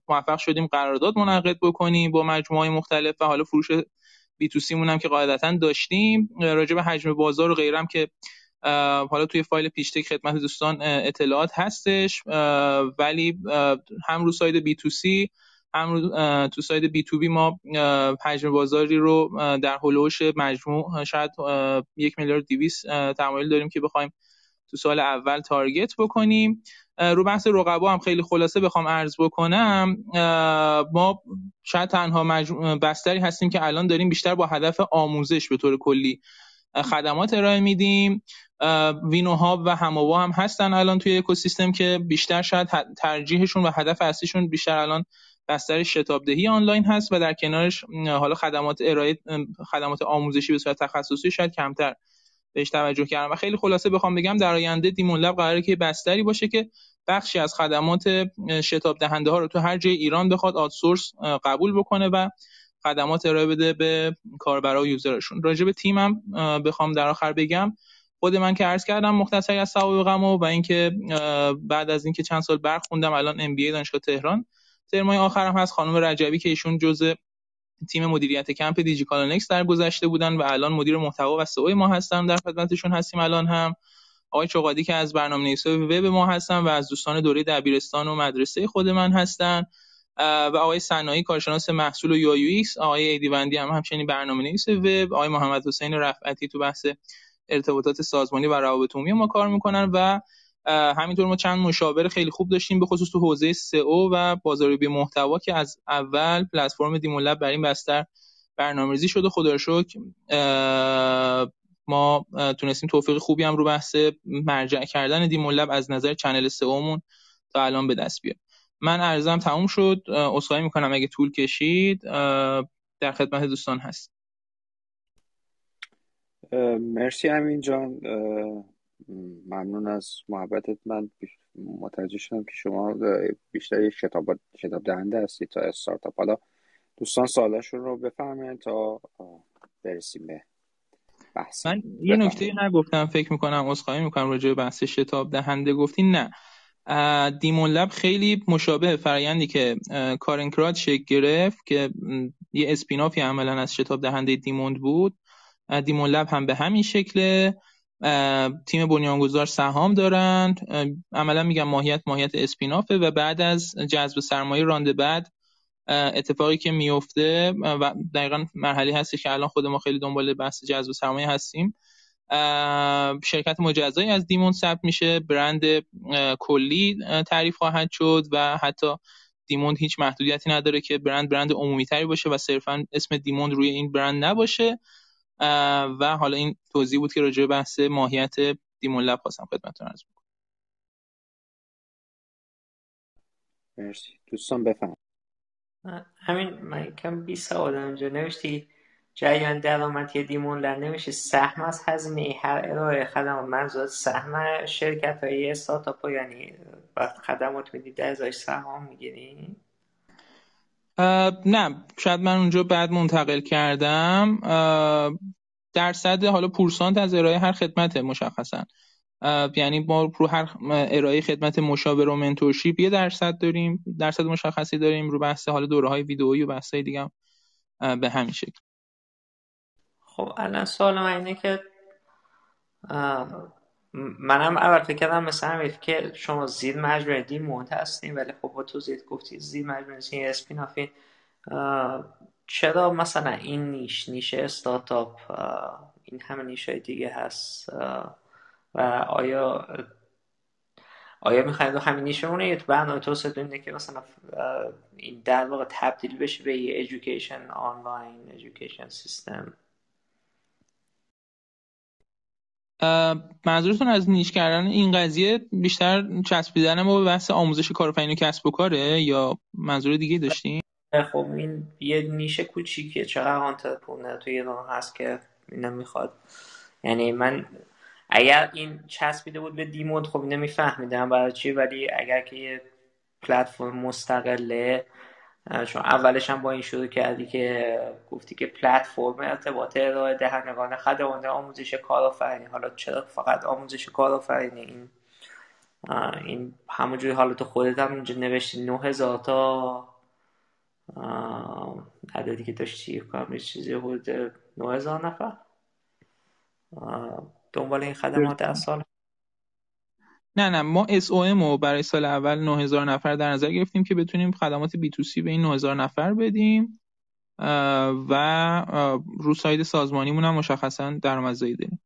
موفق شدیم قرارداد منعقد بکنیم با مجموعه مختلف و حالا فروش B to C هم که قاعدتا داشتیم. راجع به حجم بازار و غیرم که حالا توی فایل pitch deck خدمت دوستان اطلاعات هستش. ولی هم رو side B to C هم تو side B to B ما حجم بازاری رو در هلوش مجموع شاید یک میلیارد دویست تمایل داریم که بخوایم تو سال اول تارگت بکنیم. رو بحث رقبا هم خیلی خلاصه بخوام عرض بکنم. ما شاید تنها بستری هستیم که الان داریم بیشتر با هدف آموزش به طور کلی خدمات ارائه میدیم. وینو هاب و هماوا هم هستن الان توی اکوسیستم که بیشتر شاید ترجیحشون و هدف اصلیشون بیشتر الان بستر شتاب دهی آنلاین هست و در کنارش حالا خدمات ارائه خدمات آموزشی به صورت تخصصی شاید کمتر بهش توجه کردم. و خیلی خلاصه بخوام بگم در آینده دیمون لب قراره که بستری باشه که بخشی از خدمات شتاب دهنده ها رو تو هر جای ایران بخواد آتسورس قبول بکنه و خدمات ارائه بده به کاربرا و یوزرشون. راجع به تیمم بخوام در آخر بگم. خود من که عرض کردم مختصری از سوابقم و, و اینکه بعد از اینکه چند سال برخ خوندم الان ام بی دانشگاه تهران. ترمای آخرم هست خانم رجبی که ایشون جزء تیم مدیریت کمپ دیجیکالا نکست در گذشته بودن و الان مدیر محتوا و سئو ما هستم در خدمتشون هستیم الان هم. آقای چوقادی که از برنامه‌نویسی وب ما هستن و از دوستان دوره دبیرستان و مدرسه خود من هستن. و آقای سنایی کارشناس محصول و UX آقای ایدیوندی هم همچنین برنامه‌نویس وب آقای محمد حسین رفعتی تو بحث ارتباطات سازمانی و روابط عمومی ما کار می‌کنن و همینطور ما چند مشاور خیلی خوب داشتیم به خصوص تو حوزه سئو و بازاریابی محتوا که از اول پلتفرم دیمون بر این بستر برنامه‌ریزی شده خدا رو شکر ما تونستیم توفیق خوبی هم رو بحث مرجع کردن دیمون از نظر چنل سئومون تا الان به دست بیاد. من ارزم تموم شد. عذرخواهی می‌کنم اگه طول کشید. در خدمت دوستان هست مرسی امین جان. ممنون از محبتت. من متوجه شدم که شما بیشتر یک شتاب, شتاب دهنده هستید تا استارتاپ. حالا دوستان سوالاشون رو بفرمایید تا برسیم به بحث. من یه نکته نگفتم فکر می‌کنم عذرخواهی می‌کنم راجع به بحث شتاب دهنده گفتین نه. دیمون لب خیلی مشابه فرایندی که کارنکرات شکل گرفت که یه اسپینافی عملا از شتاب دهنده دیموند بود. دیمون لب هم به همین شکله. تیم بنیانگذار سهام دارن عملا میگم ماهیت ماهیت اسپینافه و بعد از جذب سرمایه رانده بعد اتفاقی که میفته و دقیقا مرحله هستی که الان خود ما خیلی دنبال بحث جذب سرمایه هستیم. شرکت مجزایی از دیمون ثبت میشه برند کلی تعریف خواهد شد و حتی دیموند هیچ محدودیتی نداره که برند برند عمومی تری باشه و صرفا اسم دیموند روی این برند نباشه. و حالا این توضیح بود که راجع به بحث ماهیت دیمون لب خواستم خدمتتون عرض بکنم. مرسی. دوستان بفهم همین من کم بی سوال اینجا نوشتی. جریان درآمدی دیمون لب نمیشه. سهم از هزینه هر ارائه خدمات منظور سهم شرکت های استارتاپ یعنی وقت خدمات میدی در ازاش سهام می‌گیری؟ نه شاید من اونجا بعد منتقل کردم. درصد حالا پورسانت از ارائه هر خدمت مشخصا. یعنی ما رو هر ارائه خدمت مشاور و منتورشیپ یه درصد داریم درصد مشخصی داریم رو بحث حالا دوره های ویدئویی و بحث های دیگه به همین شکل. خب الان سوال من اینه که منم اول فکر کردم مثلا که شما زیر مجموعه دیمونت هستین ولی خب با توضیح گفتی زیر مجموعه این اسپینافین. چرا مثلا این نیش نیش استارتاپ این همه نیش های دیگه هست؟ و آیا آیا می‌خواید همین نیشمونه یا تو برنامه توسعه اینه که مثلا این در واقع تبدیل بشه به یه ایژوکیشن آنلاین ایژوکیشن سیستم منظورتون از نیش کردن این قضیه بیشتر چسبیدن ما به بحث آموزش کارآفرینی و کسب و کاره یا منظور دیگه داشتین؟ خب این یه نیش کوچیکه چقدر آنترپرنر تو ایران هست که اینو می‌خواد. یعنی من اگر این چسبیده بود به دیمود خب نمیفهمیدم برای چی ولی اگر که یه پلتفرم مستقله چون اولش هم با این شروع کردی که گفتی که پلتفرم ارتباط ارائه دهندگان خدمات آموزش کارآفرینی. حالا چرا فقط آموزش کارآفرینی؟ این این همونجوری حالا تو خودت هم اینجا نوشتی. 9000 تا عددی که داشتی کنم چیزی بود 9000 نفر. دنبال این خدمات در سال نه نه ما SOM رو برای سال اول 9000 نفر در نظر گرفتیم که بتونیم خدمات B2C به این 9000 نفر بدیم. و رو side سازمانیمون هم مشخصا درآمدزایی داریم.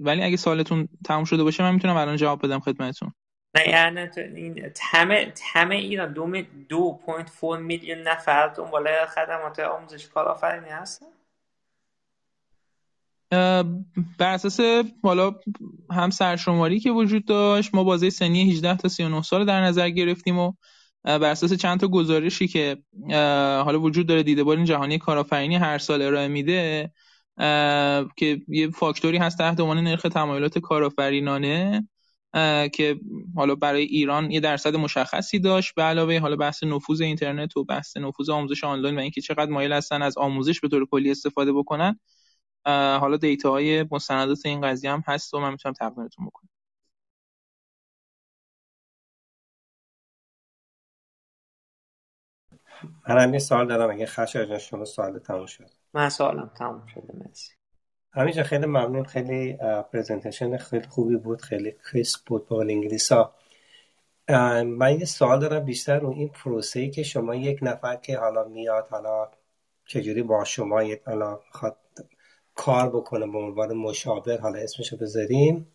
ولی اگه سالتون تموم شده باشه من می‌تونم الان جواب بدم خدمتتون. نه یعنی این همه همه ایران دو, دو point four میلیون نفر دنبال خدمات آموزش کارآفرینی هستن؟ بر اساس حالا هم سرشماری که وجود داشت ما بازه سنی 18 تا 39 سال در نظر گرفتیم و بر اساس چند تا گزارشی که حالا وجود داره دیدبان جهانی کارآفرینی هر سال ارائه میده که یه فاکتوری هست تحت عنوان نرخ تمایلات کارآفرینانه که حالا برای ایران یه درصد مشخصی داشت. به علاوه حالا بحث نفوذ اینترنت و بحث نفوذ آموزش آنلاین و اینکه چقدر مایل هستن از آموزش به طور کلی استفاده بکنن. حالا دیتاهای مستندات این قضیه هم هست و من می‌تونم تقدیمتون بکنم. من هم یه سوال دارم اگه خش جان شما سوال تموم شد. من سوالم تموم شده مرسی. همینجا خیلی ممنون. خیلی presentation خیلی خوبی بود خیلی crisp بود با انگلیسی ها من یه سوال دارم بیشتر رو این پروسه ای که شما یک نفر که حالا میاد حالا چجوری با شما حالا می‌خواد کار بکنه به عنوان مشاور حالا اسمشو بذاریم.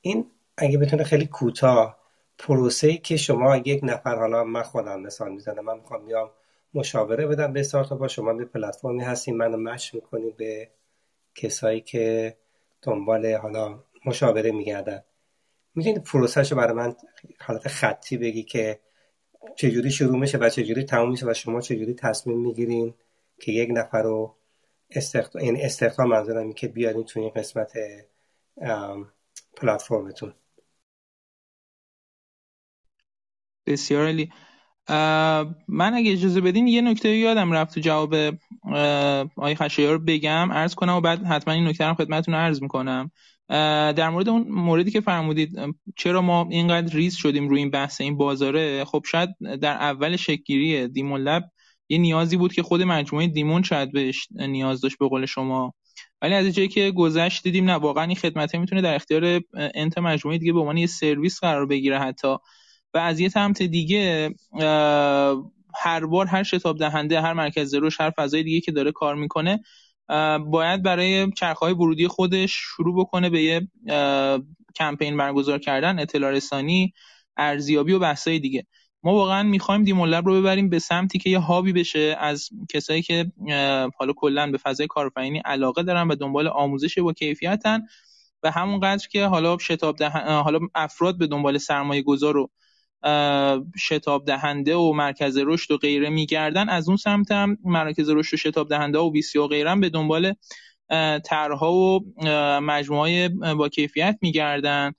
این اگه بتونه خیلی کوتاه پروسه ای که شما یک نفر حالا من خودم مثال می‌زنم من می‌خوام میام مشاوره بدم به استارتاپ شما به پلتفرمی هستیم منو match می‌کنی به کسایی که دنبال حالا مشاوره میگردن. می‌تونی پروسهش برای من حالت خطی بگی که چجوری شروع میشه و چجوری تموم میشه و شما چجوری تصمیم می‌گیرین که یک نفر رو استخدام یعنی استخدام منظورم که بیارین تو این قسمت پلتفرمتون. بسیار عالی. من اگه اجازه بدین یه نکته یادم رفت تو جواب آقای خشایار بگم. عرض کنم و بعد حتما این نکته رو خدمتتون عرض می‌کنم. در مورد اون موردی که فرمودید چرا ما اینقدر ریز شدیم روی این بحث این بازاره؟ خب شاید در اول شکلگیری دیمون یه نیازی بود که خود مجموعه دیمون شاید بهش نیاز داشت به قول شما. ولی از جایی که گذشت دیدیم نه واقعا این خدمت می‌تونه در اختیار انت مجموعه دیگه به عنوان یه سرویس قرار بگیره حتی. و از یه سمت دیگه هر بار هر شتاب دهنده هر مرکز رشد هر فضای دیگه که داره کار می‌کنه باید برای چرخهای ورودی خودش شروع بکنه به یه کمپین برگزار کردن اطلاع رسانی ارزیابی و بحثای دیگه. ما واقعا می‌خوایم دیمولب رو ببریم به سمتی که یه هابی بشه از کسایی که حالا کلا به فضای کارآفرینی علاقه دارن و دنبال آموزش با کیفیتن و همونقدر که حالا شتاب حالا افراد به دنبال سرمایه گذار و شتاب دهنده و مرکز رشد و غیره میگردن از اون سمت هم مرکز رشد و شتاب دهنده و بیسی و غیره به دنبال طرحها و مجموعه با کیفیت میگردن.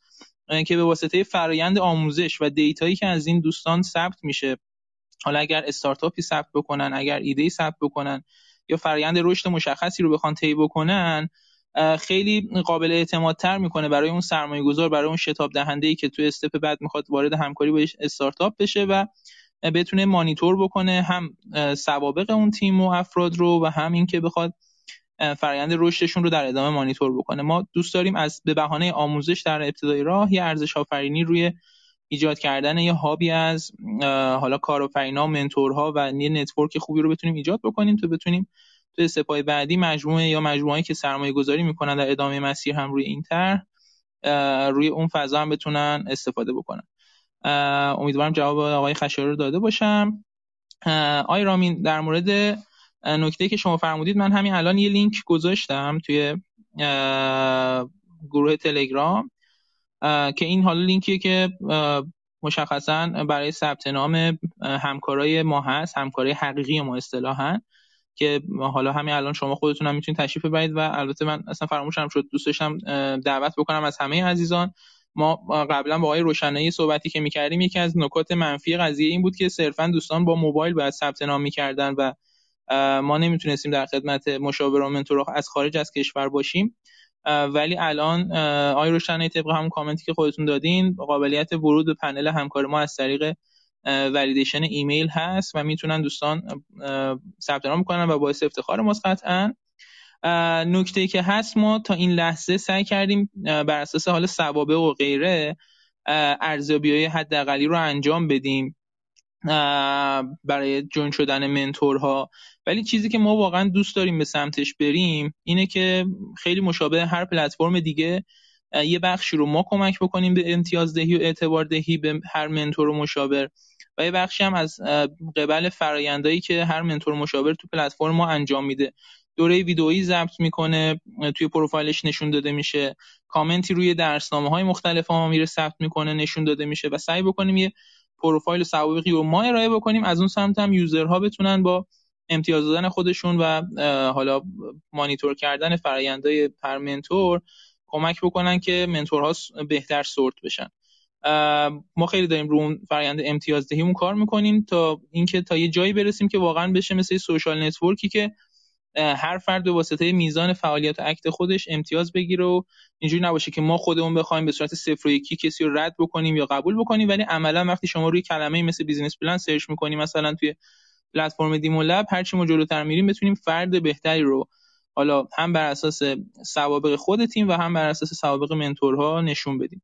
که به واسطه فرایند آموزش و دیتایی که از این دوستان ثبت میشه حالا اگر استارتاپی ثبت بکنن اگر ایده ثبت بکنن یا فرایند رشد مشخصی رو بخوان طی بکنن خیلی قابل اعتمادتر می‌کنه برای اون سرمایه گذار برای اون شتاب دهنده ای که توی استپ بعد می‌خواد وارد همکاری با استارتاپ بشه و بتونه مانیتور بکنه هم سوابق اون تیم و افراد رو و هم اینکه بخواد فرآیند رشدشون رو در ادامه مانیتور بکنه. ما دوست داریم از به بهانه آموزش در ابتدای راه یه ارزش آفرینی روی ایجاد کردن یه hub ی از حالا کارآفرینا منتورها و یه network خوبی رو بتونیم ایجاد بکنیم تا بتونیم تو step های بعدی مجموعه یا مجموعه‌ای که سرمایه گذاری می‌کنن در ادامه مسیر هم روی این طرح روی اون فضا هم بتونن استفاده بکنن. امیدوارم جواب آقای خشایار رو داده باشم. آقای رامین در مورد نکته که شما فرمودید من همین الان یه لینک گذاشتم توی گروه تلگرام که این حالا لینکیه که مشخصا برای ثبت نام همکارای ما هست همکارای حقیقی ما اصطلاحا که حالا همین الان شما خودتون هم می‌تونید تشریف ببرید و البته من اصلا فراموشم شد دوست داشتم دعوت بکنم از همه عزیزان. ما قبلا با آقای روشنایی صحبتی که می‌کردیم یکی از نکات منفی قضیه این بود که صرفا دوستان با موبایل باید ثبت نام می‌کردن و ما نمی‌تونستیم در خدمت مشاور و منتور از خارج از کشور باشیم. ولی الان آقای روشنایی طبق همون کامنتی که خودتون دادین قابلیت ورود به پنل همکار ما از طریق ولیدیشن ایمیل هست و می‌تونن دوستان ثبت نام کنن و باعث افتخار ماست قطعا. نکته که هست ما تا این لحظه سعی کردیم بر اساس حال سوابق و غیره ارزیابی های حداقلی رو انجام بدیم. برای جون شدن منتورها. ولی چیزی که ما واقعا دوست داریم به سمتش بریم اینه که خیلی مشابه هر پلتفرم دیگه یه بخشی رو ما کمک بکنیم به امتیاز دهی و اعتبار دهی به هر منتور و مشاور. و یه بخشی هم از قبل فرایندهایی که هر منتور مشاور تو پلتفرم ما انجام میده. دوره ویدئویی ضبط می‌کنه توی پروفایلش نشون داده میشه. کامنتی روی درسنامه های مختلف ما میره ثبت می‌کنه نشون داده میشه و سعی بکنیم یه پروفایل سوابقی رو ما ارائه بکنیم. از اون سمت هم user ها بتونن با امتیاز دادن خودشون و حالا مانیتور کردن فرآیندهای هر منتور کمک بکنن که منتورها بهتر sort بشن. ما خیلی داریم رو اون فرآیند امتیازدهیمون کار می‌کنیم تا اینکه تا یه جایی برسیم که واقعا بشه مثل social network ی که هر فرد به واسطه میزان فعالیت و act خودش امتیاز بگیره و اینجوری نباشه که ما خودمون بخوایم به صورت صفر و یکی کسی رو رد بکنیم یا قبول بکنیم ولی عملا وقتی شما روی کلمه مثل business plan search می‌کنیم مثلا توی پلتفرم دیمو لب هر چی ما جلوتر میریم بتونیم فرد بهتری رو حالا هم بر اساس سوابق خود تیم و هم بر اساس سوابق منتورها نشون بدیم.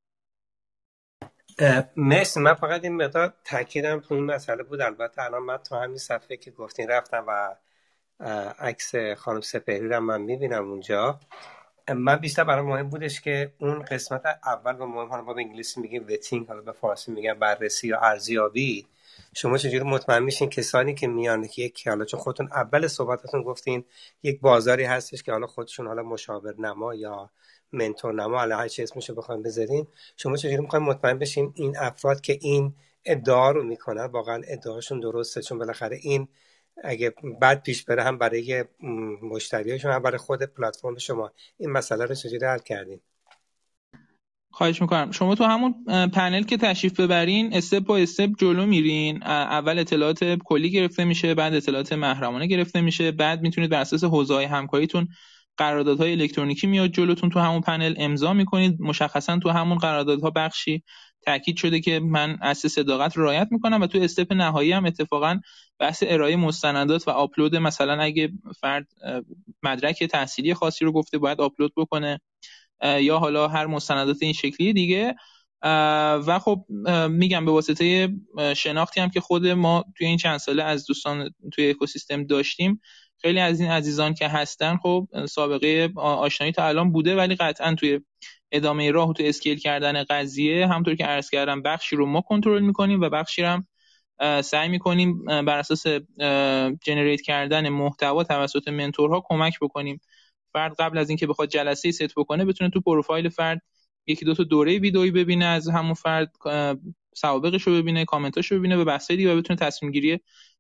مرسی. من فقط این مقدار تاکیدم تو این مسئله بود. البته الان من تو همین صفحه که گفتین رفتم و عکس خانم سپهری رو من می‌بینم اونجا. من بیشتر برای مهم بودش که اون قسمت اول و مهم حالا با انگلیسی میگیم وتینگ حالا به فارسی میگن بررسی یا ارزیابی. شما چجوری مطمئن میشین کسانی که میان که یک حالا چون خودتون اول صحبتتون گفتین یک بازاری هستش که حالا خودشون حالا مشاور نما یا منتور نما حالا هر چی اسمشو بخوایم بذاریم شما چجوری می‌خوایم مطمئن بشین این افراد که این ادعا رو می‌کنن واقعا ادعاشون درسته؟ چون بالاخره این اگه بعد پیش بره هم برای مشتریاشون هم برای خود پلتفرم شما. این مسئله رو چجوری حل کردین؟ خواهش می‌کنم. شما تو همون پنل که تشریف ببرین استپ با استپ جلو میرین. اول اطلاعات کلی گرفته میشه بعد اطلاعات محرمانه گرفته میشه. بعد می‌تونید بر اساس حوزه های همکاریتون قراردادهای الکترونیکی میاد جلوتون تو همون پنل امضا می‌کنید. مشخصا تو همون قراردادها بخشی تاکید شده که من اساس صداقت رو رعایت می‌کنم و تو استپ نهایی هم اتفاقا بحث ارائه مستندات و آپلود مثلا اگه فرد مدرک تحصیلی خاصی رو گفته باید آپلود بکنه. یا حالا هر مستندات این شکلی دیگه. و خب میگم به واسطه شناختی هم که خود ما توی این چند ساله از دوستان توی اکوسیستم داشتیم. خیلی از این عزیزان که هستن خب سابقه آشنایی تا الان بوده ولی قطعا توی ادامه راه و تو اسکیل کردن قضیه همطور که عرض کردم بخشی رو ما کنترل می‌کنیم و بخشی هم سعی می‌کنیم بر اساس جنریت کردن محتوا توسط منتورها کمک بکنیم. فرد قبل از اینکه بخواد جلسه ست بکنه بتونه تو پروفایل فرد یکی دو تا دوره ویدئویی ببینه از همون فرد سوابقش رو ببینه کامنتاش رو ببینه به بحث دیگه و بتونه تصمیم گیری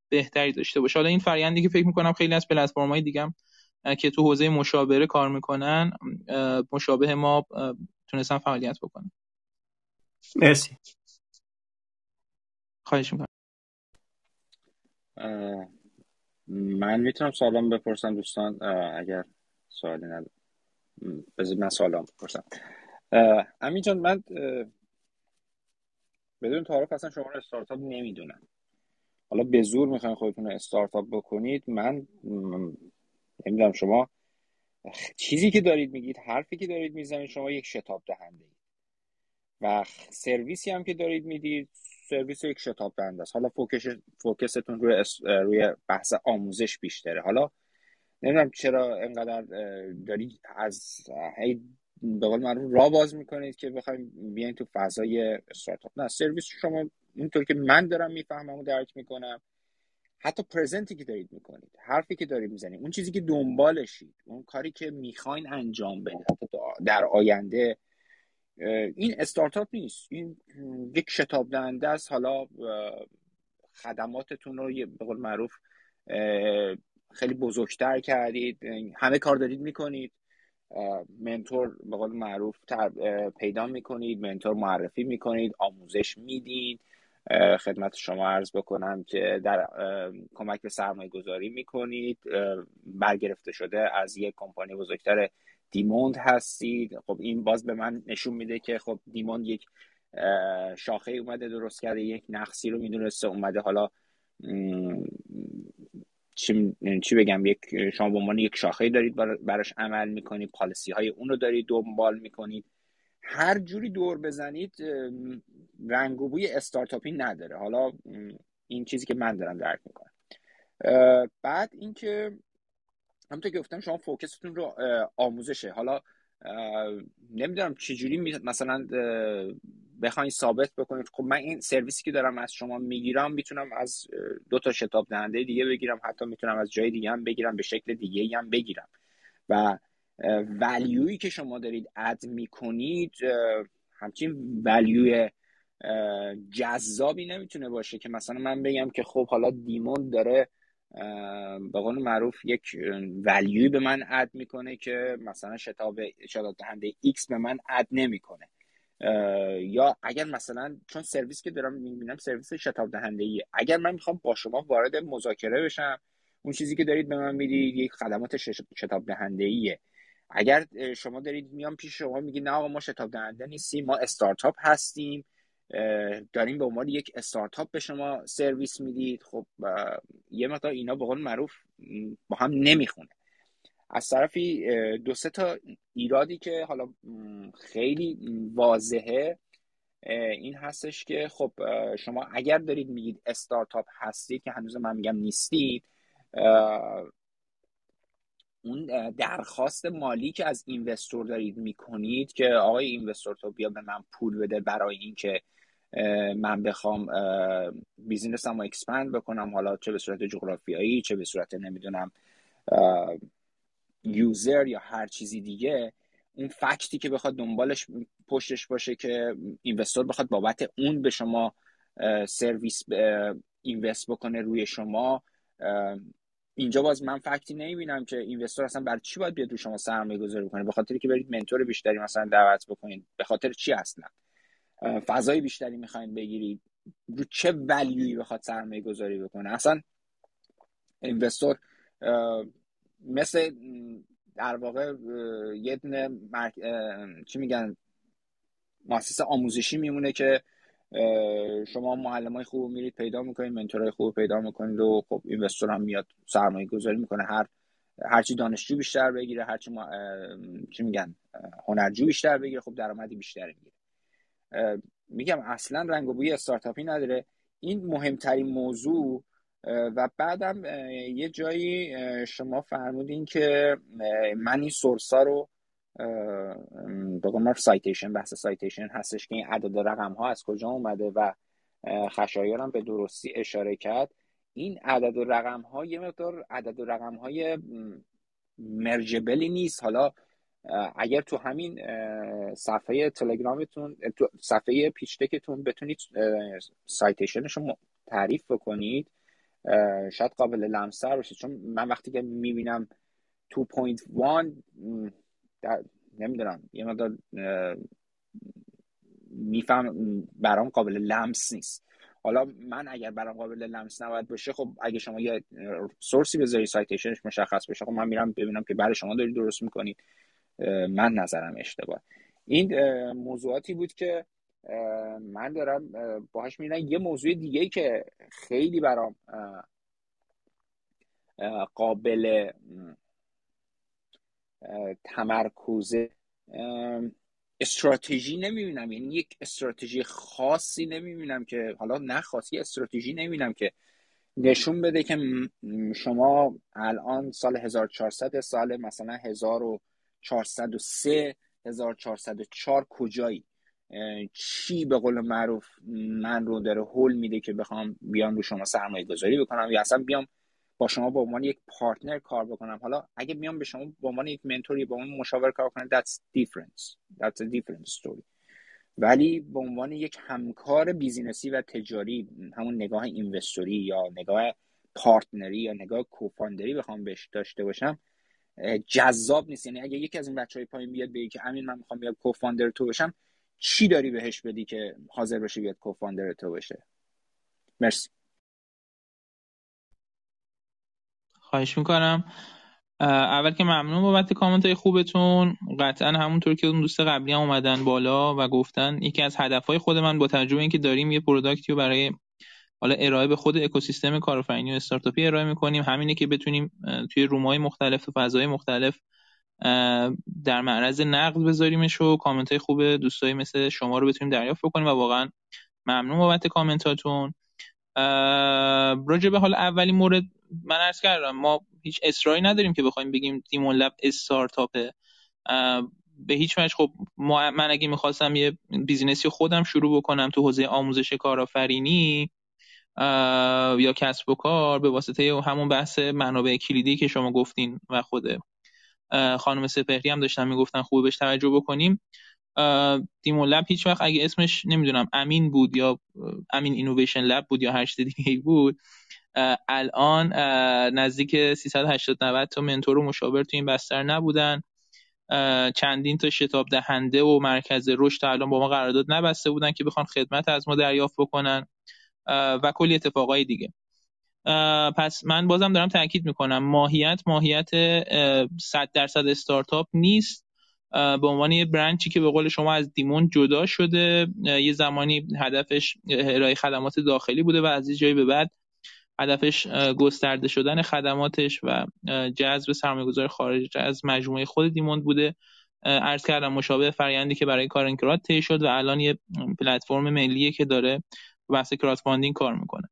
بهتری داشته باشه. حالا این فرآیندی که فکر می‌کنم خیلی از پلتفرم‌های دیگه که تو حوزه مشاوره کار می‌کنن مشابه ما تونستن فعالیت بکنن. مرسی. خواهش می‌کنم. من می‌تونم سوالم بپرسم دوستان؟ اگر سوالی ندارم. بذار من سوالم بپرسم. امین جان من بدون تعارف اصلا شما رو استارتاپ نمی‌دونم. حالا به زور می‌خواین خودتون رو استارتاپ بکنید. من نمی‌دونم شما چیزی که دارید میگید حرفی که دارید می‌زنید شما یک شتاب دهنده اید و سرویسی هم که دارید می‌دید سرویس یک شتاب دهنده است. حالا فوکش فوکستون روی روی بحث آموزش بیشتره. حالا نمی‌دونم چرا انقدر دارید از هی به قول معروف را باز می‌کنید که بخوایم بیاین تو فضای استارتاپ. نه سرویس شما اونطور که من دارم می‌فهمم و درک می‌کنم حتی پرزنتی که دارید می‌کنید حرفی که دارید می‌زنید اون چیزی که دنبالشید اون کاری که می‌خواین انجام بدید در آینده این استارتاپ نیست. این یک شتاب دهنده است. حالا خدماتتون رو به قول معروف خیلی بزرگتر کردید. همه کار دارید می‌کنید. منتور به قول معروف پیدا می‌کنید منتور معرفی می‌کنید آموزش می‌دید. خدمت شما عرض بکنم که در کمک به سرمایه گذاری می‌کنید برگرفته شده از یک کمپانی بزرگتر دیموند هستید. خب این باز به من نشون میده که خب دیموند یک شاخه اومده درست کرده یک نقصی رو می‌دونسته اومده حالا چی, چی بگم یک شما به عنوان یک شاخه دارید براش عمل می‌کنید پالیسی های اون رو دارید دنبال می‌کنید هر جوری دور بزنید رنگ و بوی استارتاپی نداره. حالا این چیزی که من دارم درک می‌کنم. بعد اینکه همونطور که گفتم شما فوکستون رو آموزشه. حالا نمی‌دونم چجوری مثلا بخواین ثابت بکنید. خب من این سرویسی که دارم از شما می‌گیرم می‌تونم از دو تا شتاب دهنده دیگه بگیرم. حتی می‌تونم از جای دیگه هم بگیرم به شکل دیگه هم بگیرم. و ولیویی که شما دارید اد می‌کنید همچین ولیوی جذابی نمی‌تونه باشه که مثلا من بگم که خب حالا دیمون داره به قول معروف یک ولیوی به من اد می‌کنه که مثلا شتاب شتاب دهنده X به من اد نمی‌کنه. یا اگر مثلا چون سرویس که دارم می‌بینم سرویس شتاب دهنده ایه اگر من می‌خوام با شما وارد مذاکره بشم اون چیزی که دارید به من می‌دید یک خدمات شتاب دهنده ایه اگر شما دارید میام پیش شما میگید نه آقا ما شتاب دهنده نیستیم ما استارتاپ هستیم داریم به عنوان یک استارتاپ به شما سرویس می‌دید خب یه مقدار اینا به قول معروف با هم نمی‌خونه. از طرفی دو سه تا ایرادی که حالا خیلی واضحه این هستش که خب شما اگر دارید میگید استارتاپ هستید که هنوز من میگم نیستید اون درخواست مالی که از investor دارید می‌کنید که آقای investor تو بیا به من پول بده برای اینکه من بخوام business م رو expand بکنم حالا چه به صورت جغرافیایی چه به صورت نمی‌دونم user یا هر چیزی دیگه اون fact ی که بخواد دنبالش پشتش باشه که investor بخواد بابت اون به شما سرویس اینوست بکنه روی شما اینجا باز من فکتی نمی‌بینم که اینوستور اصلا برای چی باید بیاد رو شما سرمایه گذاری بکنه؟ به خاطر که برید منتور بیشتری مثلا دعوت بکنید. به خاطر چی اصلا؟ فضای بیشتری می‌خواین بگیرید. رو چه ولیوی بخواد سرمایه گذاری بکنه؟ اصلا اینوستور مثل در واقع یه دونه چی میگن مؤسسه آموزشی میمونه که شما معلم های خوب میرید پیدا می‌کنید منتورهای خوب پیدا می‌کنید و خب اینوستور هم میاد سرمایه گذاری می‌کنه. هر هرچی دانشجو بیشتر بگیره هرچی ما... چی میگن هنرجو بیشتر بگیره خب درآمدی بیشتری می‌گیره. میگم اصلا رنگ و بوی استارتاپی نداره. این مهمترین موضوع و بعدم یه جایی شما فرمودین که من این source ا رو به citation بحث citation هستش که این عدد رقم ها از کجا اومده و خشایار هم به درستی اشاره کرد. این عدد و رقم ها یه مقدار عدد و رقم های measurable ی نیست. حالا اگر تو همین صفحه تلگرامتون تو صفحه pitch deck تون بتونید citation ش رو تعریف بکنید. شاید قابل لمسر باشه چون من وقتی که می‌بینم 2.1 نمی‌دونم یه مقدار میفهم برام قابل لمس نیست. حالا من اگر برام قابل لمس نباید باشه خب اگه شما یه سورسی بذاری سایتیشنش مشخص بشه خب من میرم ببینم که برای شما دارید درست می‌کنید. من نظرم اشتباه. این موضوعاتی بود که من دارم باهاش میرم یه موضوع دیگه که خیلی برام قابل تمرکز استراتژی نمی‌بینم. یعنی یک استراتژی خاصی نمی‌بینم که حالا نه خاصی استراتژی نمی‌بینم که نشون بده که شما الان سال 1400 سال مثلا 1403 1404 کجایی؟ چی به قول معروف من رو داره هول میده که بخوام بیام رو شما سرمایه گذاری بکنم یا اصلا بیام با شما به عنوان یک partner کار بکنم؟ حالا اگه بیام به شما به عنوان یک منتوری به عنوان مشاور کار کنم that's different that's a different story. ولی به عنوان یک همکار business ی و تجاری همون نگاه investor ی یا نگاه partner ی یا نگاه co-founder ی بخوام بهش داشته باشم جذاب نیست. یعنی اگه یکی از این بچه های پایین بیاد بگه که امین من می‌خوام بیاد کوفاندر تو بشم چی داری بهش بدی که حاضر بشه بیاد کوفاندر تو بشه مرسی. خواهش می‌کنم. اول که ممنون بابت کامنت های خوبتون. قطعا همونطور که اون دوست قبلی هم اومدن بالا و گفتن یکی از هدف های خود من با تجربه اینکه داریم یه پروداکتی رو برای حالا ارائه به خود اکوسیستم کارآفرینی و استارتاپی ارائه می‌کنیم همینه که بتونیم توی رومای مختلف و فضای مختلف در معرض نقد بذاریمش و کامنت های خوب دوستایی مثل شما رو بتونیم دریافت بکنیم و واقعا ممنون بابت کامنتاتون. راجع به حال اولین مورد من عرض کردم ما هیچ اصراری نداریم که بخوایم بگیم دیمون لب استارتاپه. به هیچ وجه خب من اگه می‌خواستم یه بیزینسی خودم شروع بکنم تو حوزه آموزش کارآفرینی یا کسب و کار به واسطه همون بحث منابع کلیدی که شما گفتین و خود خانم سپهری هم داشتن می‌گفتن خوب بهش توجه بکنیم. دیمون لب هیچ وقت اگه اسمش نمی‌دونم امین بود یا امین اینویشن لب بود یا هر چیز دیگه بود. الان نزدیک 380 90 تا منتور و مشاور تو این بستر نبودن. چندین تا شتاب دهنده و مرکز رشد الان با ما قرارداد نبسته بودن که بخوان خدمت از ما دریافت بکنن. و کلی اتفاقای دیگه. پس من بازم دارم تاکید می‌کنم. ماهیت ماهیت 100 درصد استارتاپ نیست. به عنوان یه برنچی که به قول شما از دیمون جدا شده یه زمانی هدفش ارائه خدمات داخلی بوده و از جایی به بعد هدفش گسترده شدن خدماتش و جذب سرمایه‌گذار خارج از مجموعه خود دیموند بوده. عرض کردم مشابه فرآیندی که برای کار انکرات طی شد و الان یه پلتفرم ملیه که داره بحث crowdfunding کار می‌کنه.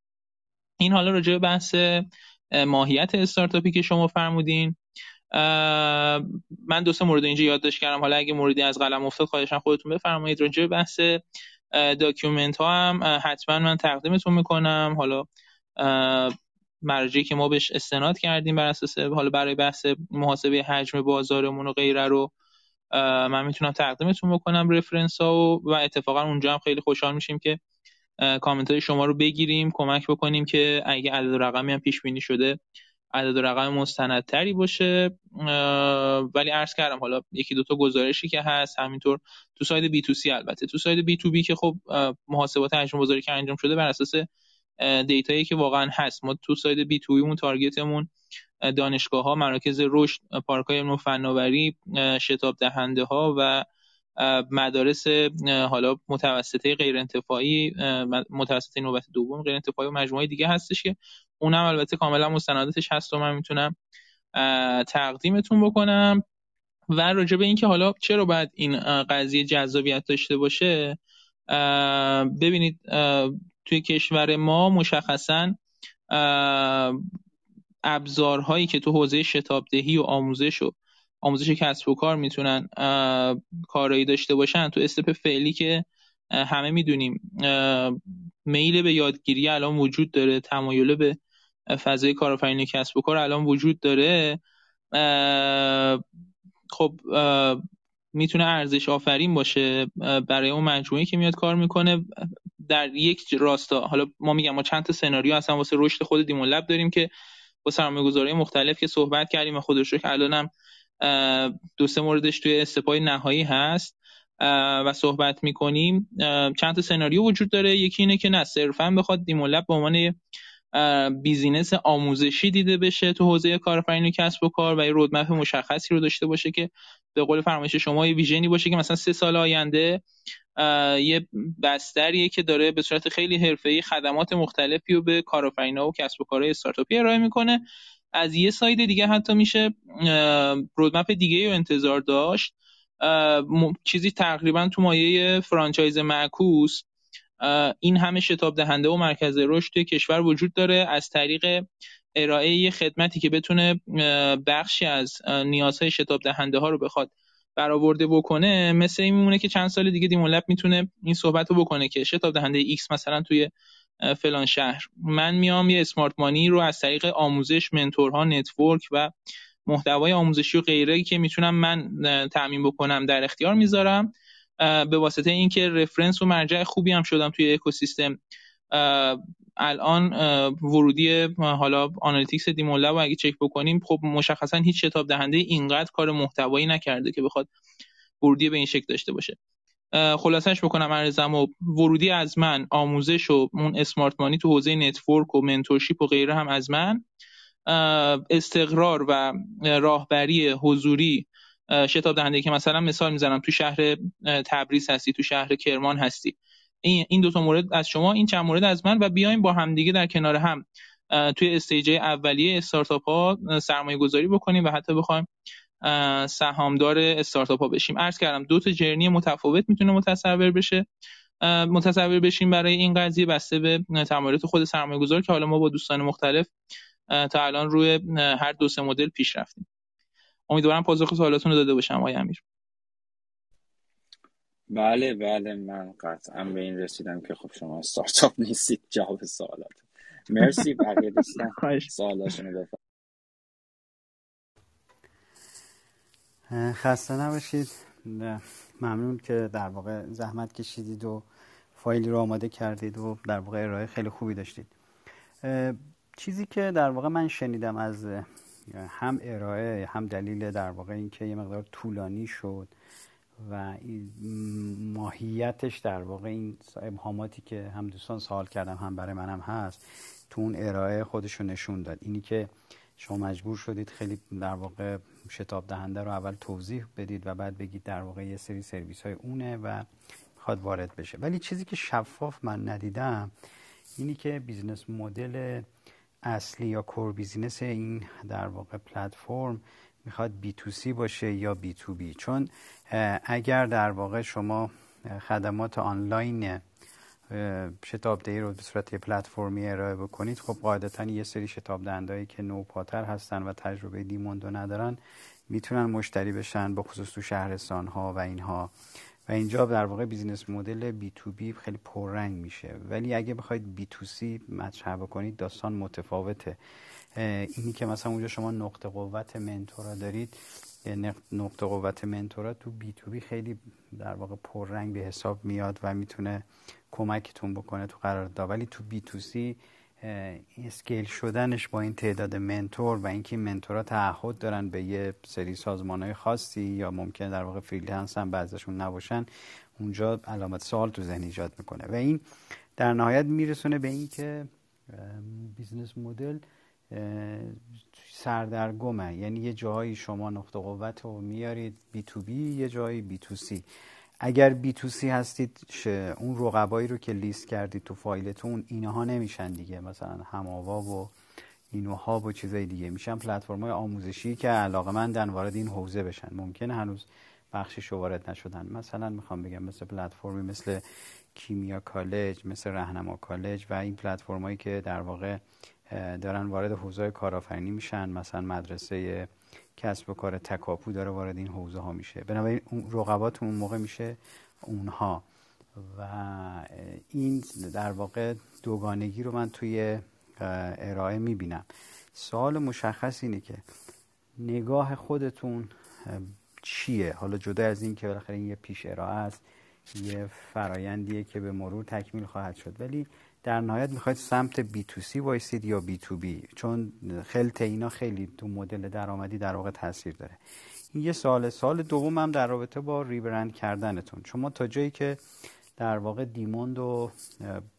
این حالا راجع به بحث ماهیت استارتاپی که شما فرمودین من دو سه مورد اینجا یادداشت کردم. حالا اگه موردی از قلم افتاد خواهشا خودتون بفرمایید. راجع به بحث document ها هم حتما من تقدیمتون می‌کنم. حالا مرجعی که ما بهش استناد کردیم بر اساس حالا برای بحث محاسبه حجم بازارمون و غیره رو من می‌تونم تقدیمتون بکنم reference ها و, و اتفاقا اونجا هم خیلی خوشحال میشیم که کامنت های شما رو بگیریم کمک بکنیم که اگه عدد و رقمی هم پیش بینی شده عدد و رقم مستندتری باشه. ولی عرض کردم حالا یکی دوتا گزارشی که هست همینطور تو side B2C البته. تو side B2B که خب محاسبات حجم بازاری که انجام شده بر اساس data یی که واقعا هست. ما تو side B2 target مون دانشگاه ها مراکز رشد پارک های فناوری شتاب دهنده ها و مدارس حالا متوسطه غیر انتفاعی متوسطه نوبت دوم غیر انتفاعی و مجموعه دیگه هستش که اونم البته کاملا مستنداتش هست و من می‌تونم تقدیمتون بکنم. و راجع به اینکه حالا چرا باید این قضیه جذابیت داشته باشه ببینید توی کشور ما مشخصا ابزارهایی که تو حوزه شتابدهی و آموزش و آموزش کسب و کار می‌تونن کارایی داشته باشن. تو استپ فعلی که همه می‌دونیم میل به یادگیری الان وجود داره. تمایل به فضای کارآفرینی کسب و کار الان وجود داره. خب می‌تونه ارزش آفرین باشه برای اون مجموعه که میاد کار می‌کنه. در یک راستا حالا ما میگم ما چند تا سناریو اصلا واسه رشد خود دیمون لب داریم که با سرمایه‌گذاری مختلف که صحبت کردیم و خودش که الانم دو سه موردش توی step ای نهایی هست و صحبت می‌کنیم. چند تا سناریو وجود داره. یکی اینه که نه صرفا بخواد دیمولب به عنوان business آموزشی دیده بشه تو حوزه کارآفرینی کسب و کار و یه roadmap مشخصی رو داشته باشه که به قول فرمایش شما یه vision ی باشه که مثلا سه سال آینده یه بستریه که داره به صورت خیلی حرفه‌ای خدمات مختلفی رو به کارآفرینا و کسب و کارهای استارتاپی ارائه می‌کنه. از یه side دیگه حتی میشه roadmap دیگه رو انتظار داشت. چیزی تقریبا تو مایه franchise معکوس. این همه شتاب دهنده و مرکز رشد کشور وجود داره. از طریق ارائه خدمتی که بتونه بخشی از نیازهای شتاب دهنده ها رو بخواد برآورده بکنه مثل این میمونه که چند سال دیگه دیمولب می‌تونه این صحبت رو بکنه که شتاب دهنده X مثلا توی فلان شهر. من میام یه smart money رو از طریق آموزش منتورها network و محتوای آموزشی و غیره که می‌تونم من تامین بکنم در اختیار می‌ذارم. به واسطه اینکه reference و مرجع خوبی هم شدم توی اکوسیستم. الان ورودی حالا analytics دیمولب و اگه چک بکنیم خب مشخصا هیچ شتاب دهنده اینقدر کار محتوایی نکرده که بخواد ورودی به این شکل داشته باشه. خلاصش بکنم عرضم و ورودی از من آموزش و اون smart money تو حوزه network و mentorship و غیره هم از من. استقرار و راهبری حضوری شتاب دهنده که مثلا مثال می‌زنم تو شهر تبریز هستی تو شهر کرمان هستی. این دو تا مورد از شما این چند مورد از من و بیایم با همدیگه در کنار هم. توی stage اولیه استارتاپ ها سرمایه گذاری بکنیم و حتی بخوایم سهامدار استارتاپ ها بشیم. عرض کردم دو تا جرنی متفاوت می‌تونه متصور بشه. متصور بشیم برای این قضیه بسته به تمایلات خود سرمایه گذار که حالا ما با دوستان مختلف تا الان روی هر دو سه مدل پیش رفتیم. امیدوارم پاسخ سوالاتون رو داده باشم آقای امیر. بله بله من قطعا به این رسیدم که خب شما استارتاپ نیستید. جواب سوالات. مرسی بقیه دوستان. سوالاشونو خسته نباشید. ممنون که در واقع زحمت کشیدید و فایلی رو آماده کردید و در واقع ارائه خیلی خوبی داشتید. چیزی که در واقع من شنیدم از هم ارائه هم دلیل در واقع اینکه یه مقدار طولانی شد و ماهیتش در واقع این ابهاماتی که هم دوستان سوال کردم هم برای منم هست تو اون ارائه خودشو نشون داد. اینی که شما مجبور شدید خیلی در واقع شتاب دهنده رو اول توضیح بدید و بعد بگید در واقع یه سری سرویس های اونه و می‌خواد وارد بشه. ولی چیزی که شفاف من ندیدم اینی که business model اصلی یا core business این در واقع پلتفرم می‌خواد B2C باشه یا B2B چون اگر در واقع شما خدمات آنلاین شتاب دهی رو به صورت پلتفرمی ارائه بکنید. خب قاعدتا یه سری شتاب دهندهایی که نوپاتر هستن و تجربه دیموندو ندارن می‌تونن مشتری بشن به خصوص تو شهرستان ها و اینها. و اینجا در واقع بیزینس مدل بی تو بی خیلی پررنگ میشه. ولی اگه بخواید B2C مطرح بکنید داستان متفاوته. اینی که مثلا اونجا شما نقطه قوت منتورا دارید نقطه قوت منتورا تو B2B خیلی در واقع پررنگ به حساب میاد و می‌تونه کمکتون بکنه تو قرارداد. ولی تو B2C scale شدنش با این تعداد منتور و اینکه منتورا تعهد دارن به یه سری سازمان های خاصی یا ممکن در واقع freelance هم بعضشون نباشن اونجا علامت سوال تو ذهن ایجاد می‌کنه. و این در نهایت میرسونه به اینکه business model سردرگمه. یعنی یه جایی شما نقطه قوت رو میارید B2B یه جایی B2C. اگر B2C هستید اون رقبایی رو که لیست کردید تو فایلتون اینها نمیشن دیگه. مثلا هماوا و اینوها و چیزای دیگه. میشن پلتفرم های آموزشی که علاقه مندن وارد این حوزه بشن. ممکنه هنوز بخشش وارد نشدن. مثلا می‌خوام بگم مثل پلتفرمی مثل کیمیا کالج مثل رهنما کالج و این پلتفرم هایی که در واقع دارن وارد حوزه کارآفرینی میشن. مثلا مدرسه کسب و کار تکاپو داره وارد این حوزه ها میشه. بنابراین رقبات اون موقع میشه اونها. و این در واقع دوگانگی رو من توی ارائه می‌بینم. سوال مشخص اینه که نگاه خودتون چیه؟ حالا جدا از این که بالاخره این یه پیش ارائه است یه فرایندیه که به مرور تکمیل خواهد شد. ولی در نهایت می‌خواید سمت بی تو سی وایسید یا بی تو بی چون خلط اینا خیلی تو مدل درآمدی در واقع تاثیر داره. این یه سوال سوال دوم هم در رابطه با rebrand کردنتون. شما تا جایی که در واقع دیموند و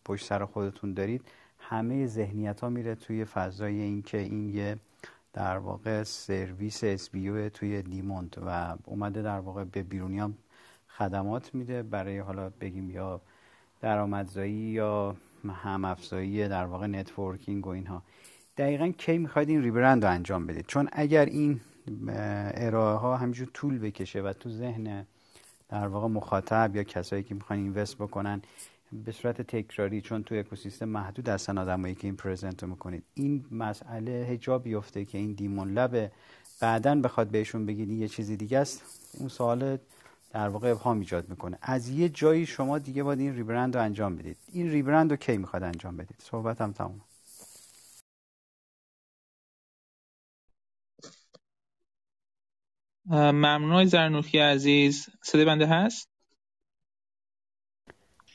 پشت سر خودتون دارید همه ذهنیت ها میره توی فضای اینکه این یه در واقع سرویس اس توی دیموند و اومده در واقع به بیرونی هم خدمات میده برای حالا بگیم یا درآمدزایی یا هم افزایی در واقع networking و اینها. دقیقا کی می‌خواید این ریبرند رو انجام بدید؟ چون اگر این ارائه ها همینجور طول بکشه و تو ذهن در واقع مخاطب یا کسایی که می‌خوان اینوست بکنن به صورت تکراری چون تو اکوسیستم محدود هستن آدمایی که این پرزنت می‌کنید این مسئله هجاب بیفته که این دیمون لب بعدا بخواد بهشون بگید یه چیزی دیگه است اون سوال در واقع ابهام ایجاد می‌کنه. از یه جایی شما دیگه باید این ریبرند رو انجام بدید. این ریبرند رو کی می‌خواد انجام بدید صحبت هم تموم ممنون زرنوخی عزیز. صدای بنده هست؟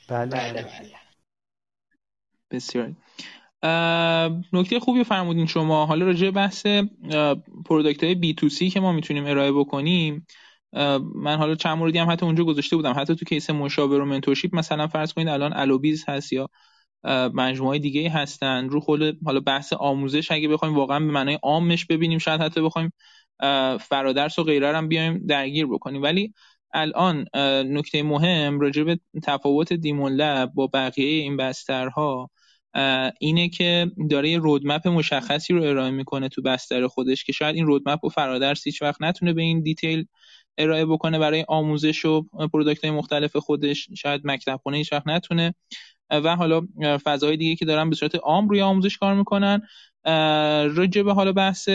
بله. بله, بله. بسیار. نکته خوبی فرمودین شما. حالا راجع بحث product های B2C که ما می‌تونیم ارائه بکنیم. من حالا چند موردی هم حتی اونجا گذاشته بودم. حتی تو case مشاور و mentorship مثلا فرض کنید الان الوبیز هست یا مجموعه دیگه هستن. رو خود حالا بحث آموزش اگه بخوایم واقعا به معنای عامش ببینیم شاید حتی بخوایم فرادرس و غیره هم بیایم درگیر بکنیم. ولی الان نکته مهم راجع به تفاوت دیموند لب با بقیه این بسترها اینه که داره یه roadmap مشخصی رو ارائه می‌کنه تو بستر خودش که شاید این roadmap و فرادرس هیچ وقت نتونه به این detail ارائه بکنه برای آموزش و product های مختلف خودش شاید مکتب خونه هیچ وقت نتونه. و حالا فضاهای دیگه که دارن به صورت عام روی آموزش کار می‌کنن راجع به حالا بحث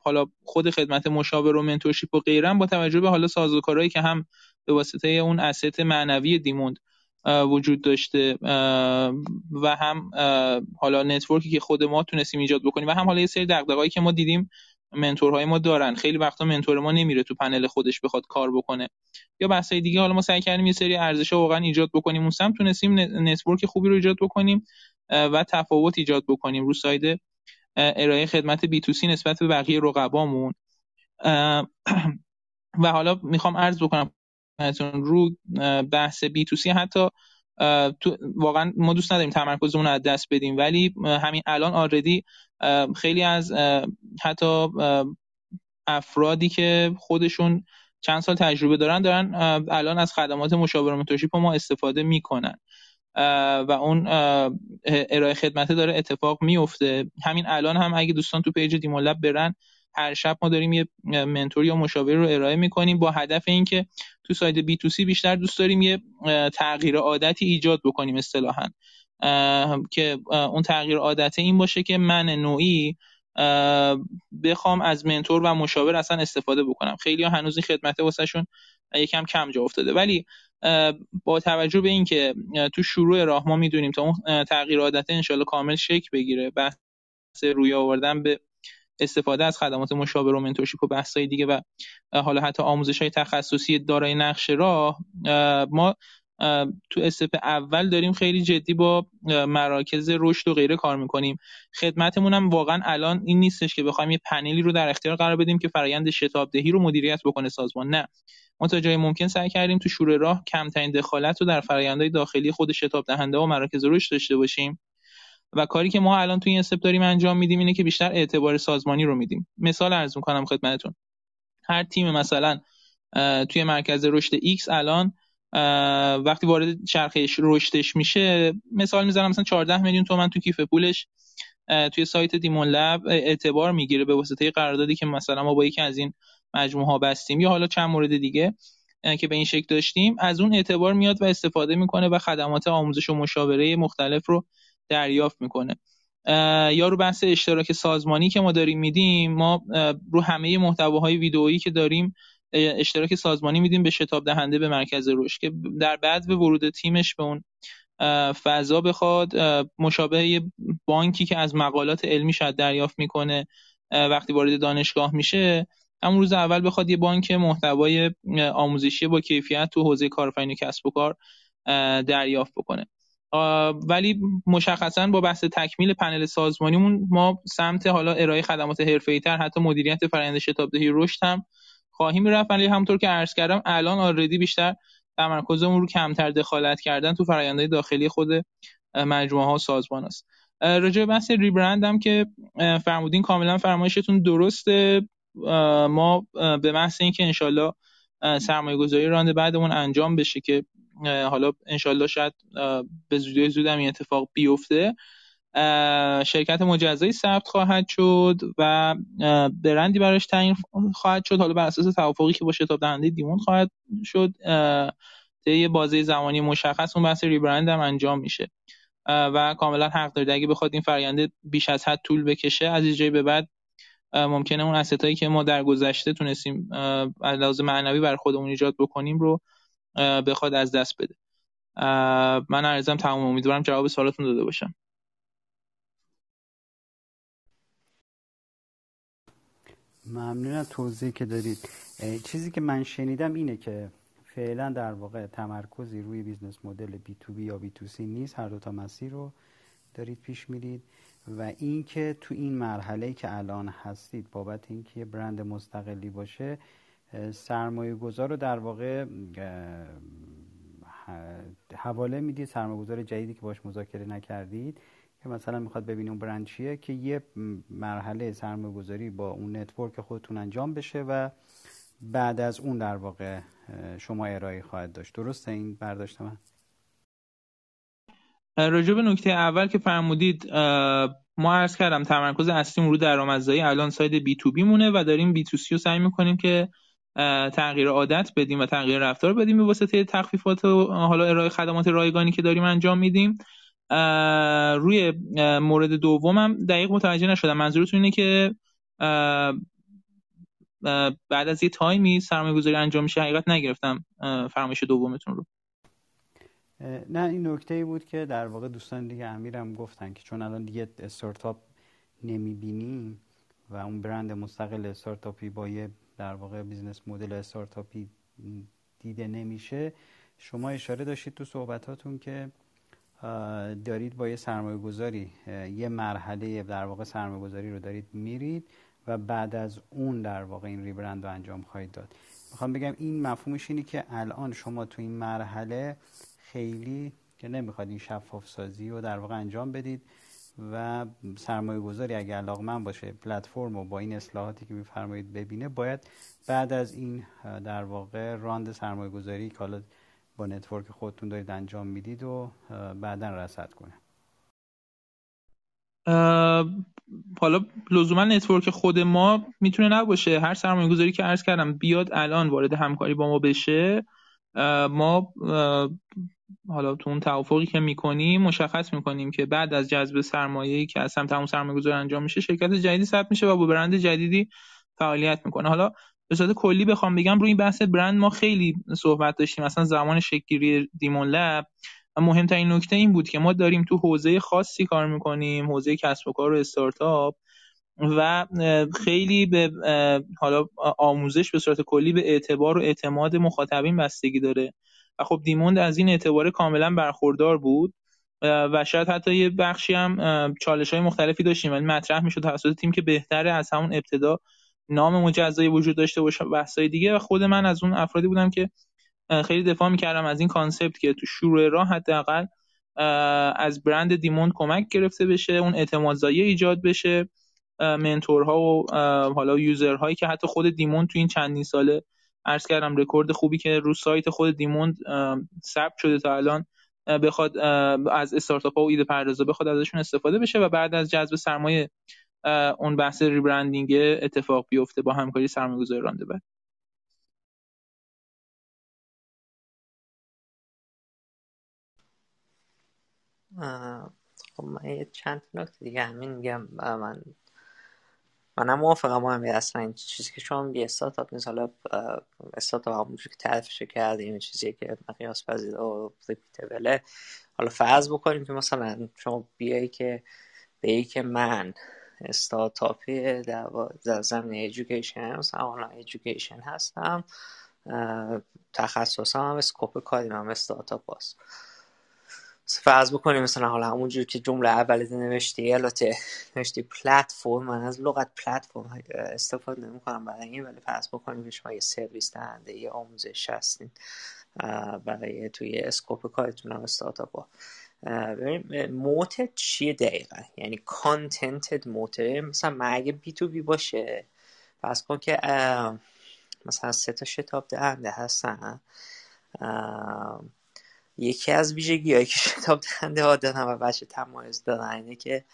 حالا خود خدمت مشاور و mentorship و غیره با توجه به حالا سازوکارهایی که هم به واسطه اون asset معنوی دیموند وجود داشته و هم حالا network ی که خود ما تونستیم ایجاد بکنیم و هم حالا یه سری دغدغه‌ای که ما دیدیم منتورهای ما دارن. خیلی وقتا منتور ما نمیره تو پنل خودش بخواد کار بکنه. یا بحثای دیگه حالا ما سعی کردیم یه سری ارزش واقعا ایجاد بکنیم. اون سم تونستیم network خوبی رو ایجاد بکنیم و تفاوت ایجاد بکنیم رو side ارائه خدمت B2C نسبت به بقیه رقبامون. و حالا می‌خوام عرض بکنم رو بحث B2C حتی تو واقعا ما دوست نداریم تمرکزمون از دست بدیم ولی همین الان already خیلی از حتی افرادی که خودشون چند سال تجربه دارن دارن الان از خدمات مشاور mentorship ما استفاده می‌کنن. و اون ارائه خدمت داره اتفاق میفته همین الان هم اگه دوستان تو page دیمولب برن هر شب ما داریم یه mentor یا مشاور رو ارائه می‌کنیم با هدف اینکه تو side B to C بیشتر دوست داریم یه تغییر عادتی ایجاد بکنیم اصطلاحا. که اون تغییر عادت این باشه که من نوعی بخوام از mentor و مشاور اصلا استفاده بکنم. خیلی ها هنوز این خدمت واسهشون یکم کم جا افتاده. ولی با توجه به اینکه تو شروع راه ما می‌دونیم تا اون تغییر عادت انشالله کامل شکل بگیره بحث روی آوردن به استفاده از خدمات مشاور و منتورشیپ و بحث‌های دیگه و حالا حتی آموزش های تخصصی دارای نقش راه ما تو استپ اول داریم خیلی جدی با مراکز رشد و غیره کار می‌کنیم. خدمتمون هم واقعا الان این نیستش که بخوایم یه پنلی رو در اختیار قرار بدیم که فرایند شتاب دهی رو مدیریت بکنه سازمان. نه. ما تا جای ممکن سعی کردیم تو شروع راه کمترین دخالت رو در فرآیندهای داخلی خود شتاب دهنده و مراکز رشد داشته باشیم. و کاری که ما الان تو این استپ داریم انجام میدیم اینه که بیشتر اعتبار سازمانی رو میدیم. مثال عرض می‌کنم خدمتتون. هر تیم مثلا توی مرکز رشد X الان وقتی وارد چرخه رشدش میشه مثال می‌زنم مثلا 14 میلیون تومن تو کیف پولش توی سایت دیمون لب اعتبار می‌گیره به واسطه قراردادی که مثلا ما با یکی از این مجموعه ها بستیم. یا حالا چند مورد دیگه که به این شکل داشتیم. از اون اعتبار میاد و استفاده می‌کنه و خدمات آموزش و مشاوره مختلف رو دریافت می‌کنه. یا رو بحث اشتراک سازمانی که ما داریم میدیم ما رو همه محتواهای ویدئویی که داریم اشتراک سازمانی میدیم به شتاب دهنده به مرکز رشد که در بعد به ورود تیمش به اون فضا بخواد. مشابه بانکی که از مقالات علمی شاید دریافت می‌کنه وقتی وارد دانشگاه میشه. همون روز اول بخواد یه بانک محتوای آموزشی با کیفیت تو حوزه کارآفرینی کسب و کار دریافت بکنه. ولی مشخصا با بحث تکمیل پنل سازمانیمون ما سمت حالا ارائه خدمات حرفه‌ای‌تر حتی مدیریت فرآیند شتابدهی رشد هم خواهیم رفت. ولی همونطور که عرض کردم الان آردی بیشتر تمرکزمون رو کمتر دخالت کردن تو فرآیندهای داخلی خود مجموعه ها و سازمان است راجع به بحث ریبرند هم که فرمودین کاملا فرمایشتون درسته. ما به محض اینکه انشالله سرمایه گذاری راند بعدمون انجام بشه که حالا انشالله شاید به زودی زود هم این اتفاق بیفته. شرکت مجزایی ثبت خواهد شد و برندی براش تعیین خواهد شد. حالا بر اساس توافقی که با شتاب دهنده دیمون خواهد شد یه بازه زمانی مشخص اون بحث ریبرند هم انجام میشه. و کاملا حق دارید. اگه بخواد این فرآیند بیش از حد طول بکشه از اینجای به بعد ممکنه اون استایی که ما در گذشته تونستیم از لحاظ معنوی بر خودمون ایجاد بکنیم رو بخواد از دست بده. من عرضم تمام. امیدوارم جواب سوالاتون داده باشم. ممنون از توضیحی که دارید چیزی که من شنیدم اینه که فعلا در واقع تمرکزی روی business model B to B یا B to C نیست. هر دو تا مسیر رو دارید پیش میرید. و اینکه تو این مرحله که الان هستید بابت اینکه برند مستقلی باشه سرمایه گذار رو در واقع حواله می‌دید سرمایه گذار جدیدی که باش مذاکره نکردید که مثلا می‌خواد ببینه اون برند چیه که یه مرحله سرمایه گذاری با اون network خودتون انجام بشه و بعد از اون در واقع شما ارائه خواهد داشت. درسته این برداشت من؟ راجع به نکته اول که فرمودید ما عرض کردم تمرکز اصلی رو درآمدزایی الان side B to B مونه و داریم B to C رو سعی می‌کنیم که تغییر عادت بدیم و تغییر رفتار بدیم به واسطه تخفیفات و حالا ارائه خدمات رایگانی که داریم انجام میدیم. روی مورد دومم دقیق متوجه نشدم. منظورتون اینه که بعد از یه time ی سرمایه گذاری انجام میشه؟ حقیقت نگرفتم فرمایش دومتون رو. نه این نکته بود که در واقع دوستان دیگه امیرم گفتن که چون الان دیگه استارتاپ نمی‌بینیم و اون برند مستقل استارتاپی با یه در واقع business model استارتاپی دیده نمیشه. شما اشاره داشتید تو صحبتاتون که دارید با یه سرمایه گذاری یه مرحله در واقع سرمایه گذاری رو دارید میرید و بعد از اون در واقع این ریبرند رو انجام خواهید داد. می‌خوام بگم این مفهومش اینه که الان شما تو این مرحله خیلی که نمی‌خواد این شفاف سازی رو در واقع انجام بدید. و سرمایه گذاری اگر من باشه پلتفرم و با این اصلاحاتی که میفرمایید ببینه باید بعد از این در واقع round سرمایه گذاری که حالا با network خودتون دارید انجام می‌دید و بعدا رشد کنه. حالا لزوما network خود ما می‌تونه نباشه. هر سرمایه گذاری که عرض کردم بیاد الان وارد همکاری با ما بشه. ما حالا تو اون توافقی که می‌کنیم مشخص می‌کنیم که بعد از جذب سرمایه‌ای که از سمت همون سرمایه گذار انجام میشه شرکت جدیدی ثبت میشه و با برند جدیدی فعالیت می‌کنه. حالا به صورت کلی بخوام بگم روی این بحث برند ما خیلی صحبت داشتیم. مثلا زمان شکلگیری دیمون لب. و مهمترین نکته این بود که ما داریم تو حوزه خاصی کار می‌کنیم حوزه کسب و کار و استارتاپ و خیلی به حالا آموزش به صورت کلی به اعتبار و اعتماد مخاطبین بستگی داره. و خب دیموند از این اعتبار کاملا برخوردار بود و شاید حتی یه بخشی هم چالش های مختلفی داشتیم. ولی مطرح می‌شد توسط تیم که بهتره از همون ابتدا نام مجزایی وجود داشته باشه بحثای دیگه. و خود من از اون افرادی بودم که خیلی دفاع می‌کردم از این concept که تو شروع راه حداقل از برند دیموند کمک گرفته بشه اون اعتمادزایی ایجاد بشه mentor ها و حالا user هایی که حتی خود دیموند تو این چندین ساله عرض کردم رکورد خوبی که رو سایت خود دیموند ثبت شده تا الان بخواد از استارتاپ ها و ایده پردازا بخواد ازشون استفاده بشه و بعد از جذب سرمایه اون بحث ریبرندینگ اتفاق بیفته با همکاری سرمایه‌گذار راندبر خب من چند نکته دیگه همین میگم. من منم موافقم هم اصلا این چیزی که شما یه استارتاپ نیست. حالا استارتاپ همونجور که تعریفش کردیم چیزی که مقیاس پذیر و ریپیتبله حالا فرض بکنیم که مثلا شما بیایی که به که من استارتاپی در, در زمینه education مثلا online education هستم تخصصم هم scope کاریم هم استارتاپ هست فرض بکنیم مثلا حالا همونجور که جمله اول نوشتی البته نوشتی پلتفرم من از لغت پلتفرم استفاده نمی کنم برای این ولی فرض بکنیم که شما یه سرویس دهنده یه آموزش هستین برای توی scope کارتون هم استارتاپ ها. موتت چیه دقیقا؟ یعنی کانتنتت موته؟ مثلا من اگه بی تو بی باشه فرض کن که مثلا سه تا شتاب دهنده هستن یکی از ویژگی هایی که شتاب دهنده ها دارن و بچه تمایز دارن اینه که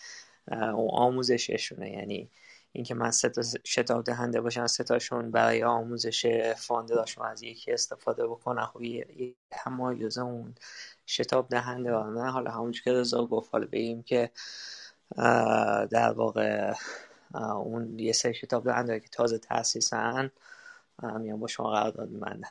آموزششونه. یعنی اینکه من سه تا شتاب دهنده باشن سه تاشون برای آموزش فاندراشون از یکی استفاده بکنن خب یه تمایز اون شتاب دهنده ها نه حالا همونجور که رضا گفت. حالا بگیم که در واقع اون یه سری شتاب دهنده که تازه تاسیسن میان با شما قرارداد میبندن.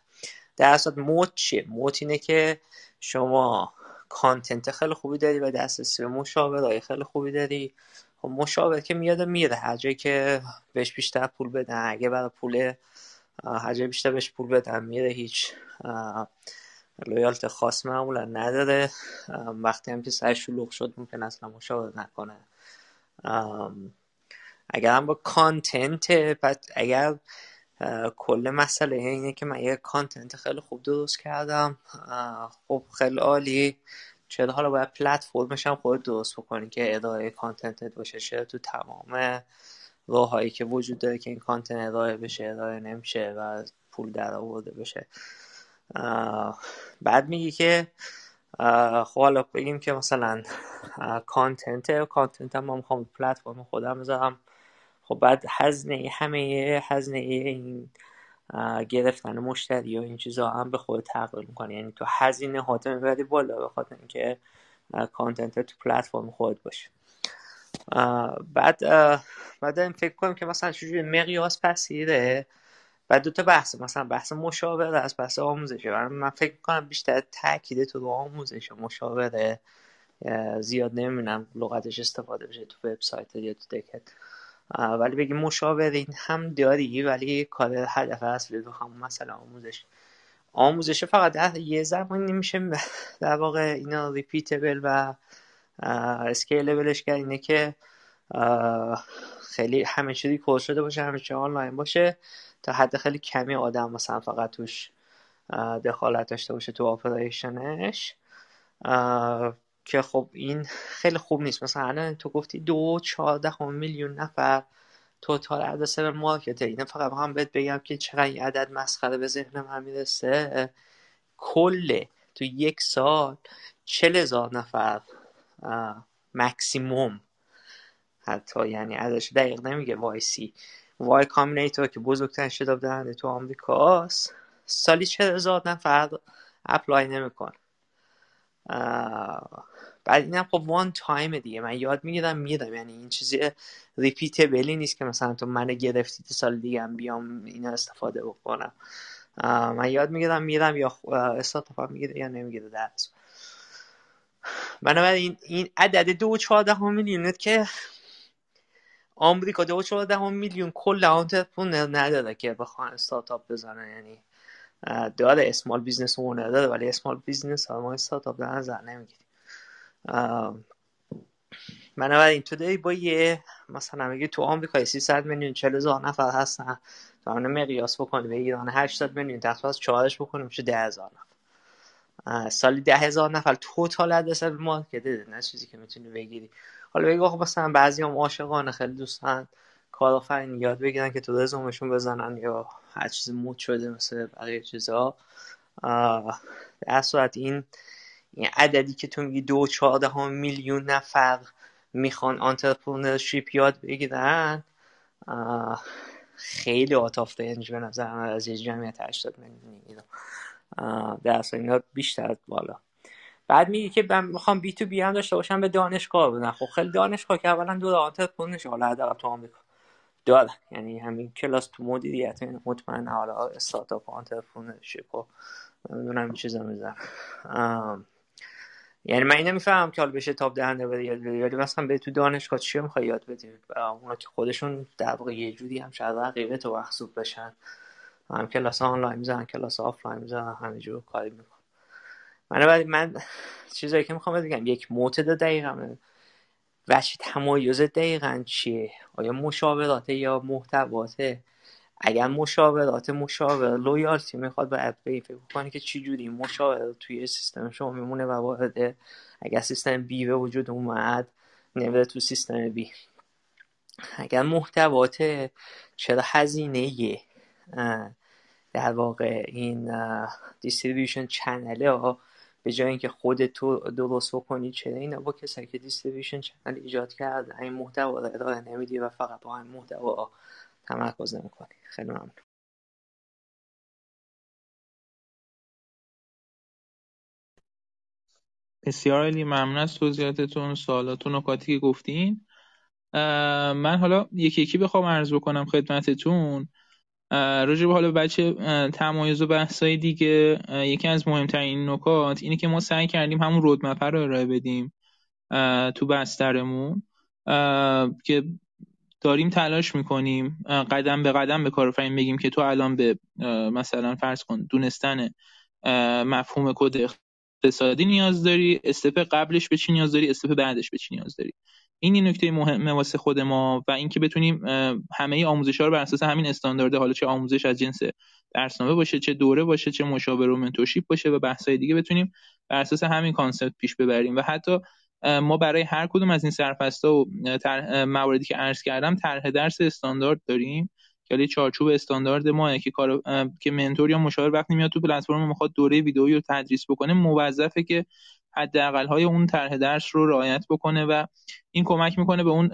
در اصل موت چیه؟ موت اینه که شما کانتنت خیلی خوبی داری و دسترسی به مشاورای خیلی خوبی داری. خب مشاور که میاد میره. هر جایی که بهش بیشتر پول بدن. اگه برای پول هر جایی بیشتر بهش پول بدن میره هیچ loyalty خاص معمولا نداره. وقتی هم که سر شلوغ شد ممکن اصلا مشاور نکنه. اگر هم با content اگر کل مسئله اینه که من یه content خیلی خوب درست کردم. خب خیلی عالی. چرا حالا باید پلتفرمش هم خود درست بکنی که اداره content باشه چرا تو تمام راههایی که وجود داره که این content اداره بشه اداره نمیشه و پول در آورده بشه بعد میگی که خب حالا بگیم که مثلا کانتنت کانتنت هم می‌خوام پلتفرم خودم بذارم. خب بعد هزینه همه هزینه این گرفتن مشتری و این چیزها هم به خود تغییر می‌کنه. یعنی تو هزینه هات می‌بری بالا به خاطر اینکه کانتنت تو پلتفرم خود باشه. بعد بعد این فکر کنیم که مثلا چجوری مقیاس پسیره و دو تا بحث مثلا بحث مشاوره است بحث آموزشه. من فکر کنم بیشتر تاکید تو رو آموزش و مشاوره. زیاد نمی‌دونم لغتش استفاده بشه تو وبسایت یا تو دکت. ولی بگی مشاورین هم داری ولی کار هدف اصلی تو همون مثلا آموزش. آموزش فقط در یه زمان نمیشه در واقع اینا ریپیتبل و scalable ش کرد. اینه که خیلی همه چیزی کد شده باشه همه چیز آنلاین باشه تا حد خیلی کمی آدم مثلا فقط توش دخالت داشته باشه تو operation ش که خب این خیلی خوب نیست. مثلا تو گفتی دو چهارده میلیون نفر total addressable market. اینه فقط هم بهت بگم که چقدر این عدد مسخره به ذهنم هم می‌رسه. کل تو یک سال چل هزار نفر مکسیموم حتی یعنی عددش دقیق نمیگه YC. Y Combinator که بزرگترین شتاب دهنده تو آمریکاست سالی چل هزار نفر apply میکنن بعد اینم خب one time دیگه. من یاد می‌گیرم میرم یعنی این چیزی repeatable ی نیست که مثلا تو من گرفتی تو سال دیگه هم بیام اینا استفاده بکنم. من یاد می‌گیرم میرم یا استارتاپ می‌گیره یا نمی‌گیره درسته بنابراین این عدد دو چهارده میلیونت که آمریکا دو چهارده میلیون کل entrepreneur نداره که بخوان استارتاپ بزنن. یعنی داره small business owner داره ولی small business ها ما استارتاپ در نظر بنابراین تو داری با یه مثلا میگه تو آمریکا 300 میلیون 40 هزار نفر هستن. تو همونه مقیاس بکنی به ایران 80 میلیون تقریبا یک چهارش بکنیم میشه 10 هزار نفر سالی ده هزار نفر total addressable market نه چیزی که می‌تونی بگیری. حالا بگی خب مثلا بعضی هم عاشقانه خیلی دوستن. کارآفرینی یاد بگیرن که تو رزومشون بزنن یا هر چیزی مد شده مثل بقیه چیزا. در صورت این این عددی که تو میگی دو چهارده ها میلیون نفر می‌خوان entrepreneurship یاد بگیرن؟ خیلی آتاف دنج به نظر من از یه جمعیت 80 میلیون در اصل اینا بیشتر بالا. بعد میگه که من می‌خوام بی تو بی هم داشته باشم به دانشگاه بدن. خب خیلی دانشگاه که اولا دور آنترپرنرش حالا حداقل تو آمریکا. داره یعنی همین کلاس تو مدیریت مطمئن حالا استارتاپ آنترپرنرشیپ و نمی‌دونم این چیزا میزن یعنی من اینو می‌فهمم که حال بشه تاپ دهنده بده ولی مثلا به تو دانشگاه چی می‌خوای یاد بدی؟ اونا که خودشون در واقع یه جوری هم شاید رقیبه تو محسوب بشن. هم کلاس آنلاین می‌زنن کلاس آفلاین می‌زنن همینجور کاری میکن من بعد من چیزایی که می‌خوام بگم یک معتد دقیقا وچه تمایز دقیقا چیه؟ آیا مشاورات یا محتواته اگر مشاورات مشاور لویالتی می‌خواد باید به فکر کنی که چی جوری مشاور توی سیستم شما میمونه و وارد اگر سیستم B به وجود اومد نمیده تو سیستم B. اگر محتواته چرا هزینه در واقع این distribution channel ها به جای اینکه خودت تو درست بکنی چرا اینا با کسایی که distribution channel ایجاد کرد این محتوا رو ارائه نمیدی و فقط با این محتوا تمرکز نمی‌کنی؟ خیلی ممنون. بسیار عالی ممنون از توضیحاتتون سوالاتون نکاتی که گفتین. من حالا یکی یکی بخوام عرض بکنم خدمتتون. راجع به حالا بچه تمایز و بحثای دیگه یکی از مهمترین نکات اینه که ما سعی کردیم همون رودمپ رو ارائه بدیم تو بسترمون. که داریم تلاش می‌کنیم قدم به قدم به کارآفرین بگیم که تو الان به مثلا فرض کن دونستن مفهوم کد اقتصادی نیاز داری step قبلش به چی نیاز داری step بعدش به چی نیاز داری. این این نکته مهمه واسه خود ما و اینکه بتونیم همه آموزش ها رو بر اساس همین استاندارد حالا چه آموزش از جنس درسنامه باشه چه دوره باشه چه مشاور و mentorship باشه و بحث‌های دیگه بتونیم بر اساس همین concept پیش ببریم و حتی ما برای هر کدوم از این سرپست‌ها و مواردی که عرض کردم طرح درس استاندارد داریم. که چارچوب استاندارد ما که کار که منتور یا مشاور وقتی میاد تو پلتفرم می‌خواد دوره ویدئویی رو تدریس بکنه موظفه که حداقل های اون طرح درس رو رعایت بکنه و این کمک می‌کنه به اون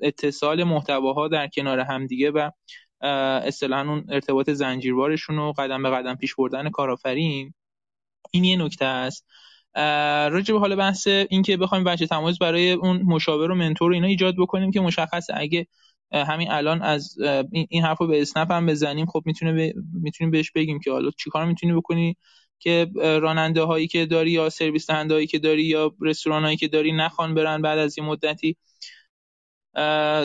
اتصال محتواها در کنار همدیگه و اصطلاحا اون ارتباط زنجیروارشون رو قدم به قدم پیش بردن کارآفرین. این یه نکته است. راجع به حال بحث این که بخوایم بچه تمایز برای اون مشاور و منتور اینا ایجاد بکنیم که مشخصه اگه همین الان از این حرف رو به اسنپ هم بزنیم خب می‌تونه می‌تونیم بهش بگیم که حالا چیکار می‌تونی بکنی که راننده هایی که داری یا سرویس دهنده هایی که داری یا رستوران هایی که داری نخوان برن بعد از یه مدتی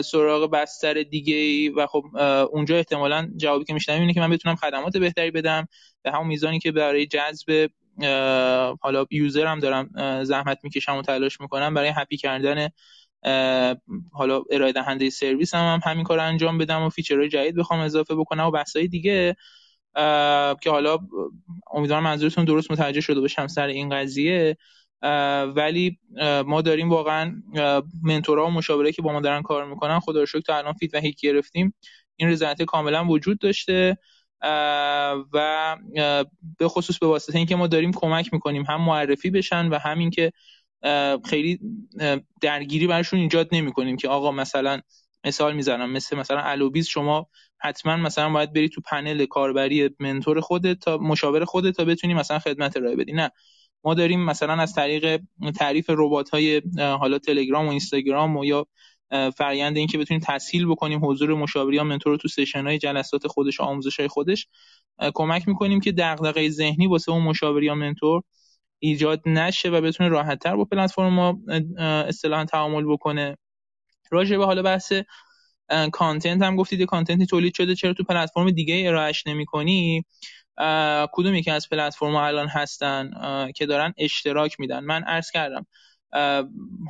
سراغ بستر دیگه ای و خب اونجا احتمالا جوابی که میشنم اینه که من بتونم خدمات بهتری بدم به همون میزانی که برای جذب حالا یوزر هم دارم زحمت می‌کشم و تلاش می‌کنم برای هپی کردن حالا ارائه دهنده سرویس هم, هم همین کار انجام بدم و فیچرهای جدید بخوام اضافه بکنم و بحث‌های دیگه که حالا امیدوارم منظورتون درست متوجه شده باشم سر این قضیه. ولی ما داریم واقعا منتورها و مشاوره که با ما دارن کار می‌کنن خدا رو شکر تا الان هیک گرفتیم. این رضایت کاملا وجود داشته. و به خصوص به واسطه اینکه ما داریم کمک می‌کنیم هم معرفی بشن و همین که خیلی درگیری برشون ایجاد نمی‌کنیم که آقا مثلا مثال می‌زنم مثل مثلا الوبیز شما حتما مثلا باید بری تو پنل کاربری منتور خودت تا مشاور خودت تا بتونی مثلا خدمت ارائه بدی. نه. ما داریم مثلا از طریق تعریف ربات های حالا تلگرام و اینستاگرام و یا فرآیند این که بتونیم تسهیل بکنیم حضور مشاوری یا منتور تو سشن های جلسات خودش و آموزش خودش کمک می‌کنیم که دغدغه ذهنی واسه اون مشاوری یا منتور ایجاد نشه و بتونه راحتتر با پلتفرم ما اصطلاحا تعامل بکنه. راجع به حالا بحث کانتنت هم گفتید کانتنتی تولید شده چرا تو پلتفرم دیگه ارائهش نمی‌کنی؟ کدوم یکی از پلتفرم الان هستن که دارن اشتراک میدن؟ من عرض کردم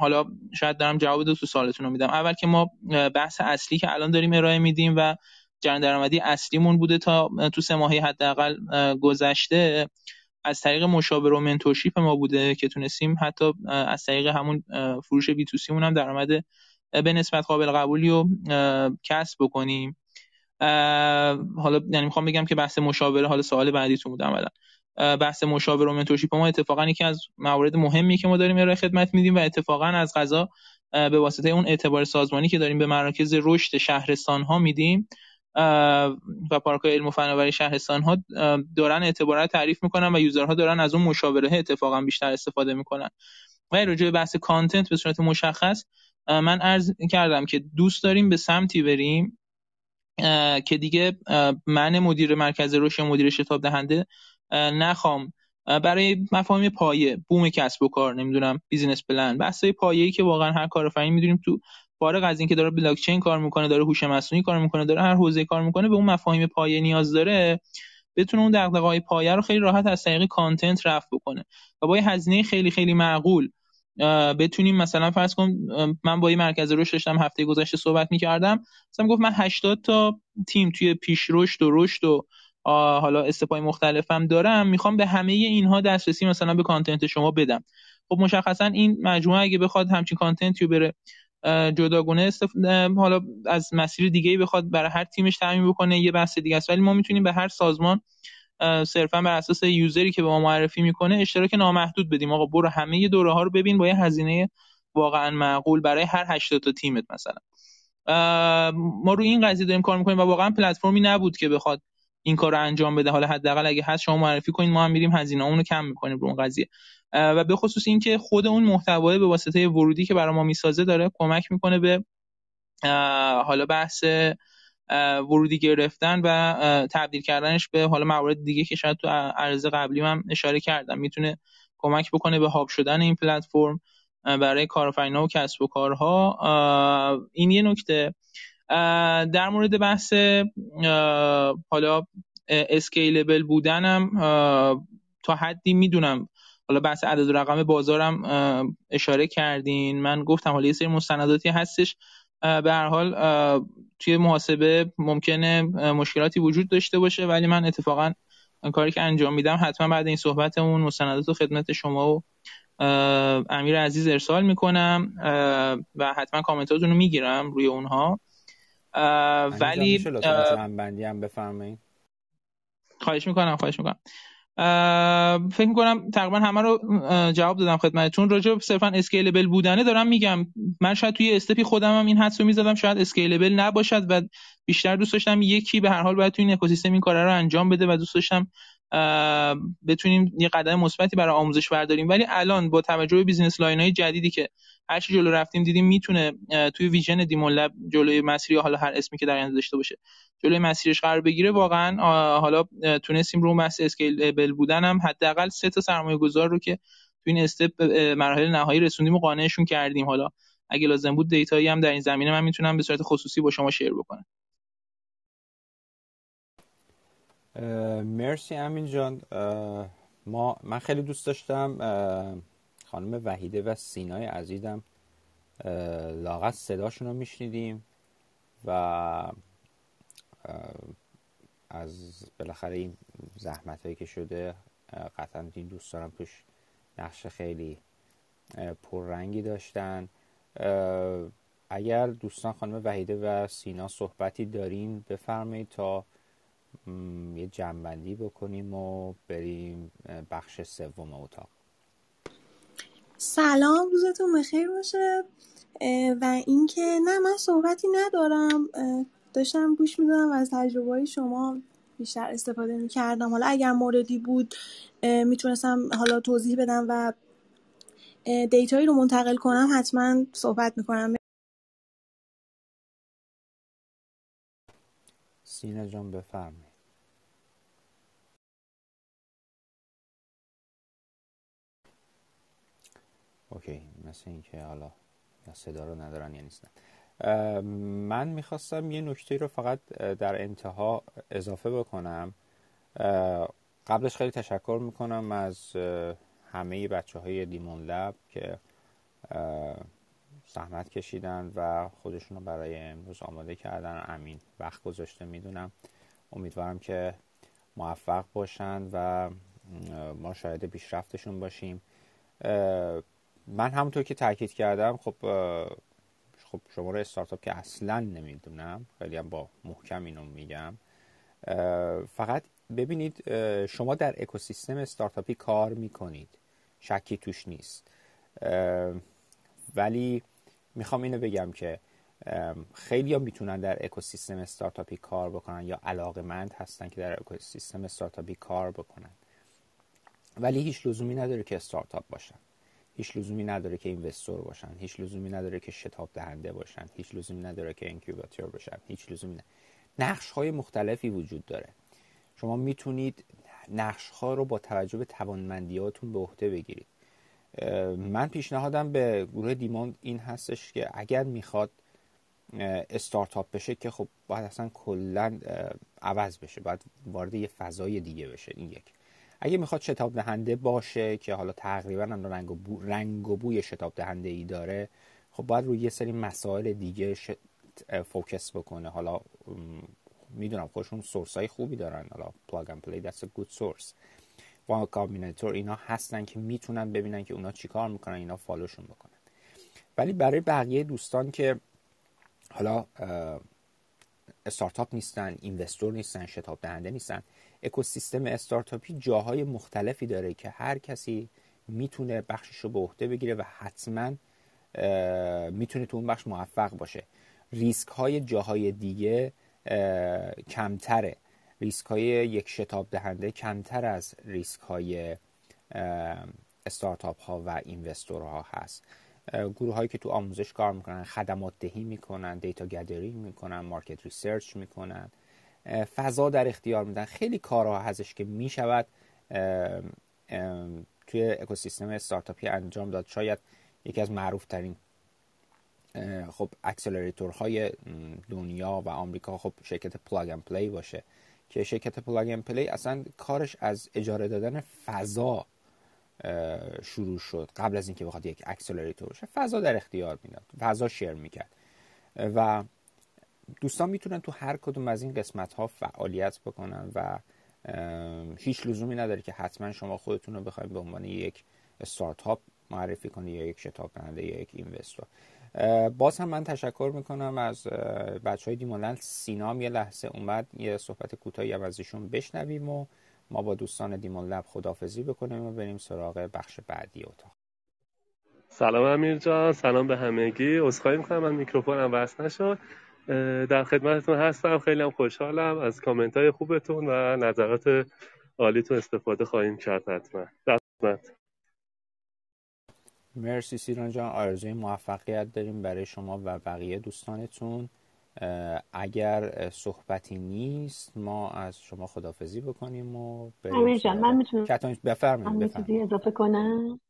حالا شاید دارم جواب دو تو رو میدم. اول که ما بحث اصلی که الان داریم ارائه میدیم و جرن درآمدی اصلیمون بوده تا تو سه ماهی حداقل گذشته از طریق مشاور و منتورشیپ ما بوده که تونستیم حتی از طریق همون فروش بی تو هم درآمد به نسبت قابل قبولی رو کسب بکنیم. حالا یعنی می‌خوام بگم که بحث مشاوره حالا سوال بعدیتون بود عملا. بحث مشاوره و منتورشیپ ما اتفاقا یکی از موارد مهمی که ما داریم ارائه خدمت میدیم و اتفاقا از غذا به واسطه اون اعتبار سازمانی که داریم به مراکز رشد شهرستان ها میدیم و پارک علم و فناوری شهرستان ها دارن اعتبار تعریف می‌کنن و user ها دارن از اون مشاوره اتفاقا بیشتر استفاده می‌کنن. و راجع به بحث content به صورت مشخص من عرض کردم که دوست داریم به سمتی بریم که دیگه من مدیر مرکز رشد مدیر شتاب دهنده نخوام. برای مفاهیم پایه بوم کسب و کار نمی‌دونم business plan. بحثای پایه‌ای که واقعا هر کارآفرینی می‌دونیم تو فارغ از اینکه داره بلاک چین کار می‌کنه داره هوش مصنوعی کار می‌کنه داره هر حوزه کار می‌کنه به اون مفاهیم پایه نیاز داره بتونه اون دغدغه‌های پایه رو خیلی راحت از طریق کانتنت رفع بکنه. و با یه هزینه خیلی خیلی معقول بتونیم مثلا فرض کن من با یه مرکز رشد داشتم هفته گذشته صحبت می‌کردم. مثلا گفت من 80 تا تیم توی پیش رشد و رشد و حالا استپای مختلفم دارم می‌خوام به همه اینها دسترسی مثلا به کانتنت شما بدم. خب مشخصا این مجموعه اگه بخواد همچین کانتنتی رو بره جداگونه استف... حالا از مسیر دیگه بخواد برای هر تیمش تعمین بکنه یه بحث دیگه است. ولی ما می‌تونیم به هر سازمان صرفا بر اساس یوزری که به ما معرفی می‌کنه اشتراک نامحدود بدیم. آقا برو همه دوره ها رو ببین با یه هزینه واقعا معقول برای هر 80 تا تیمت مثلا. ما رو این قضیه داریم کار می‌کنیم و واقعا پلتفرمی نبود که بخواد این کار رو انجام بده. حالا حداقل اگه هست شما معرفی کنید ما هم میریم هزینه اون رو کم می‌کنیم رو اون قضیه. و به خصوص اینکه خود اون محتوای به واسطه ورودی که برای ما می‌سازه داره کمک می‌کنه به حالا بحث ورودی گرفتن و تبدیل کردنش به حالا موارد دیگه که شاید تو عرض قبلی هم اشاره کردم. می‌تونه کمک بکنه به هاب شدن این پلتفرم برای کارآفرین‌ها و کسب و کارها. این یه نکته. در مورد بحث حالا اسکیلبل بودنم تا حدی می‌دونم. حالا بحث عدد و رقم بازارم اشاره کردین. من گفتم حالا یه سری مستنداتی هستش. به هر حال توی محاسبه ممکنه مشکلاتی وجود داشته باشه ولی من اتفاقا کاری که انجام میدم حتما بعد این صحبتمون مستندات و خدمت شما و امیر عزیز ارسال می‌کنم و حتما کامنتاتون رو می‌گیرم روی اونها. جمع بندی هم بفرمایید خواهش می‌کنم خواهش می‌کنم. فکر می‌کنم تقریبا همه رو جواب دادم خدمتتون. راجع به صرفا scalable بودنه دارم میگم. من شاید توی step ی خودم هم این حدس رو می‌زدم. شاید scalable نباشد و بیشتر دوست داشتم یکی به هر حال باید توی این اکوسیستم این کار رو انجام بده و دوست داشتم بتونیم یه قدم مثبتی برای آموزش برداریم. ولی الان با توجه به business line های جدیدی که هر چی جلو رفتیم دیدیم می‌تونه توی vision دیموند لب جلوی مسیری حالا هر اسمی که در آینده داشته باشه جلوی مسیرش قرار بگیره. واقعا حالا تونستیم رو بحث scalable بودن هم حداقل سه تا سرمایه گذار رو که تو این step مراحل نهایی رسوندیم و قانعشون کردیم. حالا اگه لازم بود data یی هم در این زمینه من می‌تونم به صورت خصوصی با شما share بکنم. مرسی امین جان. ما من خیلی دوست داشتم خانم وحیده و سینای عزیزم لاغت صداشون رو میشنیدیم و از بالاخره این زحمت هایی که شده قطعا این دوست دارم توش نقش خیلی پررنگی داشتن. اگر دوستان خانم وحیده و سینا صحبتی دارین بفرمایید تا یه جنبندی بکنیم و بریم بخش سوم اتاق. سلام روزتون بخیر باشه. و اینکه نه من صحبتی ندارم. داشتم گوش می‌دادم و از تجربه شما بیشتر استفاده می‌کردم. حالا اگر موردی بود می‌تونستم حالا توضیح بدم و دیتایی رو منتقل کنم. حتما صحبت می‌کنم. سینا جان بفرمایید. اوکی مثل اینکه حالا صدا رو ندارن یا نیستن. من می‌خواستم یه نکته رو فقط در انتها اضافه بکنم. قبلش خیلی تشکر می‌کنم از همه بچه های دیمون لب که زحمت کشیدن و خودشون رو برای امروز آماده کردن. امین وقت گذاشته می‌دونم. امیدوارم که موفق باشن و ما شاهد پیشرفتشون باشیم. من همونطور که تاکید کردم خب خب شماره استارتاپ که اصلا نمی‌دونم خیلی هم با محکم اینو میگم فقط ببینید شما در اکوسیستم استارتاپی کار می‌کنید. شکی توش نیست. ولی می‌خوام اینو بگم که خیلی ها می‌تونن در اکوسیستم استارتاپی کار بکنن یا علاقمند هستن که در اکوسیستم استارتاپی کار بکنن. ولی هیچ لزومی نداره که استارتاپ باشن. هیچ لزومی نداره که اینوستور باشن هیچ لزومی نداره که شتاب دهنده باشن هیچ لزومی نداره که اینکیوباتور باشن هیچ لزومی نداره. نقش های مختلفی وجود داره. شما می‌تونید نقش ها رو با توجه به توانمندیاتون به عهده بگیرید. من پیشنهادم به گروه دیموند این هستش که اگر می‌خواد استارتاپ بشه که خب باید اصلا کلا عوض بشه باید وارد یه فضای دیگه بشه. این یک. اگه می‌خواد شتاب دهنده باشه که حالا تقریبا هم رنگ و, بو، رنگ و بوی شتاب دهنده ای داره خب باید روی یه سری مسائل دیگه ش... focus بکنه. حالا می‌دونم خودشون source های خوبی دارن حالا پلاگ اند پلی a good source. وای کامبیناتور اینا هستن که می‌تونن ببینن که اونا چیکار می‌کنن اینا follow شون بکنن. ولی برای بقیه دوستان که حالا استارتاپ نیستن investor نیستن شتاب دهنده نیستن اکوسیستم استارتاپی جاهای مختلفی داره که هر کسی می‌تونه بخشش رو به عهده بگیره و حتما می‌تونه تو اون بخش موفق باشه. ریسک های جاهای دیگه کمتره. ریسک های یک شتاب دهنده کمتر از ریسک های استارتاپ ها و investor ها هست. گروه هایی که تو آموزش کار می‌کنن خدمات دهی می‌کنن data gathering می‌کنن market research می‌کنن. فضا در اختیار میدن. خیلی کارها هستش که می‌شود توی اکوسیستم استارتاپی انجام داد. شاید یکی از معروف ترین hub های دنیا و آمریکا خب شرکت پلاگ اند پلی باشه که شرکت پلاگ اند پلی اصلا کارش از اجاره دادن فضا شروع شد. قبل از اینکه بخواد یک accelerator باشه فضا در اختیار می‌داد. فضا share می‌کرد. و دوستان می‌تونن تو هر کدوم از این قسمت ها فعالیت بکنن و هیچ لزومی نداره که حتما شما خودتون رو بخواید به عنوان یک استارتاپ معرفی کنید یا یک شتاب کننده یا یک اینوستور. باز هم من تشکر می‌کنم از بچه های دیمولند سینام یه لحظه اومد یه صحبت کوتاهی هم از ایشون بشنویم و ما با دوستان دیمون لب خدافزی بکنیم و بریم سراغ بخش بعدی اتاق. سلام امیر جان سلام به همگی. عذرخواهی می‌کنم من میکروفونم وصل نشد. در خدمتتون هستم. خیلی هم خوشحالم از کامنت های خوبتون و نظرات عالیتون استفاده خواهیم کرد حتما. مرسی سیران جان. آرزوی موفقیت داریم برای شما و بقیه دوستانتون. اگر صحبتی نیست ما از شما خدافزی بکنیم و بریم جان من می‌تونم بفرمایید اضافه کنم؟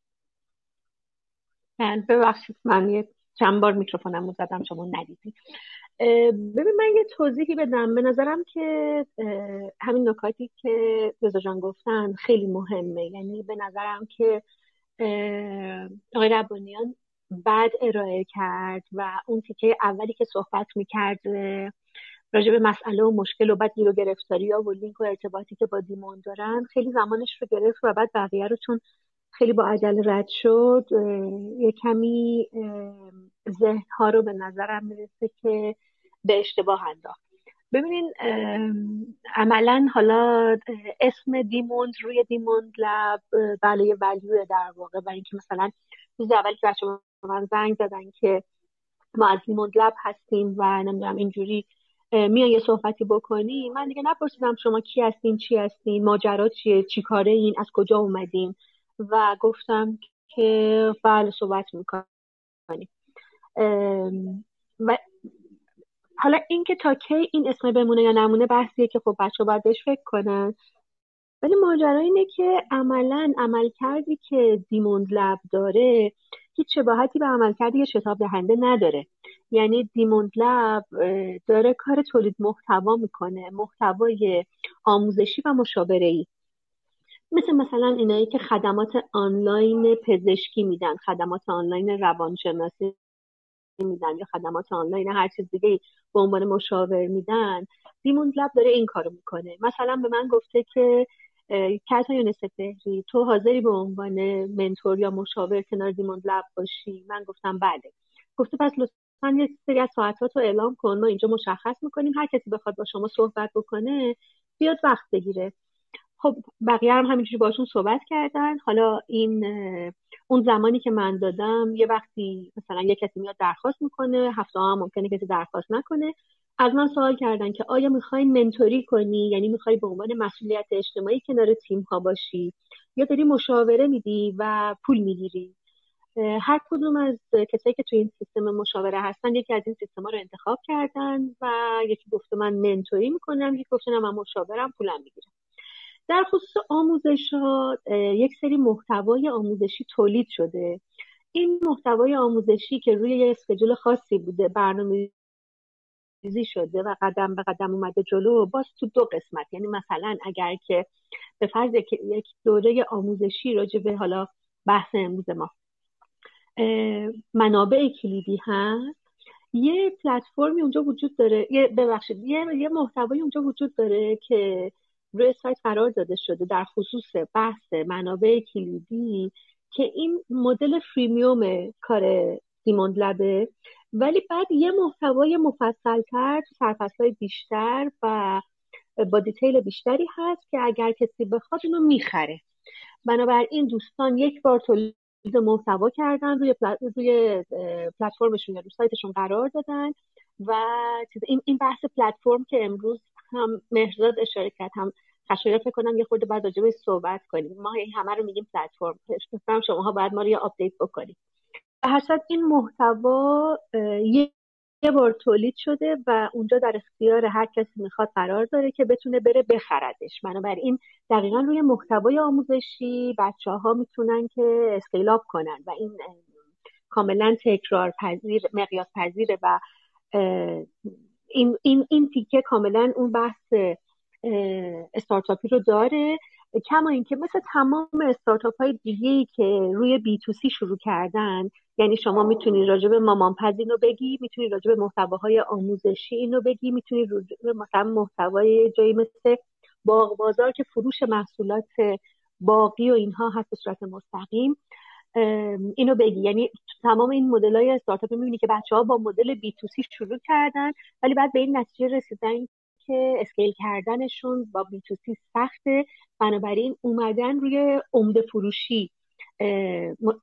من ببخشید من یه چند بار میکروفونم رو زدم شما ندیدید. ببین من یه توضیحی بدم. به نظرم که همین نکاتی که رضا جان گفتن خیلی مهمه. یعنی به نظرم که آقای ربانیان بعد ارائه کرد و اون تیکه اولی که صحبت می‌کرد راجع به مسئله و مشکل و بعد گیر و گرفتاری و لینک و ارتباطی که با دیمون دارن خیلی زمانش رو گرفت و بعد بقیه رو چون خیلی با عجله رد شد یه کمی ذهن ها رو به نظرم می‌رسه که به اشتباه انداخت. ببینین عملا حالا اسم دیموند روی دیموند لب بله ولیو در واقع. برای اینکه مثلا روز اولی که بچه من زنگ زدن که ما از دیموند لب هستیم و نمی‌دونم اینجوری میان یه صحبتی بکنی من دیگه نپرسیدم شما کی هستین چی هستین ماجرا چیه چی کاره این از کجا اومدین. و گفتم که بله صحبت می‌کنیم و حالا اینکه تا کی این اسم بمونه یا نمونه بحثیه که خب بچه باید بهش فکر کنن. ولی ماجرا اینه که عملا عمل کردی که دیموند لب داره هیچ شباهتی به عمل کردی شتاب دهنده نداره. یعنی دیموند لب داره کار تولید محتوا می‌کنه محتوای آموزشی و مشاوره ای مثل مثلا اینایی که خدمات آنلاین پزشکی میدن خدمات آنلاین روانشناسی میدن یا خدمات آنلاین هر چیز دیگه به عنوان مشاور میدن. دیموند لب داره این کارو می‌کنه. مثلا به من گفته که کتا یونس فهری تو حاضری به عنوان منتور یا مشاور کنار دیموند لب باشی؟ من گفتم بله. گفته پس لطفا یه سری از ساعتات رو اعلام کن ما اینجا مشخص می‌کنیم. هر کسی بخواد با شما صحبت بکنه بیاد وقت بگیره. خب بقیه هم همینجوری باشون صحبت کردن. حالا این اون زمانی که من دادم یه وقتی مثلا یه کسی میاد درخواست می‌کنه هفته هم ممکنه کسی درخواست نکنه. از من سوال کردن که آیا می‌خوای منتوری کنی؟ یعنی می‌خوای به عنوان مسئولیت اجتماعی کنار تیم ها باشی؟ یا داری مشاوره میدی و پول می‌گیری؟ هر کدوم از کسایی که توی این سیستم مشاوره هستن یکی از این سیستم ها رو انتخاب کردن و یکی گفته من منتوری می‌کنم یکی گفته من مشاورم پولم می‌گیرم. در خصوص آموزش ها یک سری محتوای آموزشی تولید شده. این محتوای آموزشی که روی یه اسکجول خاصی بوده برنامه ریزی شده و قدم به قدم اومده جلو باز تو دو قسمت. یعنی مثلا اگر که به فرض یک دوره آموزشی راجع به حالا بحث امروز ما. منابع کلیدی هست. یه پلتفرمی اونجا وجود داره. یه ببخشید یه, یه محتوایی اونجا وجود داره که روی سایت قرار داده شده در خصوص بحث منابع کلیدی که این مدل فریمیوم کار دیموند لبه ولی بعد یه محتوای مفصل تر سرفصل بیشتر و با دیتیل بیشتری هست که اگر کسی بخواد اونو می‌خره. بنابراین دوستان یک بار تولید محتوا کردن روی روی پلتفرمشون یا روی سایتشون قرار دادن. و این این بحث پلتفرم که امروز هم مهرزاد اشاره کرد هم خشایار فکر کنم یه خورده بعد راجع صحبت کنیم. ما همه رو میگیم پلتفرم. شما شماها باید ما رو یه update بکنیم هر این محتوا یه بار تولید شده و اونجا در اختیار هر کسی می‌خواد قرار داره که بتونه بره بخردش. بنابراین دقیقا روی محتوای آموزشی بچه ها می‌تونن که اسکیل کنن و این کاملا تکرار پذیر مقیاس پذیره و این, این, این تیکه کاملا اون بحث استارتاپی رو داره. کما اینکه مثل تمام استارتاپ های دیگه ای که روی بی تو سی شروع کردن یعنی شما می‌تونی راجع به مامان پز رو بگی می‌تونی راجع به محتواهای آموزشی اینو بگی می‌تونی راجع به مثلا محتوای جایی مثل باغ بازار که فروش محصولات باقی و اینها هست به صورت مستقیم. اینو بگی. یعنی تمام این مدل های استارتاپ می‌بینی که بچه ها با مدل بی تو سی شروع کردن ولی بعد به این نتیجه رسیدن که اسکیل کردنشون با بی تو سی سخته. بنابراین اومدن روی عمده فروشی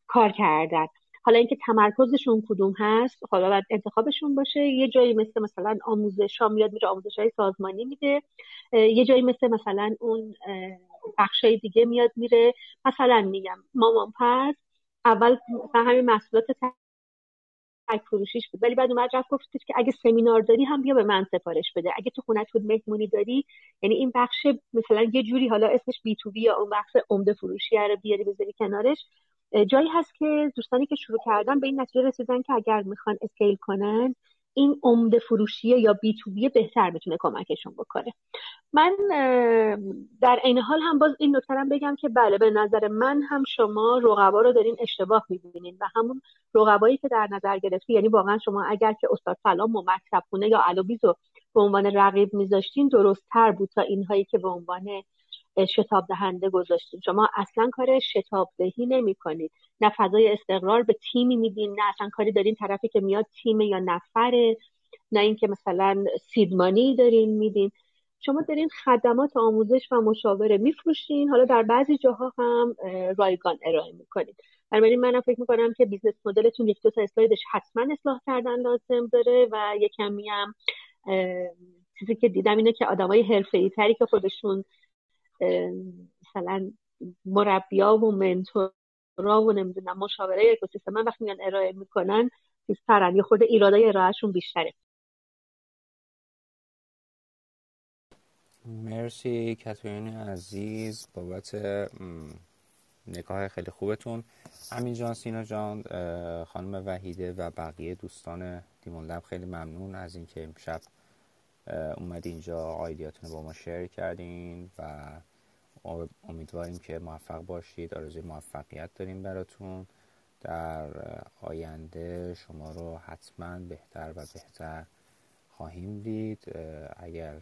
کار کردن. حالا اینکه تمرکزشون کدوم هست حالا باید انتخابشون باشه. یه جایی مثل مثلا آموزش ها میاد میره آموزش های سازمانی میده. یه جایی مثل مثلا اون بخشای دیگه میاد میره. مثلا میگم مامان پس اول همین محصولات تک فروشیش بود. ولی بعد اومد رفت گفتید که اگه سمینار داری هم بیا به من سفارش بده. اگه تو خونه تو مهمونی داری یعنی این بخش مثلا یه جوری حالا اسمش بی تو بی یا اون بخش عمده فروشی رو بیاری بذاری کنارش. جایی هست که دوستانی که شروع کردن به این نتیجه رسیدن که اگر می‌خوان اسکیل کنن این عمده فروشیه یا بی تو بی بهتر می‌تونه کمکشون بکنه. من در این حال هم باز این نکته بگم که بله به نظر من هم شما رقبا رو دارین اشتباه می‌بینین و همون رقبایی که در نظر گرفتی یعنی واقعا شما اگر که استاد سلام و مکتب خونه یا علوبیز رو به عنوان رقیب میذاشتین درست تر بود تا اینهایی که به عنوان شتاب دهنده گذاشتین شما اصلا کار شتاب دهی نمی کنید نه فضای استقرار به تیمی میدین نه اصلا کاری دارین طرفی که میاد تیم یا نفره نه اینکه مثلا seed money دارین میدین شما دارین خدمات آموزش و مشاوره میفروشین. حالا در بعضی جاها هم رایگان ارائه می‌کنید. بنابراین منم فکر می‌کنم که business model تون یک دو تا slide ش حتما اصلاح کردن لازم داره و یک کمی هم چیزی که دیدم اینه که آدمای حرفه‌ای تری که خودشون مثلا مربیا و منتورا و نمی‌دونم مشاوره اکوسیستم من وقتی میان ارائه می‌کنن بیشترن یه خود ایرادای ارائهشون بیشتره. مرسی کترین عزیز بابت نگاه خیلی خوبتون. امین جان سینا جان خانم وحیده و بقیه دوستان دیمون لب خیلی ممنون از اینکه امشب اومد اینجا آیدیاتون با ما شیر کردین و امیدواریم که موفق باشید. آرزوی موفقیت داریم براتون. در آینده شما رو حتما بهتر و بهتر خواهیم دید. اگر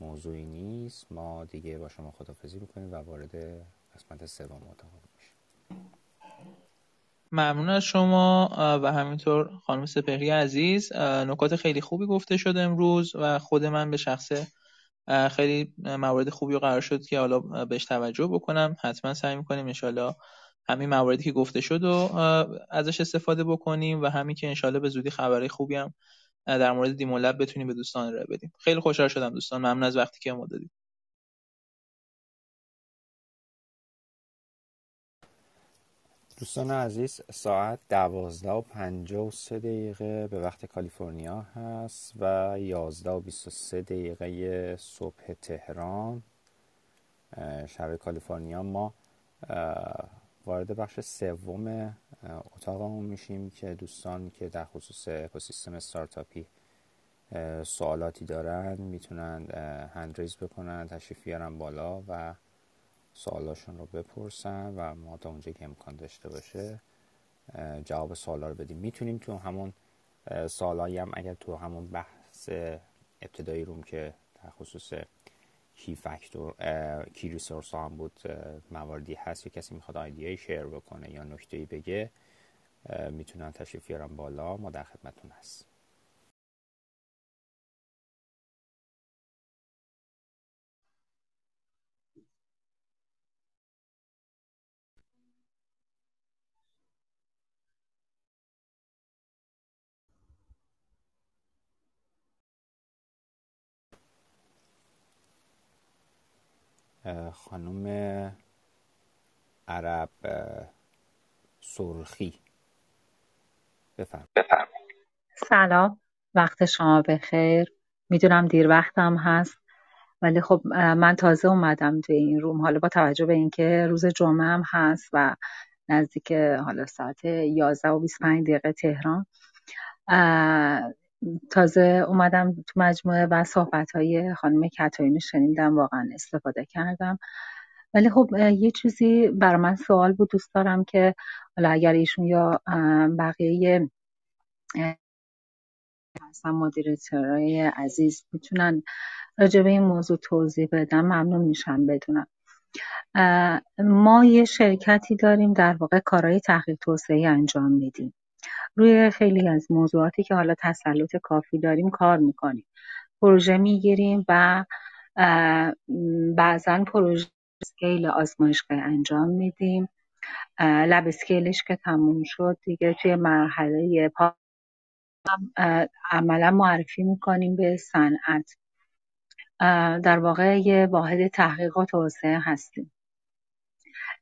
موضوعی نیست ما دیگه با شما خدافزی می‌کنیم و وارد قسمت سوم اتاق میشیم. ممنون از شما. و همینطور خانم سپهری عزیز نکات خیلی خوبی گفته شد امروز و خود من به شخصه خیلی موارد خوبی رو قرار شد که حالا بهش توجه بکنم. حتما سعی می‌کنیم انشالله همین مواردی که گفته شد و ازش استفاده بکنیم و همین که انشالله به زودی خبرهای خوبی هم در مورد دیمولب بتونیم به دوستان ارائه بدیم. خیلی خوشحال شدم دوستان. ممنون از وقتی که ما دادید. دوستان عزیز ساعت دوازده و پنجاه و سه دقیقه به وقت کالیفرنیا هست و یازده و بیست و سه دقیقه صبح تهران. شب کالیفرنیا ما وارد بخش سوم اتاقمون میشیم که دوستان که در خصوص اکوسیستم استارتاپی سوالاتی دارن می‌تونن هندریز بکنن تشریف بیارن بالا و سوالاشون رو بپرسن و ما تا اونجا که امکان داشته باشه جواب سوالا رو بدیم. می‌تونیم تو همون سوالایی هم اگر تو همون بحث ابتدایی روم که در خصوص کی فاکتور کی ریسورس هم بود مواردی هست یا کسی می‌خواد آیدیای شیر بکنه یا نکته بگه می‌تونن تشریف بیارن بالا. ما در خدمتون هست خانم عرب سرخی. بفرم سلام. وقت شما بخیر. می‌دونم دیر وقتم هست. ولی خب من تازه اومدم توی این روم. حالا با توجه به اینکه روز جمعه هم هست و نزدیک حالا ساعت 11 و 25 دقیقه تهران تازه اومدم تو مجموعه و صحبت های خانم کتایونی شنیدم واقعا استفاده کردم. ولی خب یه چیزی بر من سوال بود دوست دارم که حالا اگر ایشون یا بقیه هستن مدیریتورای عزیز می‌تونن راجع به این موضوع توضیح بدم ممنون میشم بدونم. ما یه شرکتی داریم در واقع کارهای تحقیق توسعه انجام میدیم. روی خیلی از موضوعاتی که حالا تسلط کافی داریم کار می‌کنیم. پروژه می‌گیریم و بعضا پروژه اسکیل آزمایشگاه انجام میدیم. لب اسکیلش که تموم شد دیگه توی مرحله پا عملا معرفی می‌کنیم به صنعت. در واقع یه واحد تحقیق و توسعه هستیم.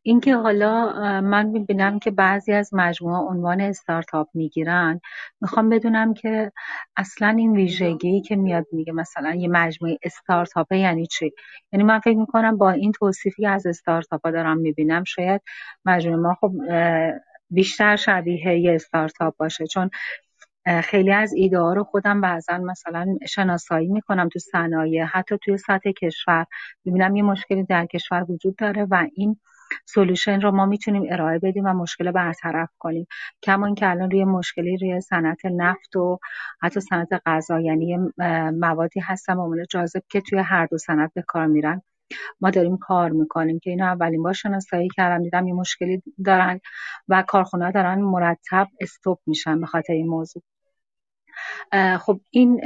اینکه حالا من می‌بینم که بعضی از مجموعه عنوان استارتاپ می‌گیرن. می‌خوام بدونم که اصلا این ویژگی که میاد میگه مثلا یه مجموعه استارتاپ یعنی چی؟ یعنی من فکر می‌کنم با این توصیفی از استارتاپ دارم می‌بینم شاید مجموعه ما خب بیشتر شبیه یه استارتاپ باشه. چون خیلی از ایده ها رو خودم بعضا مثلا شناسایی می‌کنم تو صنایع حتی توی سطح کشور. می‌بینم یه مشکلی در کشور وجود داره و این سولوشن رو ما می‌تونیم ارائه بدیم و مشکل برطرف کنیم. کما اینکه الان روی مشکلی روی صنعت نفت و حتی صنعت غذا یعنی موادی هستن معمولا جاذب که توی هر دو صنعت به کار میرن. ما داریم کار می‌کنیم که اینو اولین بار شناسایی کردم دیدم یه مشکلی دارن و کارخونه دارن مرتب استوب میشن به خاطر این موضوع. خب این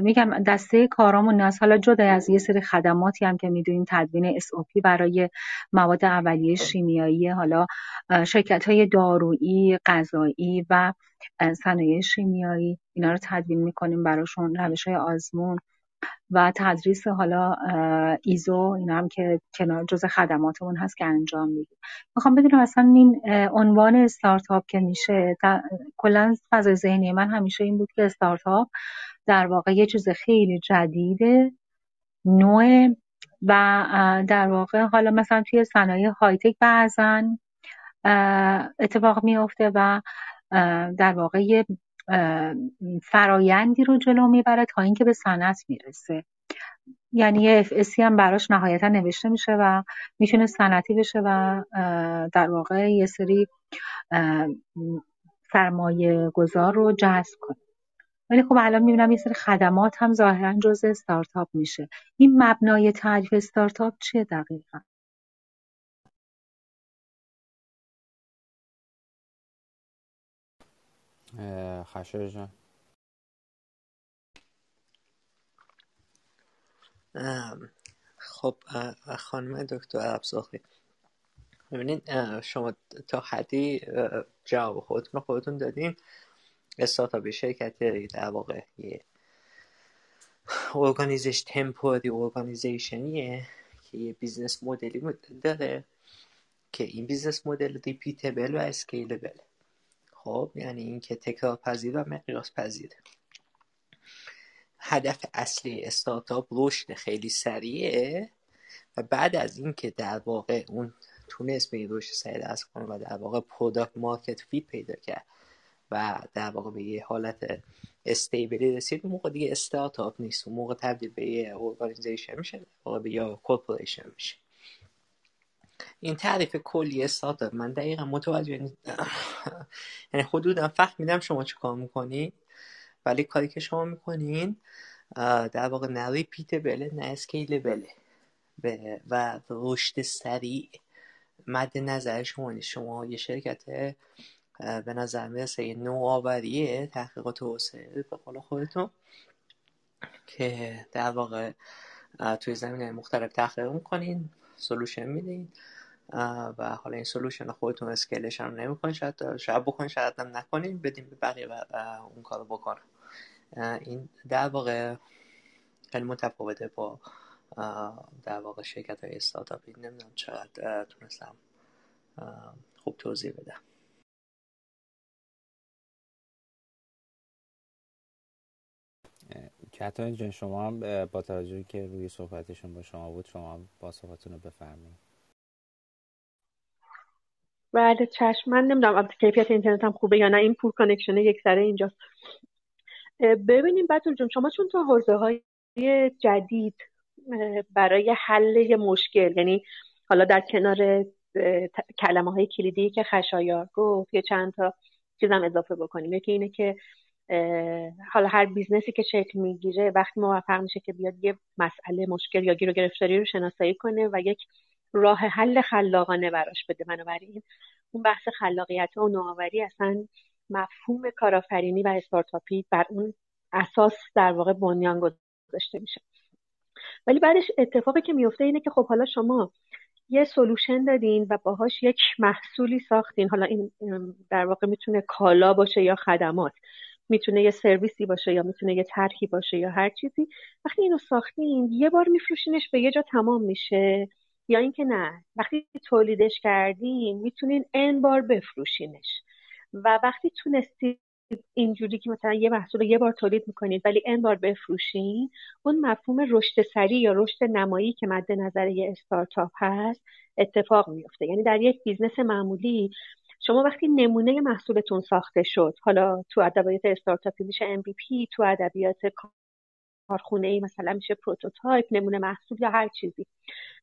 میگم دسته کارامون از حالا جدا از یه سری خدماتی هم که می‌دونیم تدوین SOP برای مواد اولیه شیمیایی حالا شرکت های دارویی غذایی و صنایع شیمیایی اینا رو تدوین می‌کنیم براشون روش های آزمون. و تدریس حالا ایزو اینا هم که کنار جز خدماتمون هست که انجام میدیم. می‌خوام بدونم اصلا این عنوان استارتاپ که میشه کلا فضای ذهنی من همیشه این بود که استارتاپ در واقع یه چیز خیلی جدیده نوع و در واقع حالا مثلا توی صنایع هایتک بعضا اتفاق میافته و در واقع یه فرایندی رو جلو می‌بره تا اینکه به صنعت می‌رسه. یعنی یه اف هم براش نهایتا نوشته میشه و می‌تونه صنعتی بشه و در واقع یه سری سرمایه گذار رو جذب کنه. ولی خب الان می‌بینم یه سری خدمات هم ظاهرا جز استارتاپ میشه. این مبنای تعریف استارتاپ چیه دقیقا؟ خشایار جان. خب خانم دکتر افزاخی. ببینید شما تا حدی جواب خودتون خودتون دادین. استارتاپ شرکت در واقع یه organization temporary organization یه که یه business model ی داره که این business model repeatable و scalable خب یعنی اینکه تکرار پذیر و مقیاس پذیره هدف اصلی استارتاپ رشد خیلی سریعه و بعد از اینکه در واقع اون تونست به این رشد سریع دست کنه و در واقع product market fit پیدا کرد و در واقع به یه حالت stable ی رسید اون موقع دیگه استارتاپ نیست. اون موقع تبدیل به یه organization میشه واقع به یا corporation میشه. این تعریف کلی استارتاپ من دقیقا متوجه یعنی حدودا فهمیدم شما چه کار ولی کاری که شما می‌کنین در واقع نه repeatable ه نه scalable ه و رشد سریع مد نظر شما نیست. شما یه شرکت به نظر می‌رسه یه نوآوریه تحقیقات توسعه به قول خودتون که در واقع توی زمینه مختلف تحقیق می‌کنین سلوشن میدین. و حالا این سلوشن خودتون اسکیلش هم نمی‌کنین. شاید شاید بکنین شاید هم نکنین. بدین به بقیه اون کارو بکنن. این در واقع خیلی متفاوته با در واقع شرکت های استارتاپی نمی‌دونم چقدر تونستم خوب توضیح بدم. کتایون جان شما هم با توجه که روی صحبتشون با شما بود شما هم با صحبتتون رو بفرمایید. بله چشم من نمی‌دونم کیفیت اینترنت هم خوبه یا نه. این poor connection یک سره اینجاست. ببینیم بطور جون شما چون تو حوزه های جدید برای حل مشکل یعنی حالا در کنار کلمه های کلیدی که خشایار گفت یه چند تا چیزم اضافه بکنیم. یکی اینه که حالا هر business ی که شکل می‌گیره وقتی موفق میشه که بیاد یه مسئله مشکل یا گیر و گرفتاری رو شناسایی کنه و یک راه حل خلاقانه براش بده. بنابراین اون بحث خلاقیت و نوآوری اصلا مفهوم کارآفرینی و استارتاپی بر اون اساس در واقع بنیان گذاشته میشه. ولی بعدش اتفاقی که میفته اینه که خب حالا شما یه سلوشن دادین و باهاش یک محصولی ساختین. حالا این در واقع می‌تونه کالا باشه یا خدمات می‌تونه یه سرویسی باشه یا می‌تونه یه طرحی باشه یا هر چیزی. وقتی اینو ساختین یه بار میفروشینش به یه جا تمام میشه. یا اینکه نه وقتی تولیدش کردین می‌تونین ان بار بفروشینش. و وقتی تونستید اینجوری که مثلا یه محصول رو یه بار تولید می‌کنید ولی این بار بفروشین اون مفهوم رشد سریع یا رشد نمایی که مد نظر یه استارتاپ هست اتفاق میفته یعنی در یک business معمولی شما وقتی نمونه محصولتون ساخته شد حالا تو ادبیات استارتاپی میشه MVP تو ادبیات کارخونه ای مثلا میشه prototype نمونه محصول یا هر چیزی.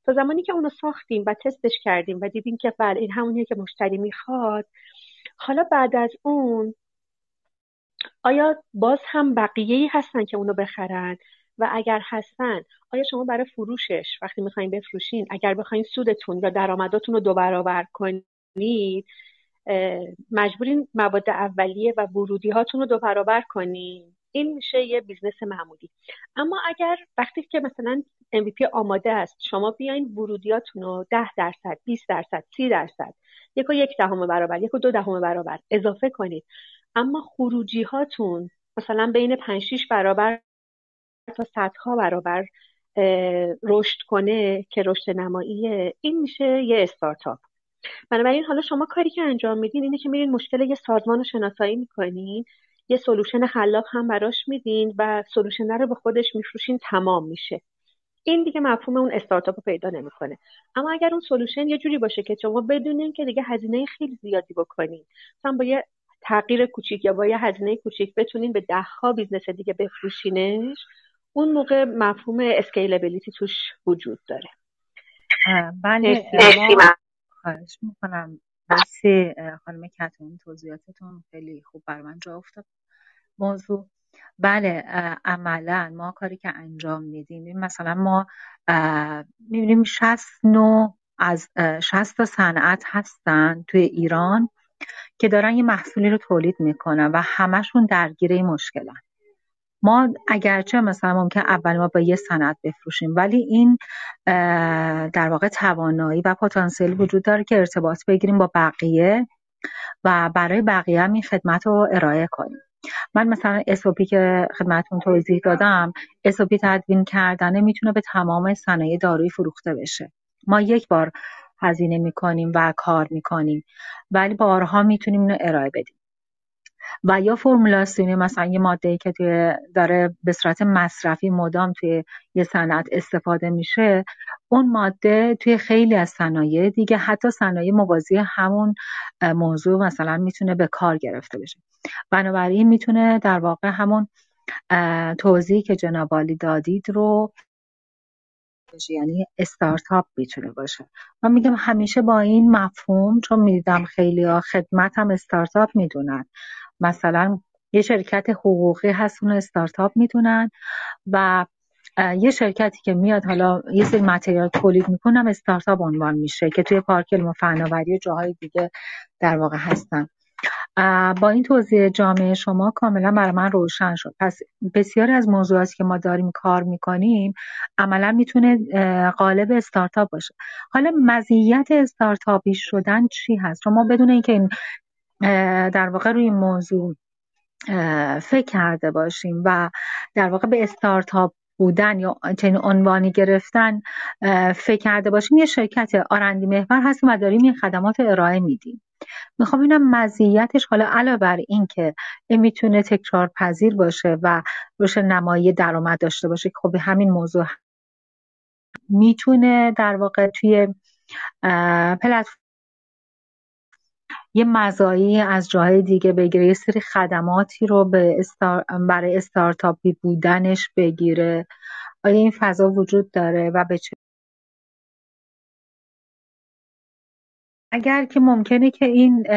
تا زمانی که اونو ساختیم و تستش کردیم و دیدیم که بله این همونیه که مشتری می‌خواد حالا بعد از اون آیا باز هم بقیه هستن که اونو بخرن؟ و اگر هستن آیا شما برای فروشش وقتی می‌خواین بفروشین اگر بخواین سودتون یا درآمداتون رو دو برابر کنید مجبورین مواد اولیه و ورودی هاتون رو دو برابر کنین؟ این میشه یه business معمولی. اما اگر وقتی که مثلا MVP آماده است شما بیاین ورودیاتون رو 10 درصد 20 درصد 30 درصد یک و یک دهم برابر یک و دو دهم برابر اضافه کنید. اما خروجی هاتون مثلا بین 5 6 برابر تا صدها برابر رشد کنه که رشد نماییه این میشه یه استارتاپ. بنابراین حالا شما کاری که انجام میدین اینه که میرین مشکل یه سازمان رو شناسایی می‌کنین. یه سلوشن خلاق هم براش میدین و سلوشن رو به خودش میفروشین تمام میشه. این دیگه مفهوم اون استارتاپ رو پیدا نمی‌کنه. اما اگر اون solution یه جوری باشه که شما بدونین که دیگه هزینه خیلی زیادی بکنین مثلا با یه تغییر کوچیک یا با یه هزینه کوچیک بتونین به ده ها business دیگه بفروشینش اون موقع مفهوم scalability توش وجود داره. بله خواهش می‌کنم. مرسی خانم کتایون توضیحاتتون خیلی خوب بر من جا افتاد. موضوع. بله عملا ما کاری که انجام میدیم مثلا ما می‌بینیم 60 نوع از 60 تا صنعت هستن توی ایران که دارن یه محصولی رو تولید می‌کنن و همشون درگیر این مشکلن. ما اگرچه مثلا ممکن اول ما با یه صنعت بفروشیم ولی این در واقع توانایی و پتانسیل وجود داره که ارتباط بگیریم با بقیه و برای بقیه هم این خدمت رو ارائه کنیم. من مثلا اسوپی که خدمتون توضیح دادم اسوپی تدوین کردنه می‌تونه به تمام صنایع دارویی فروخته بشه. ما یک بار هزینه می‌کنیم و کار می‌کنیم ولی بارها می‌تونیم اینو ارائه بدیم. و یا فرمولاسیونی مثلا یه ماده که توی داره به صورت مصرفی مدام توی یه صنعت استفاده میشه اون ماده توی خیلی از صنایع دیگه حتی صنایع موازی همون موضوع مثلا می‌تونه به کار گرفته بشه. بنابراین می‌تونه در واقع همون توضیحی که جناب دادید رو یعنی استارتاپ می‌تونه باشه. من میگم همیشه با این مفهوم چون می‌دیدم خیلی ها خدمت هم استارتاپ می‌دونن. مثلا یه شرکت حقوقی هست اون استارتاپ می‌دونن و یه شرکتی که میاد حالا یه سری متریال تولید می‌کنم استارتاپ عنوان میشه که توی پارک علم و فناوری و جاهای دیگه در واقع هستن. با این توضیح جامعه شما کاملا برای من روشن شد. پس بسیاری از موضوعاتی که ما داریم کار می‌کنیم عملا می‌تونه قالب استارتاپ باشه. حالا مزیت استارتاپی شدن چی هست؟ شما بدون اینکه این در واقع روی این موضوع فکر کرده باشیم و در واقع به استارتاپ بودن یا چنین عنوانی گرفتن فکر کرده باشیم. یه شرکت آرندی محور هستیم و داریم این خدمات ارائه میدیم. می‌خوام ببینم مزیتش حالا علاوه بر این که می‌تونه تکرار پذیر باشه و روش نمایی درآمد داشته باشه که خب همین موضوع می‌تونه در واقع توی پلتفرم یه مزایی از جاهای دیگه بگیره یه سری خدماتی رو به استار... برای استارتاپی بودنش بگیره. آیا این فضا وجود داره و به چه اگر که ممکنه که این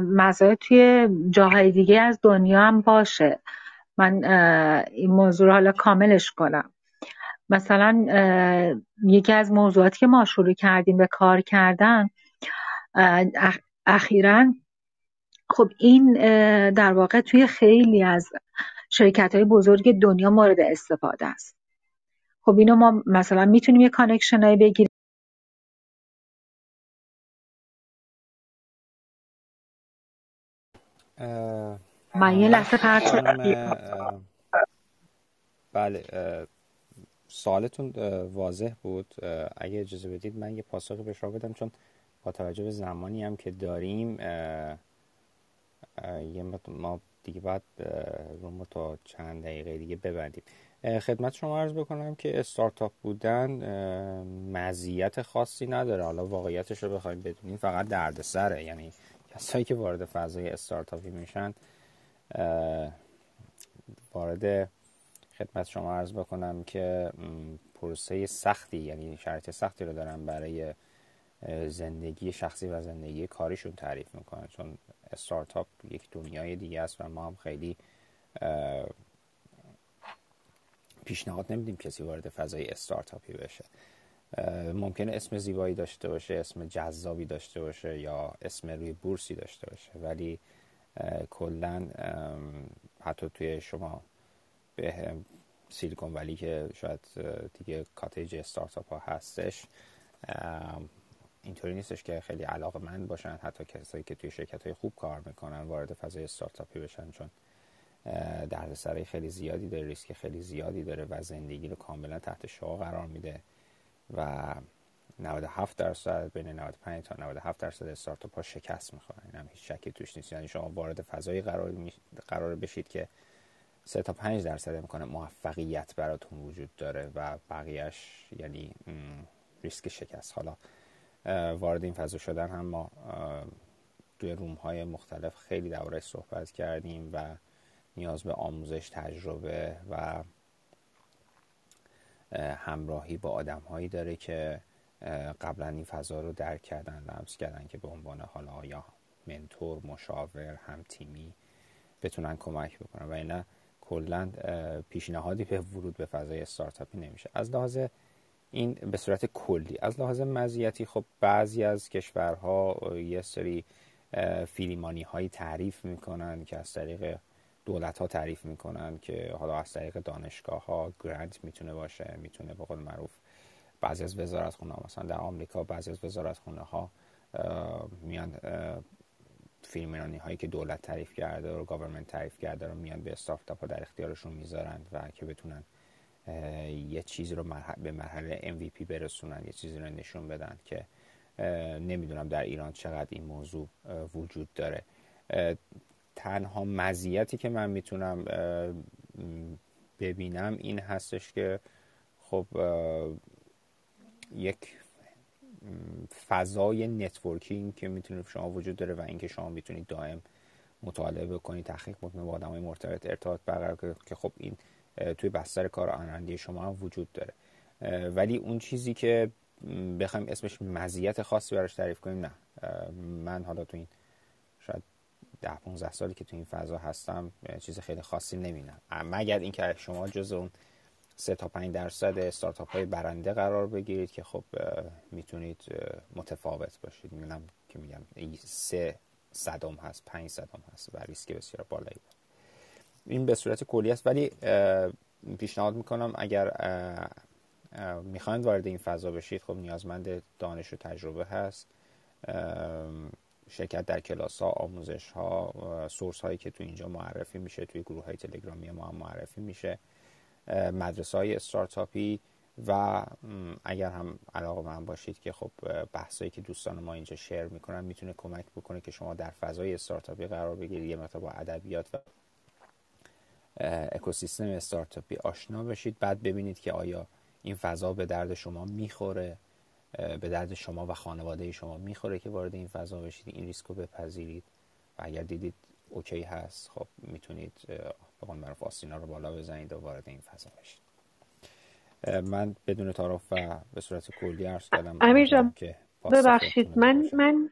مزایا توی جاهای دیگه از دنیا هم باشه. من این موضوع رو حالا کاملش کنم. مثلا یکی از موضوعاتی که ما شروع کردیم به کار کردن اخیرا خب این در واقع توی خیلی از شرکت های بزرگ دنیا مورد استفاده است. خب اینو ما مثلا می‌تونیم یه connection هایی بگیریم من یه لحظه پرت بله سوالتون واضح بود. اگه اجازه بدید من یه پاسخی به شما بدم چون با توجه به زمانی هم که داریم یه ما دیگه باید رو تا چند دقیقه دیگه ببندیم. خدمت شما عرض بکنم که استارتاپ بودن مزیت خاصی نداره. حالا واقعیتش رو بخوایم بدونیم فقط دردسره. یعنی کسایی که وارد فضای استارتاپی میشن وارد خدمت شما عرض بکنم که پروسه سختی یعنی شرایط سختی رو دارن برای زندگی شخصی و زندگی کاریشون تعریف می‌کنن چون استارتاپ یک دنیای دیگه است و ما هم خیلی پیشنهاد نمیدیم کسی وارد فضای استارتاپی بشه. ممکنه اسم زیبایی داشته باشه اسم جذابی داشته باشه یا اسم روی بورسی داشته باشه. ولی کلا حتی توی شما به سیلیکون ولی که شاید دیگه کاتیج استارتاپ ها هستش اینطوری نیستش که خیلی علاقه مند باشن حتی کسایی که توی شرکت های خوب کار می‌کنن وارد فضای استارتاپی بشن چون دردسرای خیلی زیادی داره ریسک خیلی زیادی داره و زندگی رو کاملا تحت شعا قرار میده و 97 درصد بین 95 تا 97 درصد استارتاپ ها شکست می‌خورن. این هم هیچ شکی توش نیست. یعنی شما وارد فضایی قرار, می... قرار بشید که 3 تا 5 درصد امکان موفقیت براتون وجود داره و بقیهش یعنی ریسک شکست. حالا وارد این فضا شدن هم ما توی روم های مختلف خیلی دوره صحبت کردیم و نیاز به آموزش تجربه و همراهی با آدم هایی داره که قبلا این فضا رو درک کردن لمس کردن که به عنوان حالا یا منتور مشاور هم تیمی بتونن کمک بکنن. و اینا کلا پیشنهادی به ورود به فضای استارتاپی نمیشه. از لحاظ این به صورت کلی. از لحاظ مزیتی خب بعضی از کشورها یه سری فیلیمانی هایی تعریف می‌کنن که از طریق دولت ها تعریف می‌کنن که حالا از طریق دانشگاه ها گرانت می‌تونه باشه می‌تونه به قول معروف بعضی از وزارت خونه ها مثلا در آمریکا بعضی از وزارت خونه ها میان فیلمرانی هایی که دولت تعریف کرده و گاورمنت تعریف کرده رو میان به استارتاپ ها در اختیارشون می‌ذارند و که بتونن یه چیزی رو به مرحله MVP برسونن یه چیزی رو نشون بدن که نمی‌دونم در ایران چقدر این موضوع وجود داره. تنها مزیتی که من می‌تونم ببینم این هستش که خب یک فضای networking که می‌تونه شما وجود داره و اینکه شما می‌تونید دائم مطالعه بکنید تحقیق بکنید با آدمای مرتبط ارتباط برقرار که خب این توی بستر کار R&D شما هم وجود داره. ولی اون چیزی که بخوایم اسمش مزیت خاصی براش تعریف کنیم نه. من حالا تو این شاید ده 15 سالی که تو این فضا هستم چیز خیلی خاصی نمی‌بینم. مگر اینکه شما جز اون سه تا 5 درصد استارتاپ های برنده قرار بگیرید که خب می‌تونید متفاوت باشید. میگم که میگم سه صدم هست پنج صدم هست و ریسک بسیار بالایی این به صورت کلی است. ولی پیشنهاد می‌کنم اگر می‌خواید وارد این فضا بشید خب نیازمند دانش و تجربه هست. شرکت در کلاس ها آموزش ها سورس هایی که تو اینجا معرفی میشه توی گروه های تلگرامی ما هم معرفی میشه. مدرسه های استارتاپی و اگر هم علاقه من باشید که خب بحثایی که دوستان ما اینجا شیر می‌کنن می‌تونه کمک بکنه که شما در فضای استارتاپی قرار بگیرید. یه مقدار با ادبیات و اکوسیستم استارتاپی آشنا بشید. بعد ببینید که آیا این فضا به درد شما می‌خوره به درد شما و خانواده شما می‌خوره که وارد این فضا بشید. این ریسک رو بپذیرید و اگر دیدید اوکی هست خب می‌تونید به قول معروف آستینا رو بالا بزنید و وارد این فضا بشید. من بدون تعارف و به صورت کلی عرض کردم امیر جان ببخشید. من من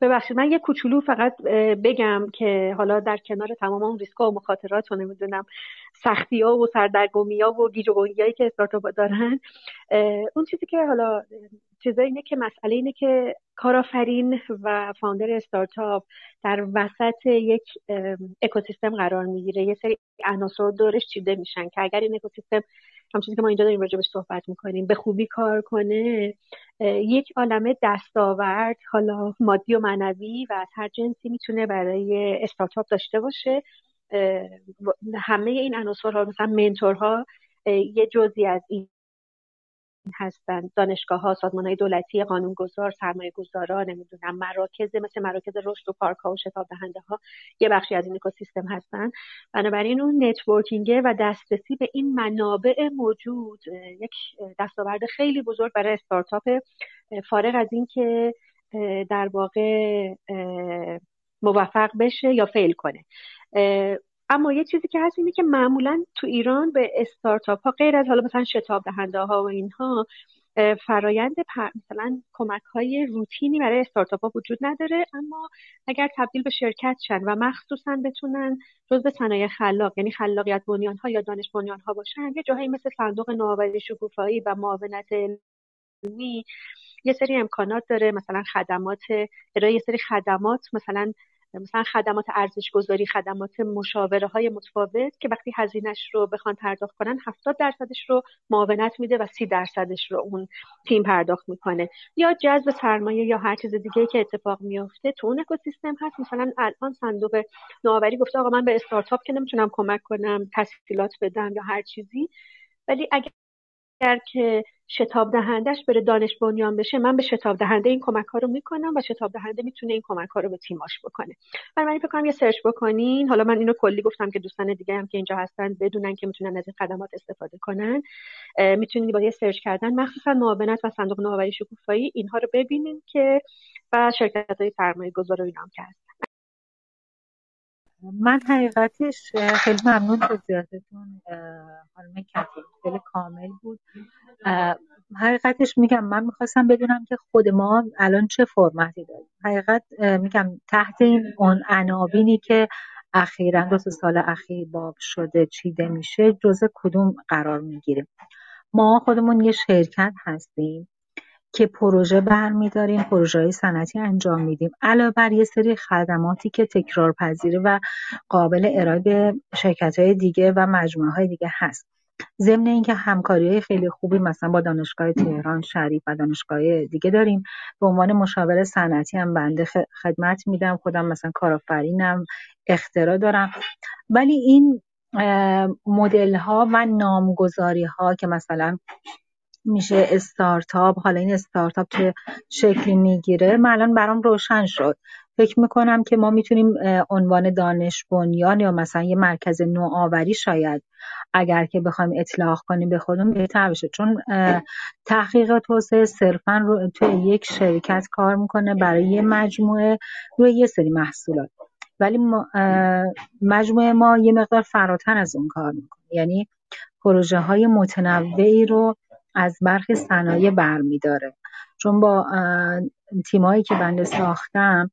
ببخشید من یه کوچولو فقط بگم که حالا در کنار تمام اون ریسک و مخاطرات و نمی‌دونم سختی ها و سردرگمی ها و گیج که استارتاپ دارن اون چیزی که حالا چیزا اینه که مسئله اینه که کارآفرین و فاوندر استارتاپ در وسط یک اکوسیستم قرار می‌گیره. یه سری عناصر دورش چیده میشن که اگر این اکوسیستم همچنین که ما اینجا داریم راجبش صحبت می‌کنیم به خوبی کار کنه یک عالمه دستاورد حالا مادی و معنوی و از هر جنسی می‌تونه برای استارتاپ داشته باشه. همه این عناصرها مثلا منتورها یه جزی از این هستن. دانشگاه ها سازمان های دولتی قانونگذار سرمایه گذارا نمی‌دونم مراکز مثل مراکز رشد و پارک ها و شتاب دهنده ها یه بخشی از این اکوسیستم هستن. بنابراین اون networking و دسترسی به این منابع موجود یک دستاورد خیلی بزرگ برای استارتاپ. فارغ از اینکه در واقع موفق بشه یا fail کنه. اما یه چیزی که هست اینه که معمولا تو ایران به استارتاپ ها غیر از حالا مثلا شتاب دهنده ها و اینها فرایند مثلا کمک های روتینی برای استارتاپ ها وجود نداره. اما اگر تبدیل به شرکت شن و مخصوصا بتونن جزء صنایع خلاق یعنی خلاقیت بنیان ها یا دانش بنیان ها باشن یه جاهایی مثل صندوق نوآوری شکوفایی و معاونت علمی یه سری امکانات داره. مثلا خدمات ارائه یه سری خدمات مثلا مثلا خدمات ارزش گذاری خدمات مشاوره های متفاوت که وقتی هزینهش رو بخوان پرداخت کنن 70 درصدش رو معاونت میده و 30 درصدش رو اون تیم پرداخت می‌کنه. یا جذب سرمایه یا هر چیز دیگه که اتفاق میفته تو اون اکوسیستم هست. مثلا الان صندوق نوآوری گفته آقا من به استارتاپ که نمی‌تونم کمک کنم تسهیلات بدم یا هر چیزی. ولی اگر اگر که شتاب دهندش بره دانش بنیان بشه من به شتاب دهنده این کمک ها رو می‌کنم و شتاب دهنده می‌تونه این کمک ها رو به تیماش بکنه. من فکر کنم یه سرچ بکنین. حالا من اینو کلی گفتم که دوستان دیگه هم که اینجا هستن بدونن که می‌تونن از این خدمات استفاده کنن. می‌تونید با یه سرچ کردن مخصوصا معاونت و صندوق نوآوری شکوفایی اینها رو ببینین که و شرکت های سرمایه گذار و که هستن من حقیقتش خیلی ممنون توضیحاتتون خانم کتیل کامل بود. حقیقتش میگم من می‌خواستم بدونم که خود ما الان چه فرمتی داریم. حقیقت میگم تحت این اون عناوینی که اخیرا دو سال اخیر باب شده چیده میشه جزء کدوم قرار می‌گیریم. ما خودمون یه شرکت هستیم. که پروژه برمیداریم پروژه صنعتی انجام میدیم. علاوه بر یه سری خدماتی که تکرار پذیره و قابل ارائه به شرکت های دیگه و مجموعه های دیگه هست. ضمن اینکه همکاری های خیلی خوبی مثلا با دانشگاه تهران شریف و دانشگاه دیگه داریم. به عنوان مشاور صنعتی هم بنده خدمت میدم. خودم مثلا کارآفرینم اختراع دارم. ولی این مدل ها و نامگذاری ها که مثلا میشه استارتاپ حالا این استارتاپ چه شکلی می‌گیره. من الان برام روشن شد. فکر می‌کنم که ما می‌تونیم عنوان دانش بنیان یا مثلا یه مرکز نوآوری شاید اگر که بخوایم اطلاق کنیم به خودمون بهتر بشه. چون تحقیق توسعه صرفا رو توی یک شرکت کار می‌کنه برای یه مجموعه روی یه سری محصولات. ولی مجموعه ما یه مقدار فراتر از اون کار می‌کنه. یعنی پروژه های متنوعی رو از برخی صنایع برمیداره. چون با تیمایی که بنده ساختم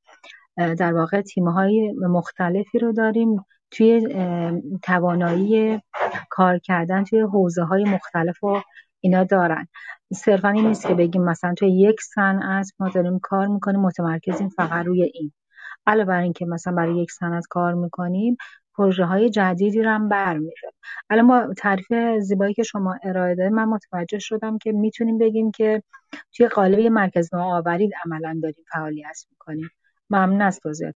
در واقع تیمهای مختلفی رو داریم توی توانایی کار کردن توی حوزه های مختلف و اینا دارن. صرفا این نیست که بگیم مثلا توی یک صنعت ما داریم کار می‌کنیم متمرکزیم فقط روی این. علاوه بر اینکه مثلا برای یک صنعت کار می‌کنیم پروژه های جدیدی رو هم برمیره الان ما تعریف زیبایی که شما ارائه دادید من متوجه شدم که می‌تونیم بگیم که توی قالب مرکز نوآوری عملا داریم فعالیت می‌کنیم. ممنون از توضیحات.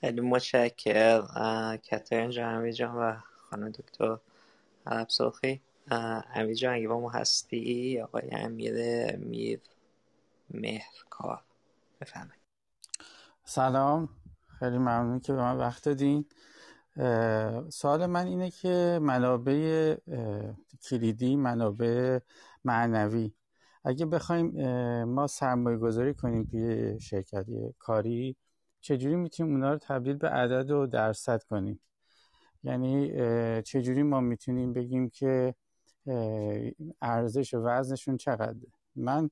خیلی متشکر کترین جان امیر جان و خانم دکتر عرب سرخی امیر جان اگه با ما هستی؟ آقای امیر میر مهرکار. بفهمید سلام. خیلی ممنون که به من وقت دادین. سوال من اینه که منابع کلیدی منابع معنوی. اگه بخوایم ما سرمایه گذاری کنیم توی شرکت کاری چجوری می‌تونیم اونا رو تبدیل به عدد و درصد کنیم؟ یعنی چجوری ما می‌تونیم بگیم که ارزش و وزنشون چقدر من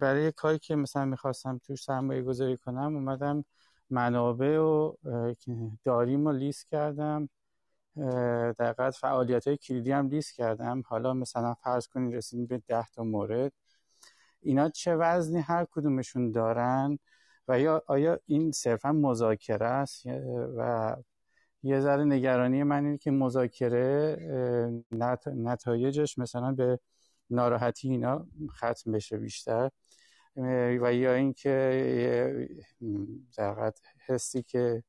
برای کاری که مثلا می‌خواستم توش سرمایه گذاری کنم اومدم منابع و داریم و لیست کردم. در فعالیت های کلیدی هم لیست کردم. حالا مثلا فرض کنید رسیدیم به ده تا مورد. اینا چه وزنی هر کدومشون دارن و یا آیا این صرفا مذاکره است؟ و یه ذره نگرانی من اینه که مذاکره نتایجش مثلا به ناراحتی اینا ختم بشه بیشتر. و یا اینکه در حسی که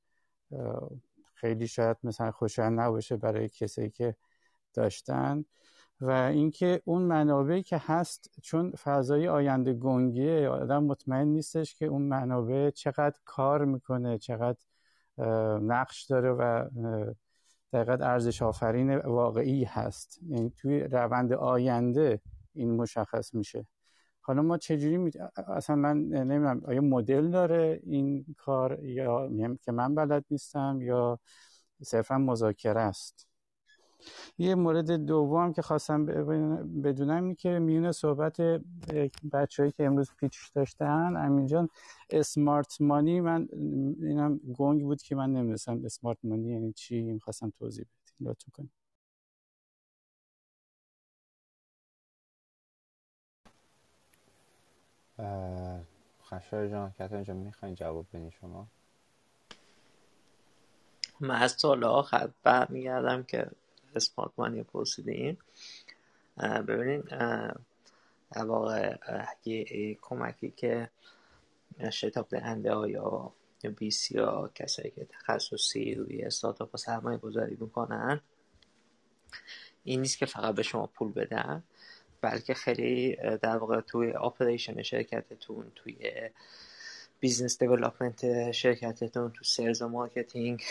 خیلی شاید مثلا خوشایند نباشه برای کسی که داشتن. و اینکه اون منابعی که هست چون فضای آینده گنگیه آدم مطمئن نیستش که اون منابع چقدر کار می‌کنه چقدر نقش داره و دقیقت ارزش آفرین واقعی هست. یعنی توی روند آینده این مشخص میشه. حالا ما چجوری می... اصلا من نمی‌دونم آیا مدل داره این کار یا که من بلد نیستم یا صرفا مذاکره است؟ یه مورد دوم که خواستم بدونم این که میونه صحبت بچههایی که امروز پیچ داشتن امین جان اسمارت مانی من اینم گنگ بود که من نمی‌دونستم اسمارت مانی یعنی چی خواستم توضیح بدید لطفا کنید. خشار جان کتان جان می‌خواین جواب بدین شما؟ من از سال آخر برمیگردم که اسمارت مانی پرسیدیم. ببینید در واقع یه کمکی که شتاب دهنده ها یا بی سی ها کسایی که تخصصی روی استارتاپ و سرمایه گذاری می‌کنن این نیست که فقط به شما پول بدن بلکه خیلی در واقع توی آپریشن شرکتتون توی business development شرکتتون تو sales و marketing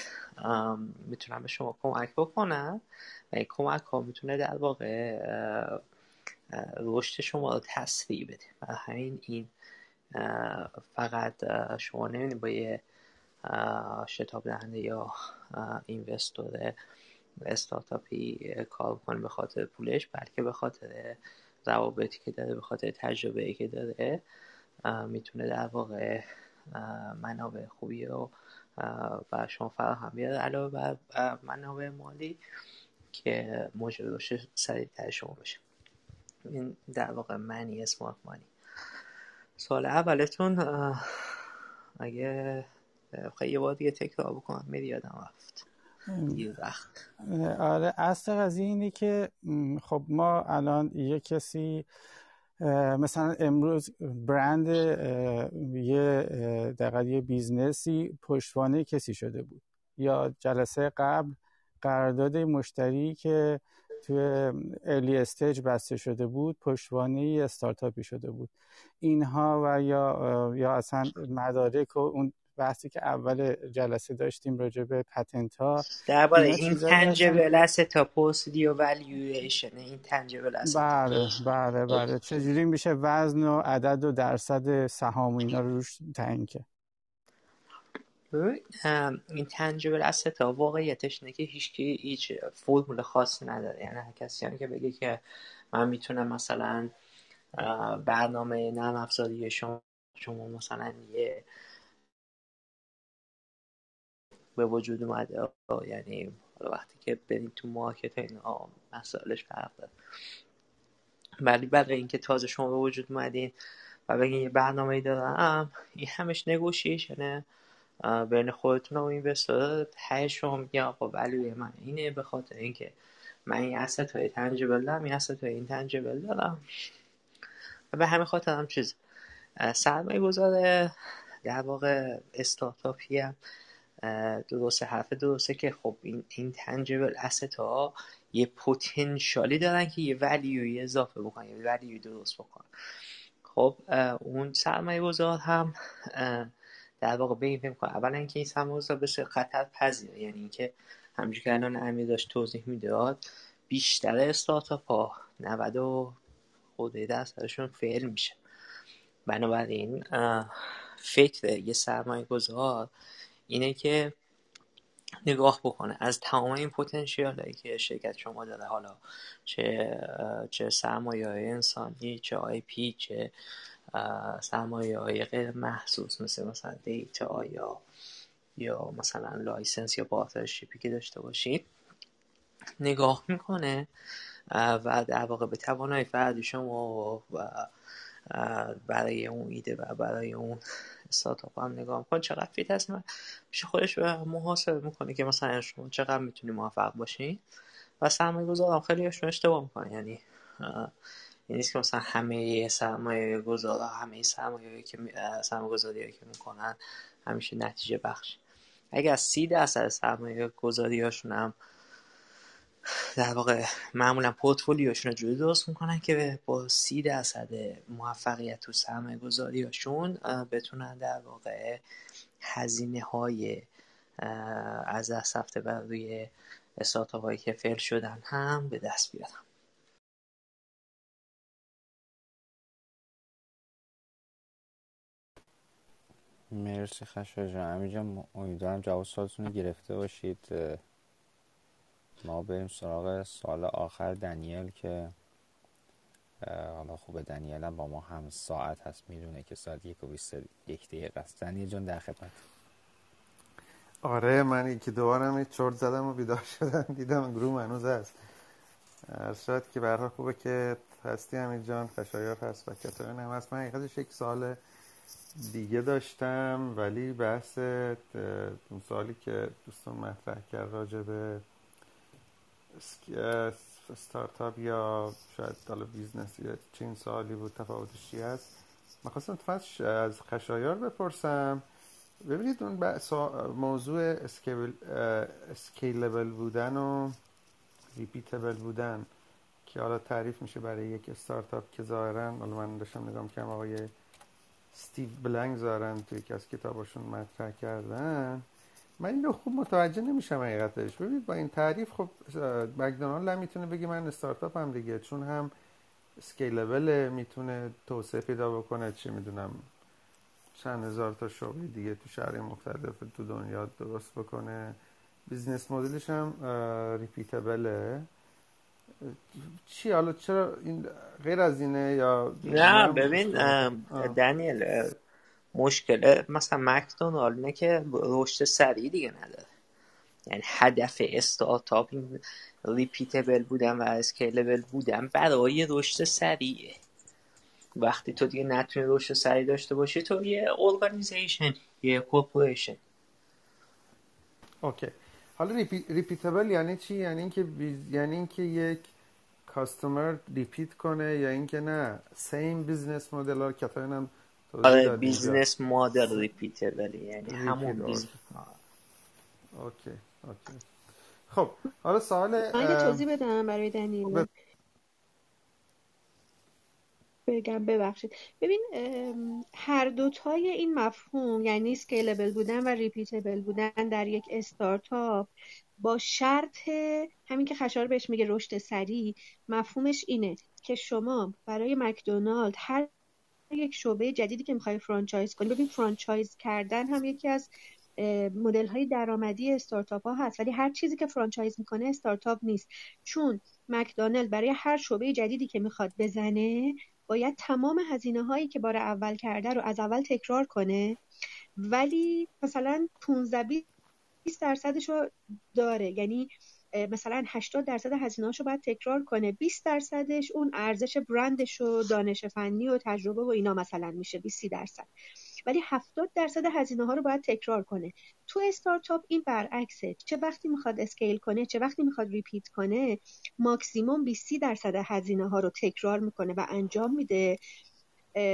می‌تونن به شما کمک بکنن و این کمک ها می‌تونه در واقع رشد شما رو تسریع بده. و همین این فقط شما نمی‌دونید با یه شتاب دهنده یا investor استارتاپی کار کنه به خاطر پولش بلکه به خاطر روابطی که داره به خاطر تجربه که داره. می‌تونه در واقع منابع خوبی رو و شما فراهم بیاره. علاوه بر منابع مالی که موجب رشد سریعتر شما بشه. این در واقع معنی اسمارت مانی سوال اولتون اگه خیلی یه بار دیگه تکرار بکنم میری یادم رفت. وقت. آره اصل قضیه اینه که خب ما الان یه کسی مثلا امروز برند یه دقیقا یه business ی پشتوانه کسی شده بود. یا جلسه قبل قرارداد مشتری که توی early stage بسته شده بود پشتوانه استارتاپی شده بود. اینها و یا یا اصلا مدارک و اون بحثی که اول جلسه داشتیم راجع به پتنت ها درباره این تنجبل ها پوسیدی و والیویشن این تنجبل بله بله بله. چجوری میشه وزن و عدد و درصد سهام و اینا رو روش تعیین کرد؟ این تنجبل اسست ها واقعیتش اینه که هیچکی هیچ فرمول خاصی نداره. یعنی هر کسی هم که بگه که من می‌تونم مثلا برنامه نرم افزاری شما شما مثلا یه به وجود اومده. یعنی وقتی که بریم تو مارکت اینا مسائلش فرق داره. ولی برای اینکه تازه شما به وجود اومدین و بگین یه برنامه دارم این همش نگوشیشنه. بین خودتون و اینوستر ته شما میگه آقا ولی من اینه به خاطر اینکه من این اسست های تنجبل دارم این اسست های این تنجبل دارم. و به همین خاطر هم چیز. سرمایه گذاره در واقع استارتاپی هم درسته حرف درسته که خب این این تنجبل اسست ها یه پتانسیالی دارن که یه ولیوی اضافه بکنن یه ولیوی درست بکنن. خب اون سرمایه گذار هم در واقع به این فکر کنه اولا اینکه این سرمایه گذار بسیار خطر پذیره یعنی اینکه همونجور که الان امیر داشت توضیح می‌داد بیشتر استارتاپ ها 90 و خورده درصدشون فعل میشه. بنابراین فکر یه سرمایه گذار اینه که نگاه بکنه. از تمام این پتانسیال هایی که شرکت شما داره حالا چه چه سرمایه های انسانی چه آی پی چه سرمایه های غیر محسوس مثل مثلا دیتا یا یا مثلا license یا partnership ی که داشته باشید نگاه می‌کنه و در واقع به توانایی فردی شما و برای اون ایده و برای اون استارتاپ هم نگاه می‌کنه چقدر fit هست؟ میشه خودش محاسبه می‌کنه که مثلا شما چقدر می‌تونی موفق باشین و سرمایه گذار خیلی اشتباه می‌کنه. یعنی این نیست که مثلا همه سرمایه گذار همه سرمایه که سرمایه گذاری که می‌کنن همیشه نتیجه بخش اگر سی درصد سرمایه گذاری هاشون هم در واقع معمولا پورتفولیوشون رو جوری درست می‌کنن که با سی درصد موفقیت تو سرمایه گذاریاشون بتونن در واقع هزینه های از دست رفته بر روی استارتاپ هایی که فیل شدن هم به دست بیارن. مرسی خشای جان امیدوارم جواب سوالتون رو گرفته باشید. ما بریم سراغ سال آخر دنیل که حالا خوبه دنیل هم با ما هم ساعت هست می‌دونه که ساعت یک و بیست یک دقیقه است. دنیل جان در خدمت. آره من یکی دوبارم یه چرت زدم و بیدار شدم. دیدم گروه منوز هست. شاید که برها خوبه که هستی همین جان خشایار هست و کتابین هم هست. من حقیقتش یک سال دیگه داشتم ولی بحث اون سوالی که دوستان مطرح کرد راجع به استارتاپ یا شاید حالا business یا چنین سوالی بود تفاوتش چی هست من خواستم از خشایار بپرسم ببینید اون موضوع scalable بودن و repeatable بودن که حالا تعریف میشه برای یک استارتاپ که ظاهرا حالا من داشتم نگاه می‌کنم آقای استیو بلنک ظاهرا توی یکی از کتاباشون مطرح کردن من این رو خوب متوجه نمیشم حقیقتش. ببینید با این تعریف خب مکدونالد هم می‌تونه بگه من استارتاپم دیگه چون هم scalable می‌تونه توسعه پیدا بکنه چی می‌دونم چند هزار تا شعبه دیگه تو شهر مختلف تو دنیا درست بکنه. business model ش هم repeatable ه. چی حالا چرا این غیر از اینه یا نه ببین دنیل مشکل مثلا مکدونالد اینه که رشد سریع دیگه نداره. یعنی هدف استارتاپ این repeatable بودن و scalable بودن برای رشد سریعه. وقتی تو دیگه نتونی رشد سریع داشته باشی تو یه organization یه corporation okay. حالا repeatable یعنی چی؟ یعنی اینکه یعنی اینکه یک customer repeat کنه یا اینکه نه same business model ها که هم آره business model repeatable یعنی همون business okay okay. خب حالا سوال من یه توضیح بدم برای دنیل. بگم ببخشید. ببین هر دوتای این مفهوم یعنی scalable بودن و repeatable بودن در یک استارتاپ با شرط همین که خشایار بهش میگه رشد سریع مفهومش اینه که شما برای مکدونالد هر یک شعبه جدیدی که می‌خوای franchise کنی. ببین franchise کردن هم یکی از مدل های درآمدی استارتاپ ها هست ولی هر چیزی که franchise می‌کنه استارتاپ نیست. چون مکدونالد برای هر شعبه جدیدی که می‌خواد بزنه باید تمام هزینه هایی که بار اول کرده رو از اول تکرار کنه. ولی مثلا 15 20 درصدش رو داره. یعنی مثلا 80 درصد هزینه رو باید تکرار کنه. 20 درصدش اون ارزش برندش و دانش فنی و تجربه و اینا مثلا میشه 20 درصد. ولی 70 درصد هزینه ها رو باید تکرار کنه. تو استارتاپ این برعکسه. چه وقتی می‌خواد scale کنه چه وقتی می‌خواد repeat کنه ماکسیموم 20 درصد هزینه ها رو تکرار می‌کنه و انجام میده.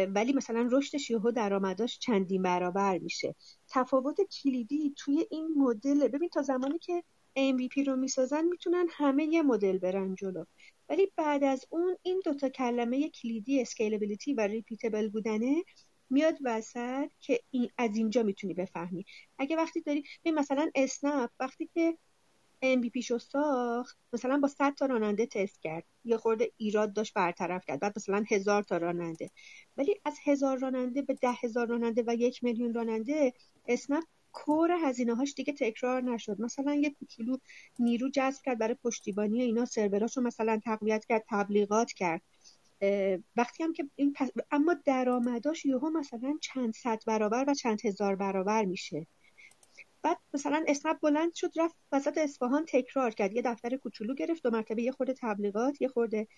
ولی مثلا رشدش یهو درآمداش چندین برابر میشه. تفاوت کلیدی توی این مدل. ببین تا زمانی که MVP رو می‌سازن می‌تونن همه یه مدل برن جلو. ولی بعد از اون این دوتا کلمه کلیدی scalability و repeatable بودنه میاد وسط که این از اینجا می‌تونی بفهمی. اگه وقتی داری مثلا اسنپ وقتی که MVP شو ساخت مثلا با 100 تا راننده تست کرد. یه خورده ایراد داشت برطرف کرد. بعد مثلا هزار تا راننده. ولی از هزار راننده به ده هزار راننده و یک میلیون راننده اسنپ کور هزینه هاش دیگه تکرار نشد. مثلا یه کوچولو نیرو جذب کرد برای پشتیبانی اینا سروراشو مثلا تقویت کرد تبلیغات کرد. وقتی هم که این اما درآمداش یهو مثلا چند صد برابر و چند هزار برابر میشه. بعد مثلا اسنپ بلند شد رفت وسط اصفهان تکرار کرد. یه دفتر کوچولو گرفت دو مرتبه یه خورده تبلیغات یه خورده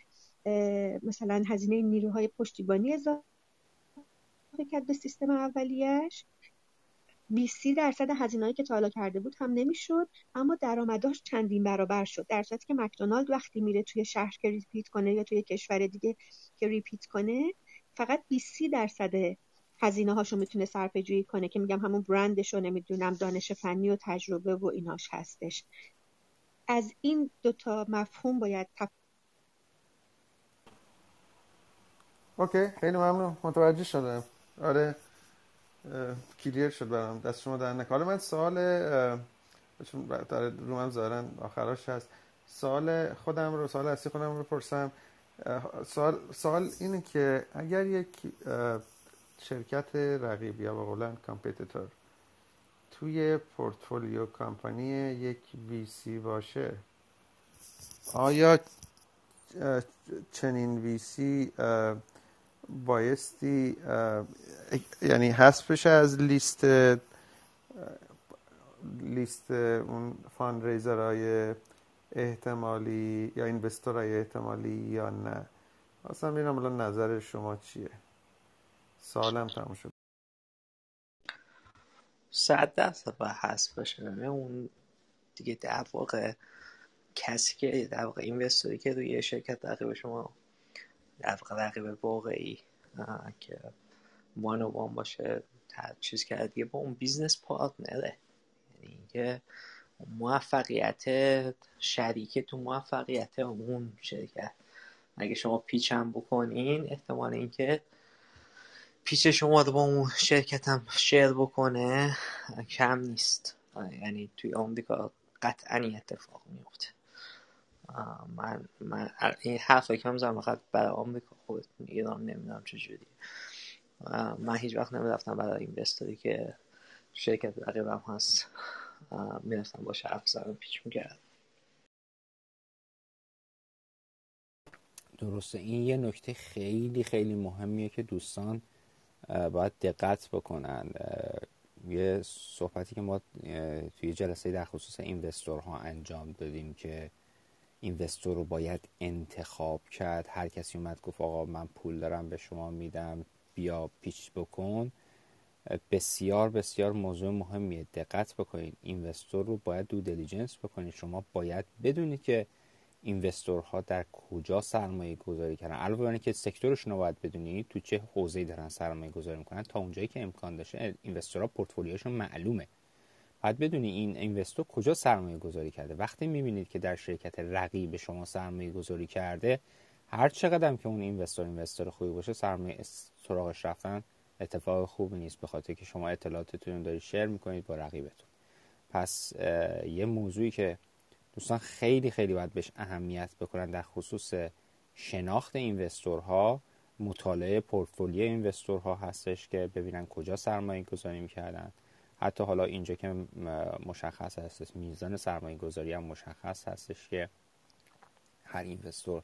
مثلا هزینه نیروهای پشتیبانی اضافه کرد به سیستم اولیش 20 درصد هزینه‌ای که تا کرده بود هم نمی‌شد اما درآمداش چندین برابر شد. در صورتی که مکدونالد وقتی میره توی شهر که ریپیت کنه یا توی کشور دیگه که ریپیت کنه فقط 20 درصد هزینه هاشو می‌تونه صرفه جویی کنه که میگم همون برندش رو نمی‌دونم دانش فنی و تجربه و ایناش هستش. از این دوتا مفهوم باید تف... okay خیلی ممنون. متوجه شدم. آره. clear شد برام. دست شما درد حالا من سوال چون در room م ظاهرا آخراش هست. سوال خودم رو سوال اصلی خودم رو بپرسم. سوال, سوال اینه که اگر یک شرکت رقیب یا قولن competitor توی پورتفولیو کمپانی یک وی سی باشه آیا چنین وی سی بایستی یعنی حذفش از لیست لیست اون های احتمالی یا های احتمالی یا نه. اصلا ببینم الان نظر شما چیه؟ سوالم تموم شد. صد درصد و حذف بشه. اون دیگه در واقع کسی که در واقع investor ی که روی شرکت رقیب شما رقیب واقعی. که one one باشه چیز کرد. دیگه با اون business partner ه یعنی اینکه موفقیت شریک تو موفقیت اون شرکت. اگه شما پیچ هم بکنین احتمال اینکه پیچ شما رو با اون شرکت هم شیر بکنه کم نیست. یعنی توی آمریکا قطعا اتفاق میفته. من, من این حرف که هم زن فقط برای آمریکا. خود ایران نمی‌دونم چجوری من هیچ وقت نمی‌رفتم برای اینوستوری که شرکت رقیبم هست. می‌رفتم با حرف زدن پیچ می‌کرد درسته. این یه نکته خیلی خیلی مهمیه که دوستان باید دقت بکنن. یه صحبتی که ما توی جلسه در خصوص اینوستورها انجام دادیم که اینوستور رو باید انتخاب کرد. هر کسی اومد گفت آقا من پول دارم به شما میدم بیا پیچ بکن. بسیار بسیار موضوع مهمیه. دقت بکنید اینوستور رو باید دو دیلیجنس بکنید شما باید بدونید که اینوستورها در کجا سرمایه گذاری کردن. علاوه بر اینکه سکتورشون رو باید بدونید تو چه حوزه‌ای دارن سرمایه گذاری می‌کنن. تا اونجایی که امکان داشته اینوستورها پورتفولیوشون معلومه. باید بدونی این اینوستور کجا سرمایه گذاری کرده. وقتی می‌بینید که در شرکت رقیب شما سرمایه گذاری کرده هر چقدر که اون اینوستور اینوستور خوبی باشه سرمایه سراغش رفتن اتفاق خوبی نیست. به خاطر که شما اطلاعاتتون دارید شیر می‌کنید با رقیبتون. پس یه موضوعی که دوستان خیلی خیلی باید بهش اهمیت بکنن در خصوص شناخت اینوستورها مطالعه پورتفولیو اینوستورها هستش که ببینن کجا سرمایه گذاری می‌کردن. حتی حالا اینجا که مشخص هستش میزان سرمایه گذاری هم مشخص هستش که هر اینوستور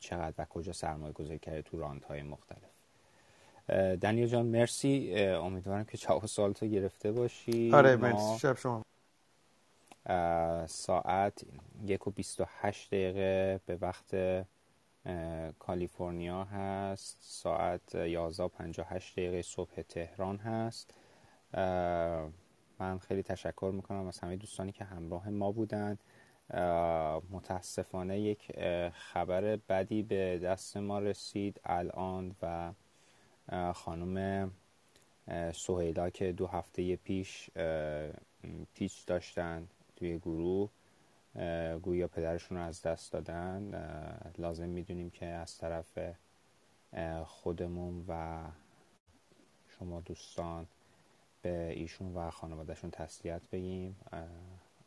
چقدر و کجا سرمایه گذاری کرده تو راند های مختلف دنیل جان مرسی. امیدوارم که جواب سوالتو گرفته باشی. آره مرسی. شب شما. ساعت یک و بیست و هشت دقیقه به وقت کالیفرنیا هست. ساعت یازده و هشت دقیقه صبح تهران هست. من خیلی تشکر می‌کنم از همه دوستانی که همراه ما بودن. متاسفانه یک خبر بدی به دست ما رسید الان و خانم سهیلا که دو هفته پیش پیچ داشتن توی گروه. گویا پدرشون رو از دست دادن. لازم می‌دونیم که از طرف خودمون و شما دوستان به ایشون و خانوادهشون تسلیت بگیم.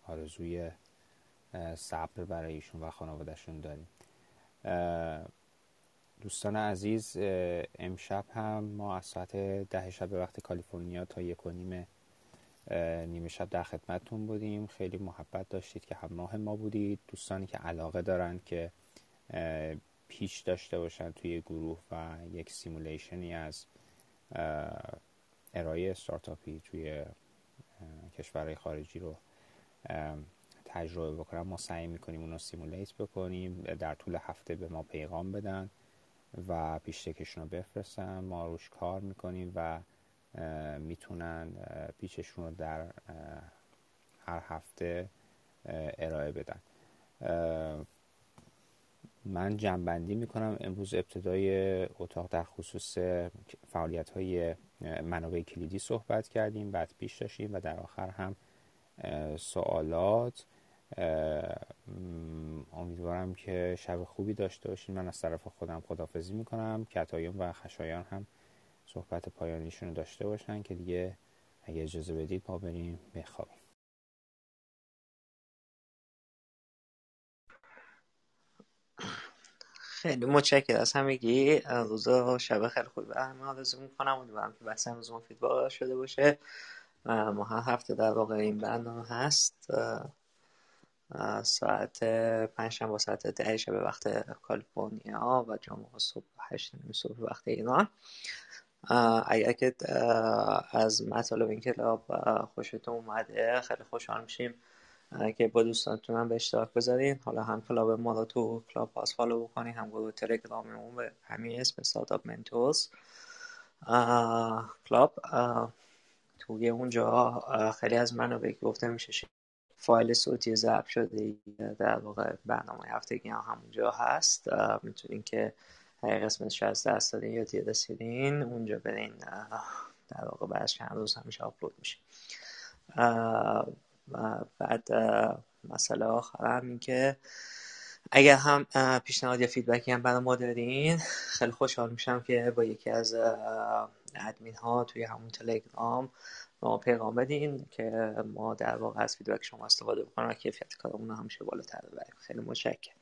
آرزوی صبر برای ایشون و خانوادهشون داریم. دوستان عزیز امشب هم ما از ساعت ده شب به وقت کالیفرنیا تا یک و نیم نیمه شب در خدمتتون بودیم. خیلی محبت داشتید که همراه ما بودید. دوستانی که علاقه دارند که pitch داشته باشن توی گروه و یک simulation ی از ارائه استارتاپی توی کشورهای خارجی رو تجربه بکنم. ما سعی می‌کنیم اون رو simulate بکنیم در طول هفته به ما پیغام بدن و پیشتکشون رو بفرستن. ما روش کار می‌کنیم و می‌تونن پیچشون رو در هر هفته ارائه بدن. من جنبندی می‌کنم امروز ابتدای اتاق در خصوص فعالیت های منابع کلیدی صحبت کردیم بعد پیش داشتیم و در آخر هم سوالات. امیدوارم که شب خوبی داشته باشین. من از طرف خودم خدافزی می‌کنم. کتایون و خشایان هم صحبت پایانیشون رو داشته باشن که دیگه اگه اجازه بدید ما بریم بخوابیم خیلی متشکرم. از همگی روز و شب خیلی خوبی. به همه آرزو می‌کنم. امیدوارم که بحث امروز مفید واقع شده باشه. ما هر هفته در واقع این برنامه هست. ساعت پنجشنبه ساعت ده شب وقت کالیفرنیا و جمعه صبح هشت صبح وقت ایران. اگر که از مطالب این club خوشتون اومده خیلی خوشحال میشیم. که با دوستانتون هم به اشتراک بذارین حالا هم club ما رو تو کلاب هاوس follow بکنین هم گروه تلگرامیمون به همین اسم Startup Mentors Club توی اونجا خیلی از منو گفته میشه فایل صوتی ضبط شده در واقع برنامه هفتگی هم همونجا هست. می‌تونین که اگه قسمتش از دست دادین یا دیر رسیدین اونجا برین در واقع بعدش چند روز همیشه آپلود میشه. بعد مسئله آخر هم این که اگر هم پیشنهاد یا فیدبکی هم برای ما دارین خیلی خوشحال میشم که با یکی از ادمین ها توی همون تلگرام ما پیغام بدین که ما در واقع از فیدبک شما استفاده بکنیم و کیفیت کارمون همیشه بالاتر ببریم. خیلی متشکرم.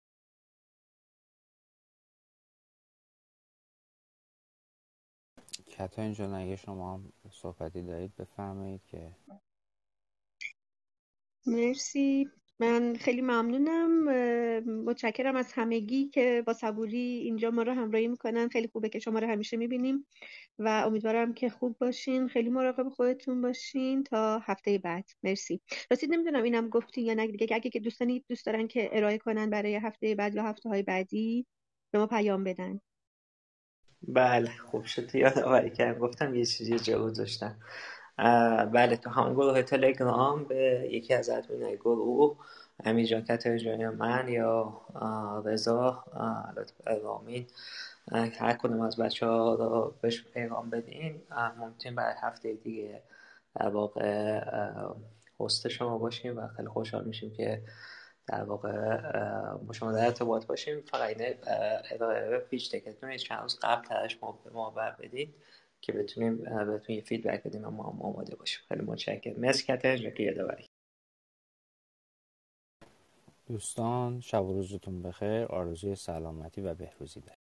کتا اینجا اگه شما صحبتی دارید بفرمایید که مرسی. من خیلی ممنونم. متشکرم از همگی که با صبوری اینجا ما رو همراهی می‌کنن. خیلی خوبه که شما رو همیشه می‌بینیم و امیدوارم که خوب باشین. خیلی مراقب خودتون باشین تا هفته بعد. مرسی. راستی نمی‌دونم اینم گفتی یا نه. دیگه اگه که دوستانی دوست دارن که ارائه کنن برای هفته بعد یا هفته های بعدی به ما پیام بدن. بله. خوب شد. یادآوری کردم. گفتم یه چیزی جا گذاشتم. بله تو همون گروه تلگرام به یکی از ادمینای گروه امیر جان کتر من یا رضا رامین هر کدوم از بچه ها رو بهش پیغام بدین ممکن برای هفته دیگه در واقع هست شما باشیم و خیلی خوشحال میشیم که در واقع با شما در ارتباط باشیم. فقط اینه ارائه پیچ تکتون چند روز قبل ترش ما به ما بر بدید که بتونیم بهتون یه فیدبک بدیم و ما هم آماده باشیم. خیلی متشکرم. مرسی کتر که یادآوری. دوستان شب و روزتون بخیر. آرزوی سلامتی و بهروزی داریم